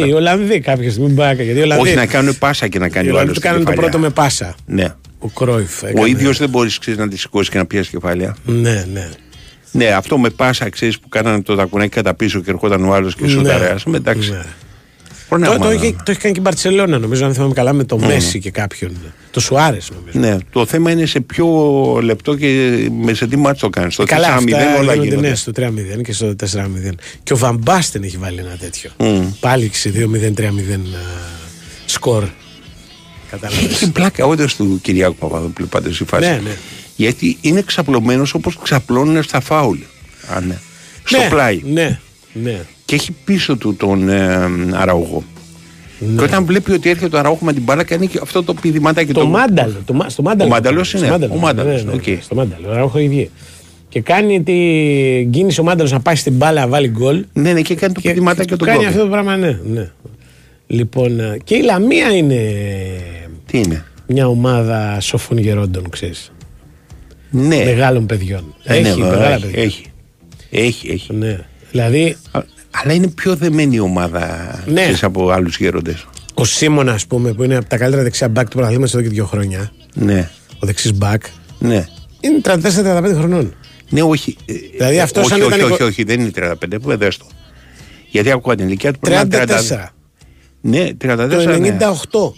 Οι Ολλανδοί κάποια στιγμή μπάκα. Γιατί οι Ολλανδοί, Όχι να κάνουν πάσα και να οι κάνει ο Ολλανδοί άλλος του κάνουν το κεφαλιά. πρώτο με πάσα. Ναι. Ο Κρόιφ. Ο έκανε. ίδιος δεν μπορείς να τη σηκώσει και να πιάσει κεφάλαια. Ναι, ναι. Ναι, αυτό με πάσα ξέρεις που κάνανε το τακουνάκι κατά πίσω και ερχόταν ο άλλος και Ναι. σουταρέα. Εντάξει. Ναι. Μπορεί να Το, το, έχουμε- είχε, το έχει κάνει και η Μπαρσελόνα, νομίζω, αν θυμάμαι καλά, με το Μμμ. Μέση και κάποιον. Το Σουάρες, νομίζω. Ναι, το θέμα είναι σε ποιο λεπτό και με σε τι μάτσο το κάνεις. Στο 4-0 Καλά, αυτά όλα γίνονται, γίνονται. ναι, στο 3-0 και στο 4-0. Και ο Φαν Μπάστεν έχει βάλει ένα τέτοιο. Μμ. Πάλι σε 2-0-3-0 α, σκορ. Κατάλαβες. Έχει πλάκα όντως του Κυριάκου Παπαδοπούλου πάντως η φάση. Ναι, ναι. Γιατί είναι ξαπλωμένος όπως ξαπλώνουν στα φάουλ. Α, ναι. Στο Ναι, πλάι. Ναι, ναι. Και έχει πίσω του τον ε, Αραούχο. Ναι. Και όταν βλέπει ότι έρχεται ο Αραούχο με την μπάλα, κάνει και αυτό το πηδηματάκι. Το μάνταλο. Το, μα- στο μάνταλο. Ο Μάνταλος Στο είναι, μάνταλο, ο Μάνταλος, ναι, ναι, οκ. Στο μάνταλο. Ο Ραούχο έχει βγει. Και κάνει την κίνηση ο μάνταλος να πάει στην μπάλα να βάλει γκολ. Ναι, ναι, και κάνει το πηδηματάκι και τον Κάνει κόβει. αυτό το πράγμα, ναι. ναι. Λοιπόν, ε, και η Λαμία είναι Τι είναι; μια ομάδα σοφών γερόντων, ξέρεις. Ναι. Μεγάλων παιδιών. Ε, έχει ναι, μεγάλα έχει, παιδιά. έχει. Έχει, έχει. Ναι. Δηλαδή, Α- Αλλά είναι πιο δεμένη η ομάδα Ναι. ξέρεις, από άλλους γέροντες. ο Σίμωνα, ας πούμε, που είναι από τα καλύτερα δεξιά μπακ του πρωταθλήματο εδώ και δύο χρόνια, Ναι. ο δεξί μπακ, Ναι. είναι 34-35 χρονών. Ναι, όχι. ε, Δηλαδή ε, αυτός όχι, αν όχι, ήταν όχι, εικο- όχι, δεν είναι 35, που δες το. Γιατί ακούω την ηλικία του πρέπει να είναι 34. Ναι, 34. Το ναι. 98. Α,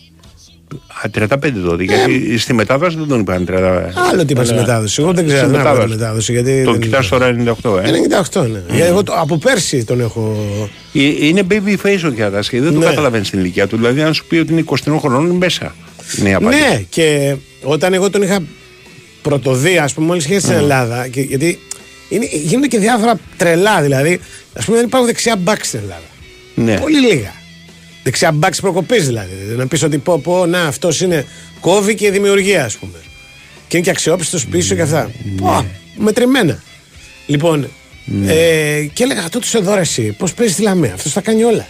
35 τότε. Γιατί στη μετάδοση δεν τον είπαν 30. Άλλο τι είπα στη Ναι. μετάδοση. Εγώ δεν ξέρω Στη δεν άκουγα τη μετάδοση. μετάδοση. Γιατί Το δεν- κοιτάς τώρα 98, ε. 98, ναι. Γιατί εγώ το- από πέρσι τον έχω. Ε, Είναι baby face ο Κιάτας και δεν το Ναι. καταλαβαίνεις την ηλικία του. Δηλαδή, αν σου πει ότι είναι 23 χρονών, είναι μέσα. Είναι η απάντηση. Ναι, και όταν εγώ τον είχα πρωτοδεί, ας πούμε, μόλις είχε στην Ελλάδα. Και, γιατί είναι, γίνονται και διάφορα τρελά. Δηλαδή, ας πούμε, δεν υπάρχουν δεξιά μπακς στην Ελλάδα. Ναι. Πολύ λίγα. Δεξιά μπακς προκοπής δηλαδή. Να πεις ότι πω, πω, να αυτός είναι κόβει και δημιουργία, ας πούμε. Και είναι και αξιόπιστος πίσω και αυτά. Πω, μετρημένα. Λοιπόν, ε, και έλεγα αυτό τους εδώ ρε εσύ, πώς παίζεις τη λαμία. Αυτός τα κάνει όλα.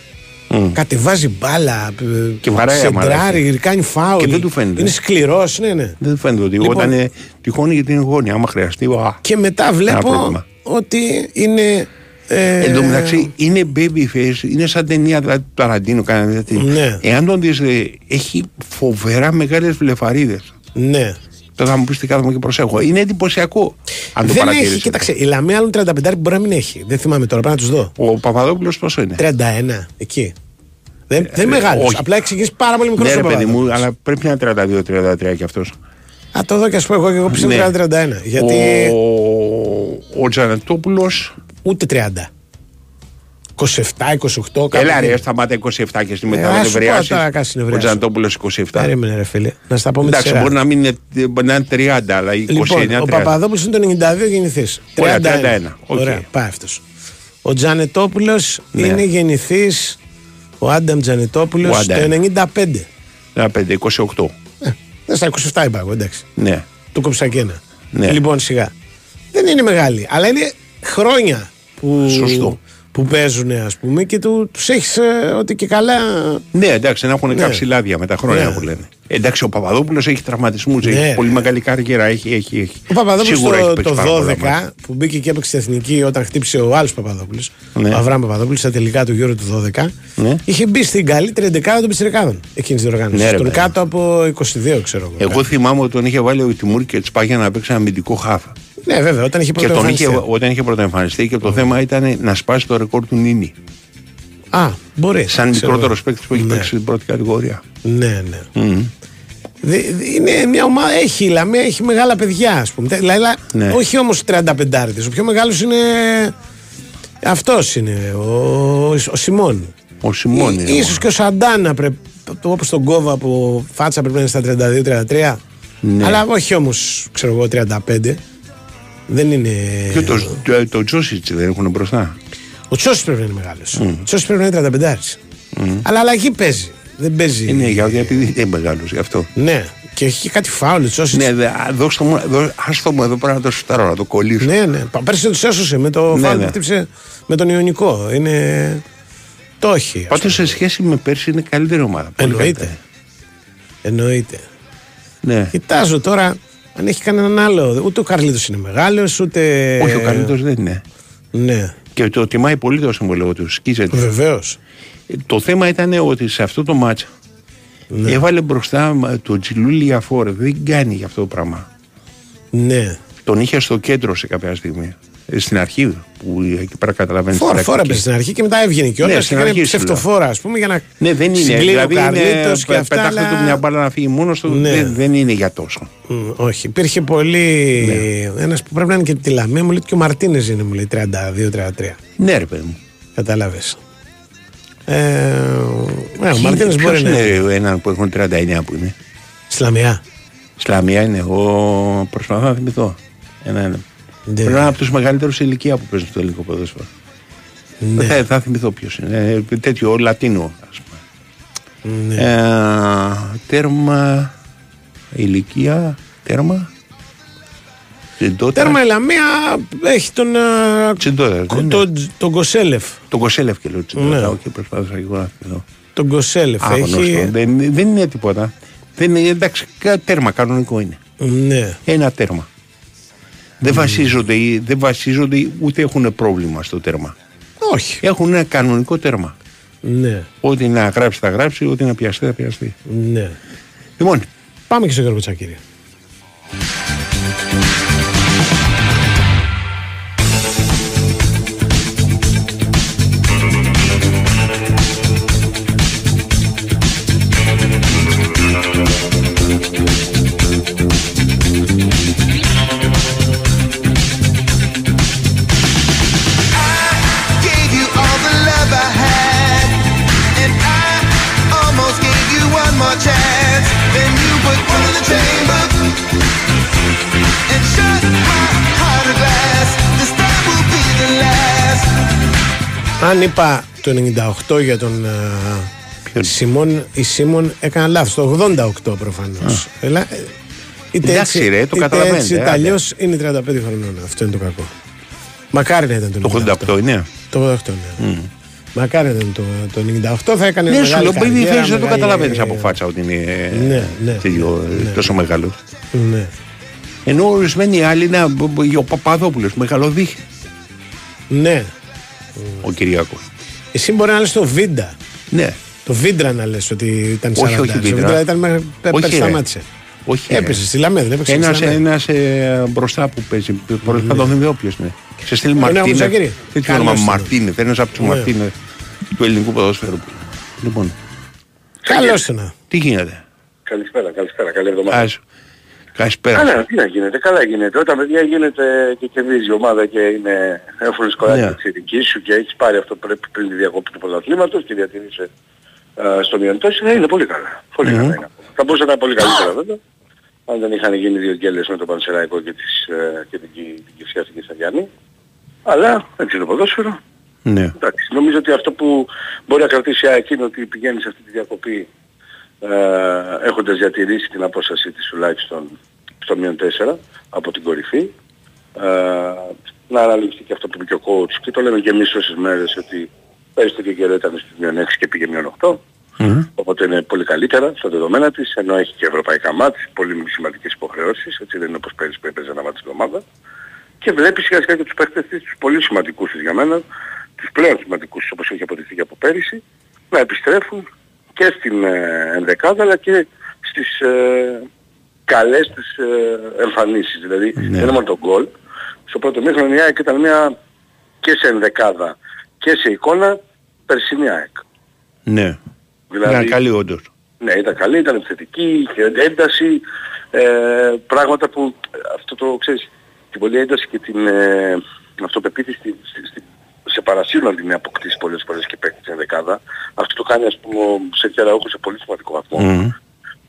Κατεβάζει μπάλα, ε, Και βαράει άμα σεντράρει, κάνει φάουλ. Και δεν του φαίνεται. Είναι σκληρός, ναι, ναι. Δεν του φαίνεται ότι Λοιπόν. όταν είναι τυχόν γιατί είναι γόνια, άμα χρειαστεί. α, Και μετά ένα βλέπω πρόβλημα. ότι είναι. Ε, Εν τω μεταξύ είναι baby face, είναι σαν ταινία δηλαδή, του Ταραντίνο. Κάνει, δηλαδή. Ναι. Εάν τον δεις, ε, έχει φοβερά μεγάλες βλεφαρίδες. Ναι. Τώρα θα μου πεις τι κάθομαι και προσέχω. Είναι εντυπωσιακό. Αν το δεν παρατηρήσεις. έχει, κοίταξε, η Λαμία άλλων 35 μπορεί να μην έχει. Δεν θυμάμαι τώρα, πρέπει να τους δω. Ο Παπαδόπουλος πόσο είναι; 31, εκεί. Δεν, δεν είναι μεγάλος. Ε, όχι. Απλά εξηγείς πάρα πολύ μικρός Ναι, ρε παιδί μου, αλλά πρέπει να είναι 32-33 κι αυτός. Α, το δω και ας πω εγώ και εγώ πιστεύω Ναι. 30-31. Γιατί Ο, ο Τζανετόπουλος. Ούτε 30. 27, 28, κάπου Έλα ρε, εκεί. σταμάτα 27 και στη Ε, μετά ας να σου πω νευριάσεις. τώρα κάτι Ο συνευριάσω. Τζανετόπουλος 27. Περίμενε, ρε φίλε. Να στα πω με τη Εντάξει, σειρά. μπορεί να μην είναι, μπορεί να είναι 30, αλλά 29 Λοιπόν, 30. ο Παπαδόπουλος είναι το 92 γεννηθείς. Ωραία, 31. Οκ. Ωραία, πάει αυτός. Ο Τζανετόπουλος Ναι. είναι γεννηθής. Ο Άνταμ Τζανετόπουλος Ο το Άνταμ. 95. Ένα 5, 28. Δεν στα 27 είπα εγώ, εντάξει. Ναι. Του κόψα και ένα. Ναι. Λοιπόν, σιγά. Δεν είναι μεγάλη, αλλά είναι χρόνια που, Σωστό. που παίζουν, ας πούμε, και του τους έχεις ότι και καλά. Ναι, εντάξει, να έχουν Ναι. κάψει λάδια με τα χρόνια Ναι. που λένε. Εντάξει, ο Παπαδόπουλος έχει τραυματισμούς, Ναι, έχει ρε. πολύ μεγάλη καριέρα. Έχει, έχει, έχει. Ο Παπαδόπουλος Σίγουρα έχει το, παίξει το πάρα πολλά 12 μάτια. που μπήκε και έπαιξε στην εθνική όταν χτύπησε ο άλλο Παπαδόπουλος. Ναι. Ο Αβραάμ Παπαδόπουλος στα τελικά του γύρω του 12. Ναι. Είχε μπει στην καλύτερη δεκάδα των Πιστρικάδων εκείνης την οργάνωση. Ναι, ρε, Τον παιδί. κάτω από 22, ξέρω εγώ. Εγώ θυμάμαι ότι τον είχε βάλει ο Τιμούρ και Τσπάγια να παίξει ένα αμυντικό χάφ. Ναι, βέβαια, όταν είχε Και τον είχε, πρωτοεμφανιστεί. όταν είχε πρωτοεμφανιστεί και το θέμα ήταν να σπάσει το ρεκόρ του Νίνη. Α, μπορείς. Σαν ξέρω μικρότερος εγώ. παίκτης που έχει Ναι. παίξει στην πρώτη κατηγορία. Ναι, ναι. Μμμ. Δε- δε- είναι μια ομάδα, έχει η Λαμία, έχει μεγάλα παιδιά, ας πούμε. Δηλαδή, Ναι. όχι όμως 35 Ο πιο μεγάλος είναι. Αυτός είναι, ο, ο Σιμών. Ο Σιμών είναι. Ίσως και ο Σαντάνα πρέπει. Όπως τον κόβα από φάτσα πρέπει να είναι στα 32-33. Ναι. Αλλά όχι όμως, ξέρω εγώ, 35. Δεν είναι. Και το, το, το Τζόσιτς δεν έχουν μπροστά. Ο Τσόση πρέπει να είναι μεγάλος. Ο Τσόση πρέπει να είναι 35. Αλλά αλλαγή παίζει. Δεν παίζει. Είναι για επειδή δεν είναι μεγάλος γι' αυτό. Ναι, και έχει και κάτι φάουλ ο Τσόση. Ναι, δε, α, δώστε μου, δώ, άστο μου εδώ πέρα να το σουτάρω, να το κολλήσω. Ναι, ναι. Πα- Πέρσι του έσωσε με το Ναι, φάουλ ναι. που χτύπησε με τον Ιωνικό. Είναι. Το έχει. ας Πάντως σε σχέση με πέρσι είναι καλύτερη ομάδα. Πολύ Εννοείται. καλύτερη. Εννοείται. Ναι. Κοιτάζω τώρα αν έχει κανέναν άλλο. Ούτε ο Καρλίτος είναι μεγάλος, ούτε. Όχι, ο καλύτερο δεν είναι. Ναι. Και το τιμάει πολύ το συμβολέο του. Σκίζεται. Βεβαίως. Το θέμα ήταν ότι σε αυτό το μάτσα Ναι. έβαλε μπροστά μα, το Τζιλούλη Λιαφόρ. Δεν κάνει για αυτό το πράγμα. Ναι. Τον είχε στο κέντρο σε κάποια στιγμή. Ε, Στην αρχή που εκεί πέρα καταλαβαίνεις. Φόρα, φόρα έπαιζε στην αρχή και μετά έβγαινε και όλα Ναι, και στην έκανε αρχή σου λέω. ψευτοφόρα, ας πούμε, για να Ναι, δεν είναι. συγκλίνει Δηλαδή ο είναι Καρλίτος και αυτά. πετάχτε αλλά- του μια μπάλα να φύγει μόνος του. Ναι. Δεν, δεν είναι για τόσο. Μ, όχι, υπήρχε πολύ. Ναι. Ένας που πρέπει να είναι και από τη Λαμία μου λέει και ο Μαρτίνες είναι, μου λέει 32-33. Ναι, ρε παιδί μου. Κατάλαβες. Ε, ε, ο Ποιοι- Μαρτίνες ποιος μπορεί να είναι είναι. έναν που έχουν 39 που είναι; Στη Λαμία. Σλαμία είναι. Εγώ προσπαθώ να θυμηθώ. Ένα, ένα. Ναι. Πρέπει να είναι από τους μεγαλύτερους σε ηλικία που παίζουν στο ελληνικό ποδόσφαιρο. Ναι. Θα, θα θυμηθώ ποιος είναι. Ε, τέτοιο Λατίνο, ας πούμε. Ναι. Ε, τέρμα. Ηλικία. Τέρμα. Τσιντότα. Τέρμα η Λαμία έχει τον. α, Τσιντότα. κο- δεν είναι. τον, τον Κοσέλεφ. Τον Κοσέλεφ και λέω Τσιντότα. Ναι. Όχι, προσπάθησα και εγώ να θυμηθώ. Τον Κοσέλεφ. Α, γνωστό. έχει. Δεν, δεν είναι τίποτα. Δεν είναι, εντάξει, κα- τέρμα κανονικό είναι. Ναι. Ένα τέρμα. Δεν, βασίζονται, δεν βασίζονται ούτε έχουν πρόβλημα στο τέρμα. Όχι. Έχουν ένα κανονικό τέρμα. Ναι. Ό,τι να γράψει θα γράψει, ό,τι να πιαστεί θα πιαστεί. Ναι. Λοιπόν, Πάμε και στο Γιώργο Τσακύρη. Αν είπα το 98 για τον α, Σιμών, η Σίμων έκανε λάθος. Το 88 προφανώς. Ελά, ε, είτε Εντάξει, έτσι, ρε, το είτε καταλαβαίνετε, έτσι, άντε. είτε αλλιώς είναι 35 χρονών. Αυτό είναι το κακό. Μακάρι να ήταν το 98. το 88 είναι. Το 88, ναι. Μακάρι να ήταν το, το 98, θα έκανε Ναι, σου μεγάλη λέω, παιδί, καριέρα, φαίνεται δεν το μεγάλη- καταλαβαίνεις από φάτσα ότι είναι Ναι, ναι. τέτοιο, Ναι. τόσο μεγάλος. Ναι. Ενώ ορισμένοι άλλοι είναι ο Παπαδόπουλος, μεγαλοδίχη. Ναι. Ο Κυριακό. Εσύ μπορεί να λες το Βίντα. Ναι. Το Βίντρα να λες ότι ήταν 40. Όχι, όχι Το Βίντρα. Βίντρα ήταν μέχρι Όχι, πέρσι ρε. σταμάτησε. Όχι. Έπεσε στη Λαμία, δεν έπαιξε Ένα στη Λαμία. ένας, ε, μπροστά που παίζει. Μπορείς να τον θυμηθώ ποιο είναι. Σε στείλει Ναι, ναι, ο Μαρτίνε. Μουτσακύρη. Τέτοιο Καλός όνομα είναι. Μαρτίνε. Ένα από τους Ναι. Μαρτίνε του ελληνικού ποδόσφαιρου. Λοιπόν, Καλώς το να. τι γίνεται; Καλησπέρα, καλησπέρα, καλή εβδομάδα. Άσου. Καλησπέρα. Καλά, τι να γίνεται, καλά γίνεται. Όταν παιδιά γίνεται και κερδίζει η ομάδα και είναι εύκολο σκοράκι Ναι. της ειδικής σου και έχεις πάρει αυτό που πρέπει πριν τη διακοπή του πρωταθλήματος και διατηρείσαι ε, στο μειον τόση, ε, είναι πολύ καλά. Πολύ καλά είναι. Θα μπορούσε να είναι πολύ καλύτερα βέβαια. Αν δεν είχαν γίνει δύο γκέλες με τον Πανσεραϊκό και, τις, ε, και την, Κι- την Κυφσιά στην Κισταριανή. Αλλά έτσι είναι το ποδόσφαιρο. Ναι. Εντάξει, νομίζω ότι αυτό που μπορεί να κρατήσει η ΑΕΚ είναι ότι πηγαίνεις σε αυτή τη διακοπή ε, έχοντας διατηρήσει την απόστασή της τουλάχιστον στο μείον 4 από την κορυφή. Ε, να αναλυφθεί και αυτό που είπε και ο coach και το λέμε και εμείς όσες μέρες ότι πέρυσι το καιρό ήταν στο μείον 6 και πήγε μείον 8. Οπότε είναι πολύ καλύτερα στα δεδομένα της, ενώ έχει και ευρωπαϊκά μάτς, πολύ σημαντικές υποχρεώσεις, έτσι δεν είναι όπως πέρυσι που έπαιζε ένα μάτς την εβδομάδα. Και βλέπεις σιγά σιγά και τους παίχτες της, τους πολύ σημαντικούς της για μένα, τους πλέον σημαντικούς όπως έχει αποδειχθεί και από πέρυσι, να επιστρέφουν και στην ε, ενδεκάδα αλλά και στις ε, καλές της ε, εμφανίσεις. Δηλαδή δεν είναι μόνο το γκολ. Στο πρώτο μήχρονο η ΑΕΚ ήταν μια και σε ενδεκάδα και σε εικόνα περσινή ΑΕΚ. Ναι. Δηλαδή- Ήταν καλή όντως. Ναι, ήταν καλή, ήταν επιθετική, είχε ένταση, ε, πράγματα που ε, αυτό το ξέρεις, την πολλή ένταση και την ε, αυτοπεποίθηση στη- στη- στη- σε παρασύρουν να την αποκτήσει πολλές φορές και παίξει στην δεκάδα. Αυτό το κάνει ας πούμε ο Σεκεραούχο σε πολύ σημαντικό βαθμό. Μμμ.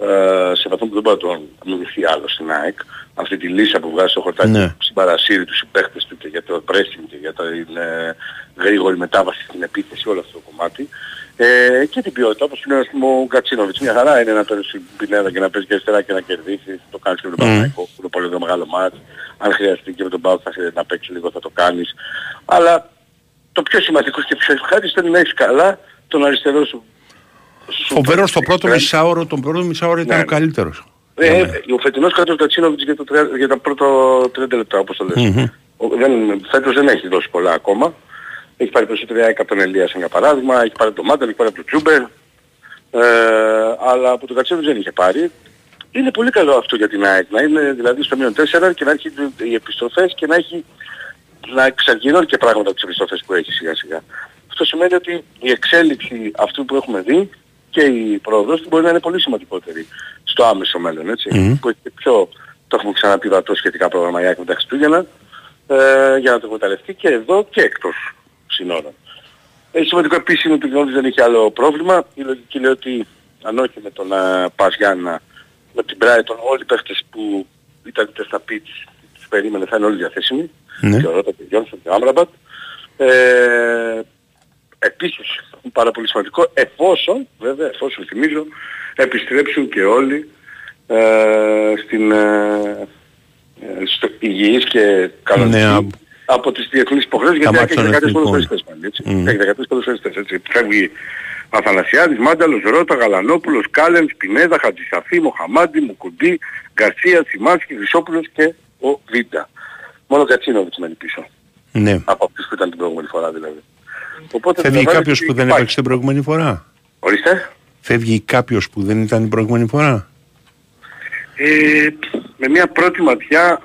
Ε, σε βαθμό που δεν μπορεί να τον αμυνθεί άλλος στην ΑΕΚ. Αυτή τη λύσα που βγάζει στο χορτάκι Ναι. συμπαρασύρει τους συμπαίχτες του και για το pressing και για την ε, γρήγορη μετάβαση στην επίθεση, όλο αυτό το κομμάτι. Ε, και την ποιότητα, όπως είναι ας πούμε ο Γκατσίνοβιτς. Μια χαρά είναι να παίρνεις στην πινέδα και να παίζεις και αριστερά και να κερδίσεις. Το κάνεις και με τον Μμμ. Παναγικό, που είναι πολύ μεγάλο μάτς. Αν χρειαστεί και με τον Πάου θα χρειάζεται να παίξεις λίγο θα το κάνεις. Αλλά το πιο σημαντικό και πιο ευχάριστο είναι να έχεις καλά τον αριστερό σου. Σου Φοβερός στο πρώτο παίκτη. μισάωρο, τον πρώτο μισάωρο ήταν Ναι. ο καλύτερος. Ε, ο φετινός κράτος Γκατσίνοβιτς για, το, τριάν- για τα πρώτα 30 λεπτά όπως το λες. Μμμ. Ο- Δεν, φέτος δεν έχει δώσει πολλά ακόμα. Έχει πάρει περισσότερη ΑΕΚ από τον Ελίας σαν για παράδειγμα, έχει πάρει από τον Μάνταλ, έχει πάρει από τον Τζούμπερ. Ε, αλλά από τον Κατσέβη δεν είχε πάρει. Είναι πολύ καλό αυτό για την ΑΕΚ να είναι δηλαδή στο μείον 4 και να έχει οι επιστροφές και να έχει να εξαργυρώνει και πράγματα από τις επιστροφές που έχει σιγά σιγά. Αυτό σημαίνει ότι η εξέλιξη αυτού που έχουμε δει και η πρόοδος του μπορεί να είναι πολύ σημαντικότερη στο άμεσο μέλλον, έτσι. Που έχει και πιο, το έχουμε ξαναπεί βατό σχετικά πρόγραμμα η ΑΕΚ με τα Χριστούγεννα, ε, για να το εκμεταλλευτεί και εδώ και εκτός συνόρων. Έχει σημαντικό επίσης είναι ότι ο Γνώδης δεν έχει άλλο πρόβλημα. Η λογική λέει ότι αν όχι με τον uh, Πας Γιάννα, με την Brighton, όλοι οι παίχτες που ήταν είτε στα πίτς, τους περίμενε θα είναι όλοι διαθέσιμοι. Ναι. Και ο Ρώτα και ο Γιόνσον και ο Άμραμπατ. Ε, επίσης, πάρα πολύ σημαντικό, εφόσον, βέβαια, εφόσον θυμίζω, επιστρέψουν και όλοι ε, στην ε, ε, στο υγιείς και κανονικοί Ναι, α- από τις διεθνείς υποχρεώσεις Τα γιατί μάτια έχει των 13 εθνικών. ποδοσφαιριστές πάλι, έτσι. Μμμ. Έχει 13 ποδοσφαιριστές, έτσι. Φεύγει Αθανασιάδης, Μάνταλος, Ρώτα, Γαλανόπουλος, Κάλεν, Σπινέδα, Χατζησαφή, Μοχαμάντη, Μουκουντή, Γκαρσία, Σιμάνσκι, Χρυσόπουλος και ο Βίντα. Μόνο Κατσίνοβιτς μένει πίσω. Ναι. Από αυτούς που ήταν την προηγούμενη φορά δηλαδή. Οπότε Φεύγει καταλαβαίνετε κάποιος ότι που δεν υπάρχει. έπαιξε την προηγούμενη φορά; Ορίστε. Φεύγει κάποιος που δεν ήταν την προηγούμενη φορά; Ε, με μια πρώτη ματιά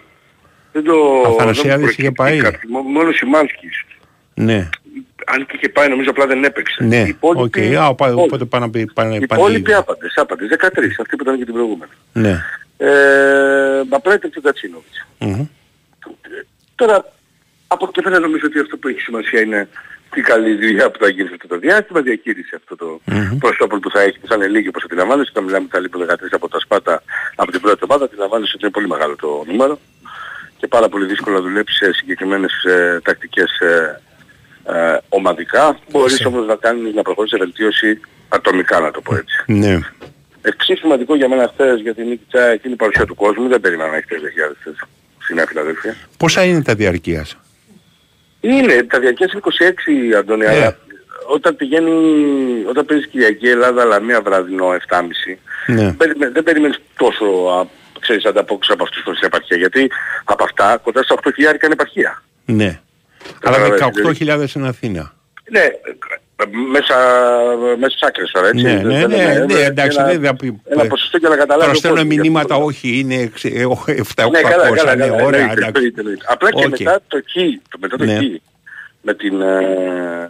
δεν το... Αθανασιάδης δεν μου είχε προκύπτει πάει. κάτι. Μο- Μόνος Σιμάνσκις. Ναι. Αν και είχε πάει νομίζω απλά δεν έπαιξε. Ναι. Οι υπόλοιποι- Οκ. Α, οπα- όλοι. Οπότε πάνε να πει. πάνε- Οι πάνε υπόλοιποι ήδη. άπαντες, άπαντες. 13, αυτοί που ήταν και την προηγούμενη. Ναι. Ε, Μπαπρέτε και Κατσίνοβιτς. Μμμ. Τώρα, από εκεί πέρα νομίζω ότι αυτό που έχει σημασία είναι τι καλή δουλειά που θα γίνει σε αυτό το διάστημα, διαχείριση αυτό το Μμμ. προσώπων που θα έχει, που θα είναι λίγοι όπως αντιλαμβάνεσαι, όταν μιλάμε τα λίγο 13 από τα σπάτα από την πρώτη ομάδα, αντιλαμβάνεσαι ότι είναι πολύ μεγάλο το νούμερο και πάρα πολύ δύσκολο να δουλέψεις σε συγκεκριμένες ε, τακτικές ε, ε, ομαδικά. Μπορείς όμως να κάνεις να προχωρήσεις σε βελτίωση ατομικά να το πω έτσι. Ναι. Εξίσου σημαντικό για μένα χθες για την νίκη Τσάια είναι η παρουσία του κόσμου. Δεν περίμενα να έχει 3.000 θέσεις στη Νέα Φιλαδέλφια. Πόσα είναι τα διαρκείας. Είναι, τα διαρκές είναι 26 Αντώνη, Ναι. αλλά όταν πηγαίνει, όταν παίζεις Κυριακή Ελλάδα αλλά μία βραδινό 7.30 Ναι. δεν, περιμέ- δεν περιμένεις τόσο α, ξέρεις, ανταπόκριση από αυτούς που είναι στην επαρχία γιατί από αυτά κοντά στα 8.000 είναι επαρχία. Ναι. Αλλά Καταλαβαίνεις, 18.000 στην Αθήνα. Ναι, ε, μέσα, μέσα στις άκρες τώρα έτσι. Ναι, Δεν- ναι, δεν ναι, είναι- ναι, εντάξει, ένα, δεν θα πει- ένα ποσοστό για να καταλάβει. Τώρα ο στέλνουν κόσμος. μηνύματα, όχι, είναι 7-800, Ναι, καλά, καλά, ναι, καλά, ωραία, εννοείται, εντάξει. εννοείται, εννοείται. Απλά και Οκ. μετά το εκεί, το μετά το Ναι. εκεί, με την ε,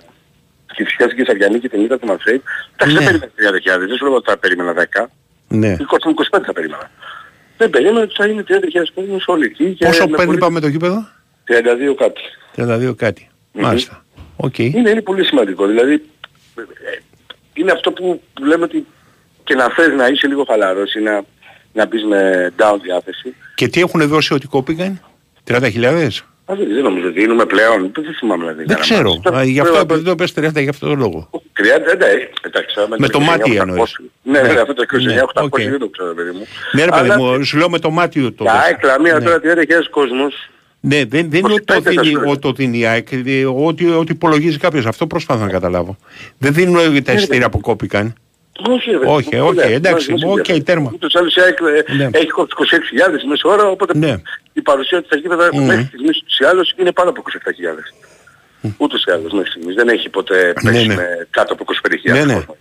και φυσικά στην Καισαριανή και την ήττα του Μαρσέιγ, εντάξει δεν Ναι. περίμενα 30.000, δεν σου λέω ότι θα περίμενα 10, Ναι. 25 θα περίμενα. Δεν περίμενα ότι θα είναι 30.000 κόσμος όλοι εκεί. και Πόσο με παίρνει πολύ- πάμε το γήπεδο; 32 κάτι. 32 κάτι. Μμμ. Μάλιστα. Οκ. Είναι, είναι πολύ σημαντικό. Δηλαδή, ε, είναι αυτό που, που λέμε ότι και να θες να είσαι λίγο χαλαρός ή να, να μπεις με down διάθεση. Και τι έχουν δώσει ότι κόπηκαν; 30.000? Α, δεν, δεν νομίζω ότι δίνουμε πλέον. Δεν θυμάμαι δηλαδή. Δεν ξέρω. Α, Γι' αυτό επειδή το πες 30 γι' αυτό το λόγο. 30, ναι, εντάξει. άμα Με είναι το 29, μάτι 800. εννοείς. Ναι, Ναι. ναι, αυτό το 29, Ναι, 800 οκ. δεν το ξέρω, παιδί μου. Ναι ρε παιδί Αλλά- μου, σου λέω με το μάτι το Για δες. έκλα, μία Ναι. τώρα 30.000 κόσμος. Ναι, δεν, δεν είναι ότι το 25 θα δίνει, σου λέω. ότι το δίνει η ΑΕΚ, ε, ότι, ότι υπολογίζει κάποιος. Αυτό προσπαθώ να καταλάβω. Δεν δίνουν τα εισιτήρια που κόπηκαν. Όχι, ρε, Όχι, παιδί μου, όχι, ναι, εντάξει, μας- μας οκ, ενδιαφέρει. τέρμα. Ούτως ή άλλως η ΑΕΚ ε, Ναι. έχει κόψει 26.000 μέσα ώρα, οπότε Ναι. η παρουσία της στα γήπεδα Μμμ. μέχρι στιγμής ούτως ή άλλως είναι πάνω από 27.000. Ούτως ή άλλως μέχρι στιγμής. Δεν έχει ποτέ Ναι, πέσει ναι. με κάτω από 25.000 Ναι, ναι. κόσμο.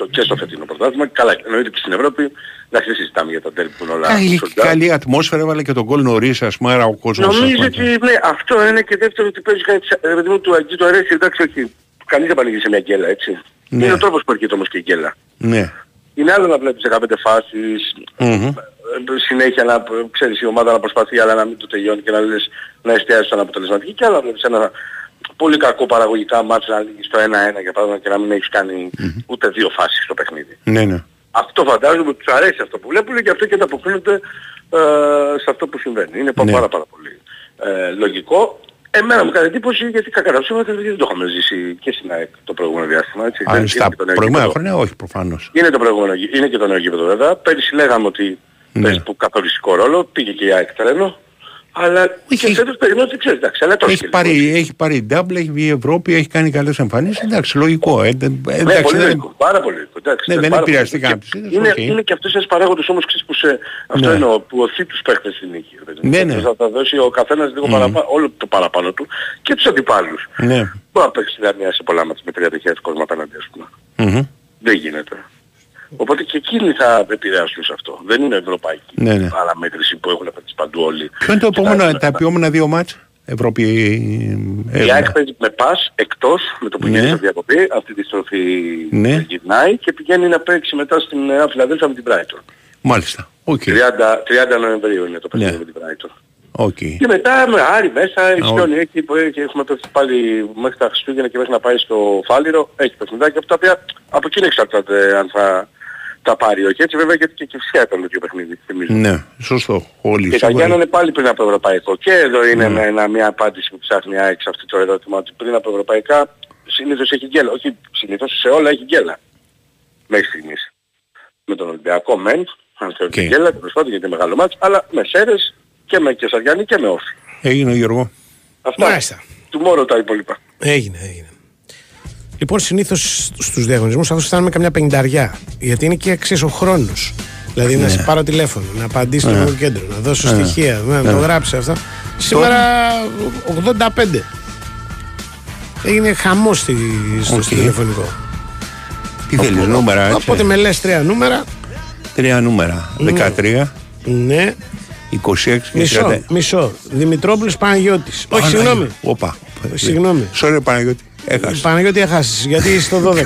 Στο- Και στο φετινό πρωτάθλημα. Καλά, εννοείται και στην Ευρώπη. Εντάξει, δεν συζητάμε για τα τέλη που είναι όλα Καλή, sold out. καλή ατμόσφαιρα, έβαλε και τον κόλ νωρίς, ας πούμε, άρα ο κόσμος... Νομίζω ας ότι πούμε, ναι, αυτό είναι και δεύτερο ότι παίζει κάτι σαν- ρε παιδί μου του Αγγί του αρέσει, εντάξει όχι. Κανείς δεν πανηγεί σε μια γκέλα, έτσι. Ναι. Είναι ο τρόπος που έρχεται όμως και η γκέλα. Ναι. Είναι άλλο να βλέπεις 15 φάσεις, Μμμ. ε, συνέχεια να, ξέρεις, η ομάδα να προσπαθεί αλλά να μην το τελειώνει και να λες να εστιάζει στον αποτελεσματική και άλλο να βλέπεις ένα πολύ κακό παραγωγικά μάτς να λύγεις στο 1-1 για παράδειγμα και να μην έχεις κάνει ούτε δύο φάσεις στο παιχνίδι. Ναι, ναι. Αυτό φαντάζομαι ότι τους αρέσει αυτό που βλέπουν και αυτό και ανταποκρίνονται ε, σε αυτό που συμβαίνει. Είναι Ναι. πάρα πάρα πολύ ε, λογικό. Εμένα μου κάνει εντύπωση γιατί κακά τα ψέματα δεν το είχαμε ζήσει και στην ΑΕΚ το προηγούμενο διάστημα. Έτσι. Αν Είναι στα και το νέο προηγούμενα γήπεδο. χρόνια, όχι προφανώς. Είναι το προηγούμενο, γη- είναι και το νέο γήπεδο βέβαια. Πέρυσι λέγαμε ότι Ναι. παίζει που καθοριστικό ρόλο. Πήγε και η ΑΕΚ τρένο. Αλλά και φέτος περιμένω ότι ξέρεις, εντάξει, αλλά τόσο Έχει πάρει, έχει πάρει double, έχει βγει Ευρώπη, έχει κάνει καλές εμφανίσεις. Εντάξει, λογικό. Ε, ε, Ναι, εντάξει, πολύ δεν- λογικό, πάρα πολύ λογικό. Εντάξει, Ναι, εντάξει, δεν πάρα επηρεαστεί πολύ λογικό. κάποιος, Και είναι Είναι, οκ. είναι και αυτός ένας παράγοντας όμως ξέρεις, που σε, αυτό Ναι. εννοώ, που ωθεί τους παίχτες στην νίκη. ρε παιδί μου. Ναι, ναι. Θα, θα δώσει ο καθένας λίγο Μμμ. παραπάνω, όλο το παραπάνω του και τους αντιπάλους. Ναι. Μπορεί να παίξει μια σε πολλά ματς με 30.000 κόσμο απέναντι ας πούμε. Μμμ. Δεν γίνεται. Οπότε και εκείνοι θα επηρεάσουν σε αυτό. Δεν είναι ευρωπαϊκή Ναι, ναι. αναμέτρηση που έχουν παίξει παντού όλοι. Ποιο είναι το Και επόμενο, τα- τα επόμενα δύο ματς, Ευρώπη... ε, Η ΑΕΚ παίζει με ΠΑΣ εκτός με το που Ναι. γίνεται η διακοπή. Αυτή τη στροφή Ναι. γυρνάει και πηγαίνει να παίξει μετά στην Νέα Φιλαδέλφια με την Brighton. Μάλιστα. Οκ. 30, 30 Νοεμβρίου είναι το παιχνίδι Ναι. με την Brighton. Οκ. Και μετά με Άρη μέσα, Α, Ισιώνει εκεί που έχει, έχουμε πέσει πάλι μέχρι τα Χριστούγεννα και μέχρι να πάει στο Φάληρο. Έχει παιχνιδάκια από τα οποία από εκείνη εξαρτάται αν θα τα πάρει όχι. Έτσι βέβαια γιατί και και φυσικά ήταν το ίδιο παιχνίδι. θυμίζω. Ναι, σωστό. Όλοι Και τα σίγουρα. Γιάννενα είναι πάλι πριν από ευρωπαϊκό. Και εδώ είναι Ναι. με ένα, μια απάντηση που ψάχνει η ΑΕΚ σε αυτό το ερώτημα ότι πριν από ευρωπαϊκά συνήθως έχει γκέλα. Όχι συνήθως σε όλα έχει γκέλα. Μέχρι στιγμής. Με τον Ολυμπιακό μεν, αν θεωρείται Οκ. γκέλα, τέλος πάντων γιατί είναι μεγάλο ματς, αλλά με Σέρες και με Καισαριανή και με ΟΦΗ. Έγινε Γιώργο. Αυτά. Μάλιστα. Του μόνο τα υπόλοιπα. Έγινε, έγινε. Λοιπόν, συνήθως στους διαγωνισμούς αυτό φτάνουμε καμιά πενταριά. Γιατί είναι και εξή ο χρόνος. Δηλαδή να σε πάρω τηλέφωνο, να απαντήσει στο Ναι. κέντρο, να δώσω Ναι. στοιχεία, να Ναι. το γράψει αυτά. Σήμερα 85. Έγινε χαμός στο Οκ. τηλεφωνικό. Τι θέλεις, νούμερα έτσι. Οπότε με λες τρία νούμερα. Τρία νούμερα. Ναι. 13, Ναι, 26 και μισό. 30. Μισό. Δημητρόπουλος Παναγιώτης. Όχι, συγγνώμη. Όπα. Συγγνώμη. Sorry Παναγιώτη. Έχασες. Παναγιώτη έχασες γιατί είσαι στο 12.